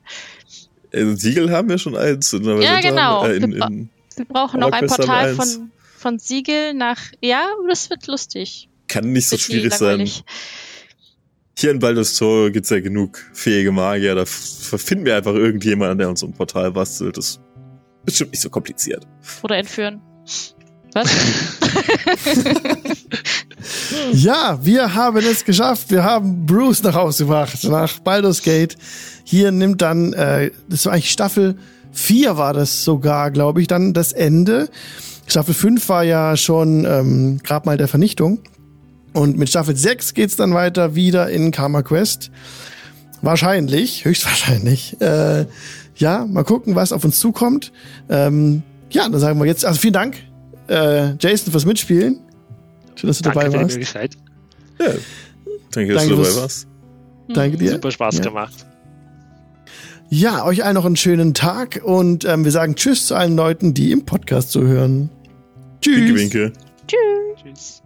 Äh, Siegel haben wir schon eins. In Ja, genau. Haben, äh, in, Wir in, Wir brauchen noch ein Portal von, von Siegel nach. Ja, das wird lustig. kann nicht so schwierig sein. Hier in Baldur's Tor gibt's ja genug fähige Magier. Da finden wir einfach irgendjemanden, der uns ein Portal bastelt. Das ist bestimmt nicht so kompliziert. Oder entführen. Was? Ja, wir haben es geschafft. Wir haben Bruce nach Hause gebracht, nach Baldur's Gate. Hier nimmt dann, äh, das war eigentlich Staffel 4 war das sogar, glaube ich, dann das Ende. Staffel 5 war ja schon ähm, Grabmal der Vernichtung. Und mit Staffel 6 geht's dann weiter wieder in Karma Quest. Wahrscheinlich, höchstwahrscheinlich. Äh, ja, mal gucken, was auf uns zukommt. Ähm, ja, dann sagen wir jetzt, also vielen Dank, äh, Jason, fürs Mitspielen. Schön, dass du Danke dabei warst. Ja. Danke, dass Danke du dabei warst. Danke dir. Super Spaß Ja. gemacht. Ja, euch allen noch einen schönen Tag und ähm, wir sagen Tschüss zu allen Leuten, die im Podcast zuhören. Tschüss. Winke, winke. Tschüss. Tschüss.